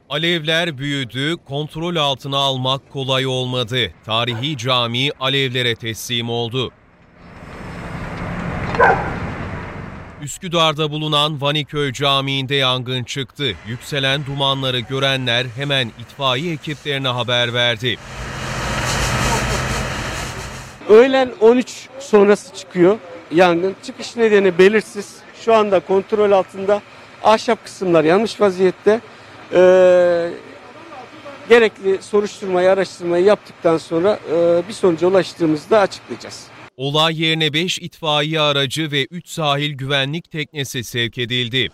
Alevler büyüdü, kontrol altına almak kolay olmadı. Tarihi cami alevlere teslim oldu. Üsküdar'da bulunan Vaniköy Camii'nde yangın çıktı. Yükselen dumanları görenler hemen itfaiye ekiplerine haber verdi. Öğlen 13 sonrası çıkıyor yangın. Çıkış nedeni belirsiz. Şu anda kontrol altında. Ahşap kısımlar yanmış vaziyette. Ee, gerekli soruşturmayı, araştırmayı yaptıktan sonra e, bir sonuca ulaştığımızda açıklayacağız. Olay yerine 5 itfaiye aracı ve 3 sahil güvenlik teknesi sevk edildi.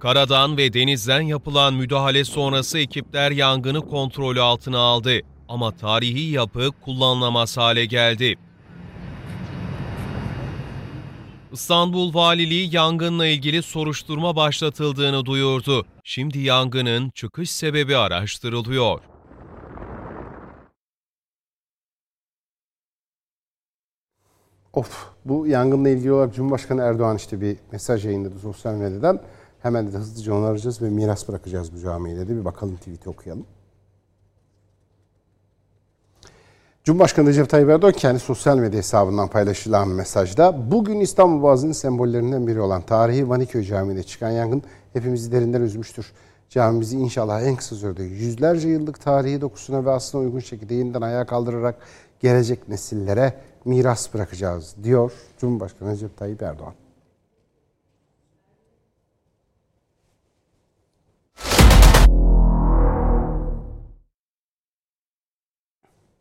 Karadan ve denizden yapılan müdahale sonrası ekipler yangını kontrolü altına aldı. Ama tarihi yapı kullanılamaz hale geldi. İstanbul Valiliği yangınla ilgili soruşturma başlatıldığını duyurdu. Şimdi yangının çıkış sebebi araştırılıyor. Of bu yangınla ilgili olarak Cumhurbaşkanı Erdoğan işte bir mesaj yayınladı sosyal medyadan. Hemen de hızlıca onu arayacağız ve miras bırakacağız bu camiye dedi. Bir bakalım tweet'i okuyalım. Cumhurbaşkanı Recep Tayyip Erdoğan kendi sosyal medya hesabından paylaşılan mesajda bugün İstanbul Boğazı'nın sembollerinden biri olan tarihi Vaniköy Camii'de çıkan yangın hepimizi derinden üzmüştür. Camimizi inşallah en kısa sürede yüzlerce yıllık tarihi dokusuna ve aslına uygun şekilde yeniden ayağa kaldırarak gelecek nesillere miras bırakacağız diyor Cumhurbaşkanı Recep Tayyip Erdoğan.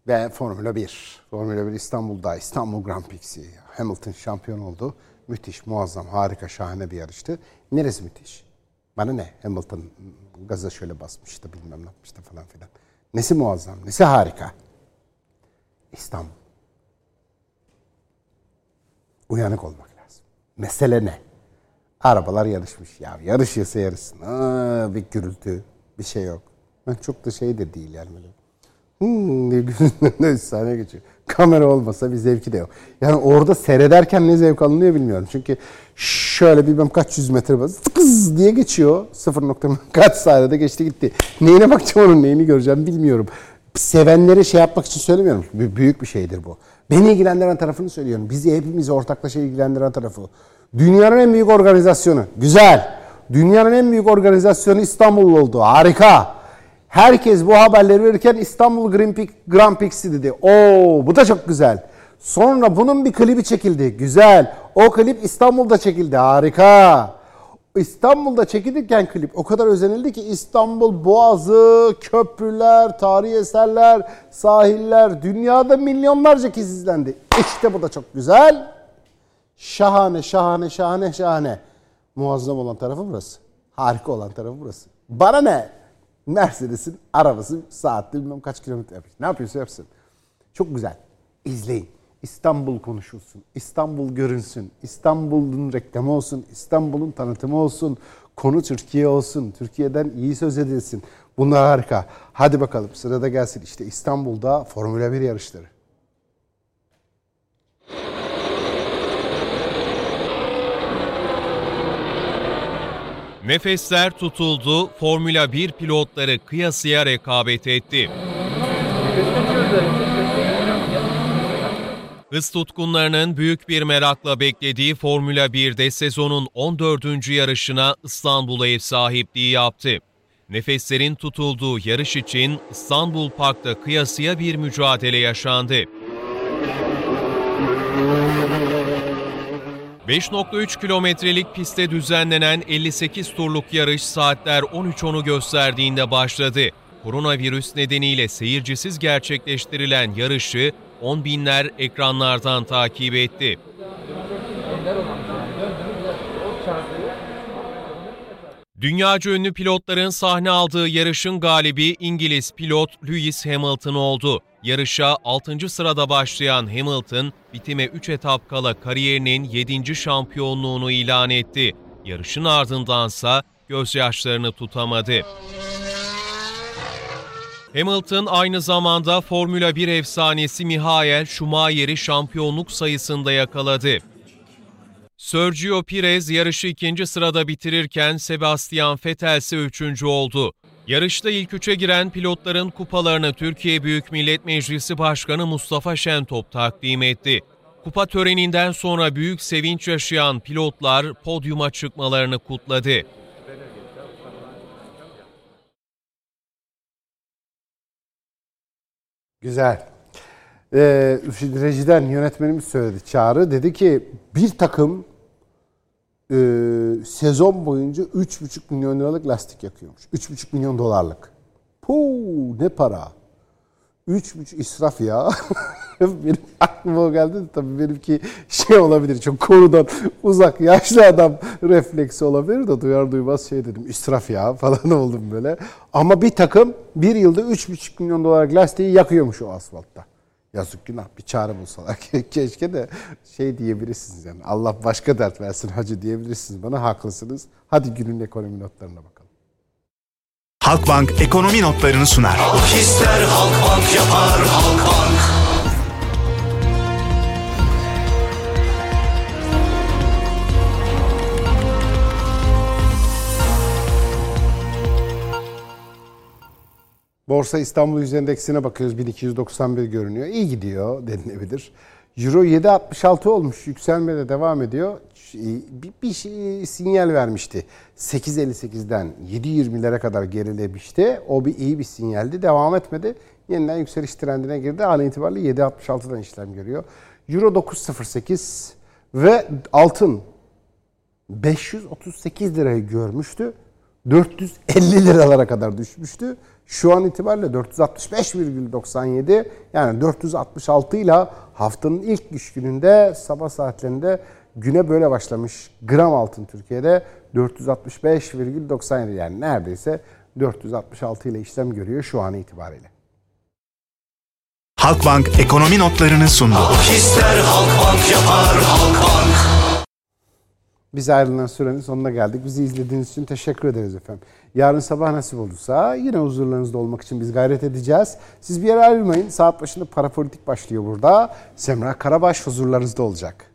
Ve Formula 1. Formula 1 İstanbul'da İstanbul Grand Prix'si. Hamilton şampiyon oldu. Müthiş, muazzam, harika, şahane bir yarıştı. Neresi müthiş? Bana ne? Hamilton gaza şöyle basmıştı bilmem ne yapmıştı falan filan. Nesi muazzam, nesi harika? İstanbul. Uyanık olmak lazım. Mesele ne? Arabalar yarışmış. Ya yarışıyorsa yarışsın. Aa, bir gürültü, bir şey yok. Ben çok da şey de değil yani. Hmm diye gözünden saniye geçiyor. Kamera olmasa bir zevki de yok. Yani orada seyrederken ne zevk alınıyor bilmiyorum. Çünkü şöyle bilmem kaç yüz metre bas kız diye geçiyor. Sıfır nokta kaç saniyede geçti gitti. Neyine bakacağım onun neyini göreceğim bilmiyorum. Sevenleri şey yapmak için söylemiyorum. Büyük bir şeydir bu. Beni ilgilendiren tarafını söylüyorum. Bizi hepimizi ortaklaşa ilgilendiren tarafı. Dünyanın en büyük organizasyonu. Güzel. Dünyanın en büyük organizasyonu İstanbul oldu. Harika. Herkes bu haberleri verirken İstanbul Grand, Prix, Grand Prix'si dedi. Oo bu da çok güzel. Sonra bunun bir klibi çekildi. Güzel. O klip İstanbul'da çekildi. Harika. İstanbul'da çekilirken klip o kadar özenildi ki İstanbul Boğazı, köprüler, tarihi eserler, sahiller dünyada milyonlarca kez izlendi. İşte bu da çok güzel. Şahane, şahane, şahane, şahane. Muazzam olan tarafı burası. Harika olan tarafı burası. Bana ne? Mercedes'in arabası saatte bilmem kaç kilometre yapmış. Ne yapıyorsa yapsın. Çok güzel. İzleyin. İstanbul konuşulsun. İstanbul görünsün. İstanbul'un reklamı olsun. İstanbul'un tanıtımı olsun. Konu Türkiye olsun. Türkiye'den iyi söz edilsin. Bunlar harika. Hadi bakalım sırada gelsin. İşte İstanbul'da Formula 1 yarışları. Nefesler tutuldu, Formula 1 pilotları kıyasıya rekabet etti. Hız tutkunlarının büyük bir merakla beklediği Formula 1'de sezonun 14. yarışına İstanbul'a ev sahipliği yaptı. Nefeslerin tutulduğu yarış için İstanbul Park'ta kıyasıya bir mücadele yaşandı. 5.3 kilometrelik pistte düzenlenen 58 turluk yarış saatler 13.10'u gösterdiğinde başladı. Koronavirüs nedeniyle seyircisiz gerçekleştirilen yarışı 10 binler ekranlardan takip etti. Dünyaca ünlü pilotların sahne aldığı yarışın galibi İngiliz pilot Lewis Hamilton oldu. Yarışa 6. sırada başlayan Hamilton, bitime 3 etap kala kariyerinin 7. şampiyonluğunu ilan etti. Yarışın ardındansa gözyaşlarını tutamadı. Hamilton aynı zamanda Formula 1 efsanesi Michael Schumacher'i şampiyonluk sayısında yakaladı. Sergio Perez yarışı ikinci sırada bitirirken Sebastian Vettel ise üçüncü oldu. Yarışta ilk üçe giren pilotların kupalarını Türkiye Büyük Millet Meclisi Başkanı Mustafa Şentop takdim etti. Kupa töreninden sonra büyük sevinç yaşayan pilotlar podyuma çıkmalarını kutladı. Güzel. Ee, rejiden yönetmenimiz söyledi Çağrı. Dedi ki bir takım e, sezon boyunca 3,5 milyon liralık lastik yakıyormuş. 3,5 milyon dolarlık. Puu ne para. 3,5 israf ya. benim aklıma o geldi de tabii benimki şey olabilir. Çok konudan uzak yaşlı adam refleksi olabilir de duyar duymaz şey dedim. israf ya falan oldum böyle. Ama bir takım bir yılda 3,5 milyon dolarlık lastiği yakıyormuş o asfaltta. Yazık günah bir çare bulsalar. Keşke de şey diyebilirsiniz yani. Allah başka dert versin hacı diyebilirsiniz bana. Haklısınız. Hadi günün ekonomi notlarına bakalım. Halkbank ekonomi notlarını sunar. Halk ister Halkbank yapar Halkbank. Borsa İstanbul Yüz Endeksine bakıyoruz. 1291 görünüyor. İyi gidiyor denilebilir. Euro 7.66 olmuş. Yükselmede devam ediyor. Bir, bir şey, sinyal vermişti. 8.58'den 7.20'lere kadar gerilemişti. O bir iyi bir sinyaldi. Devam etmedi. Yeniden yükseliş trendine girdi. An itibariyle 7.66'dan işlem görüyor. Euro 9.08 ve altın 538 lirayı görmüştü. 450 liralara kadar düşmüştü. Şu an itibariyle 465,97 yani 466 ile haftanın ilk iş gününde sabah saatlerinde güne böyle başlamış gram altın Türkiye'de 465,97 yani neredeyse 466 ile işlem görüyor şu an itibariyle. Halkbank ekonomi notlarını sundu. Halk ister Halkbank yapar Halkbank. Biz ayrılan sürenin sonuna geldik. Bizi izlediğiniz için teşekkür ederiz efendim. Yarın sabah nasip olursa yine huzurlarınızda olmak için biz gayret edeceğiz. Siz bir yere ayrılmayın. Saat başında parapolitik başlıyor burada. Semra Karabaş huzurlarınızda olacak.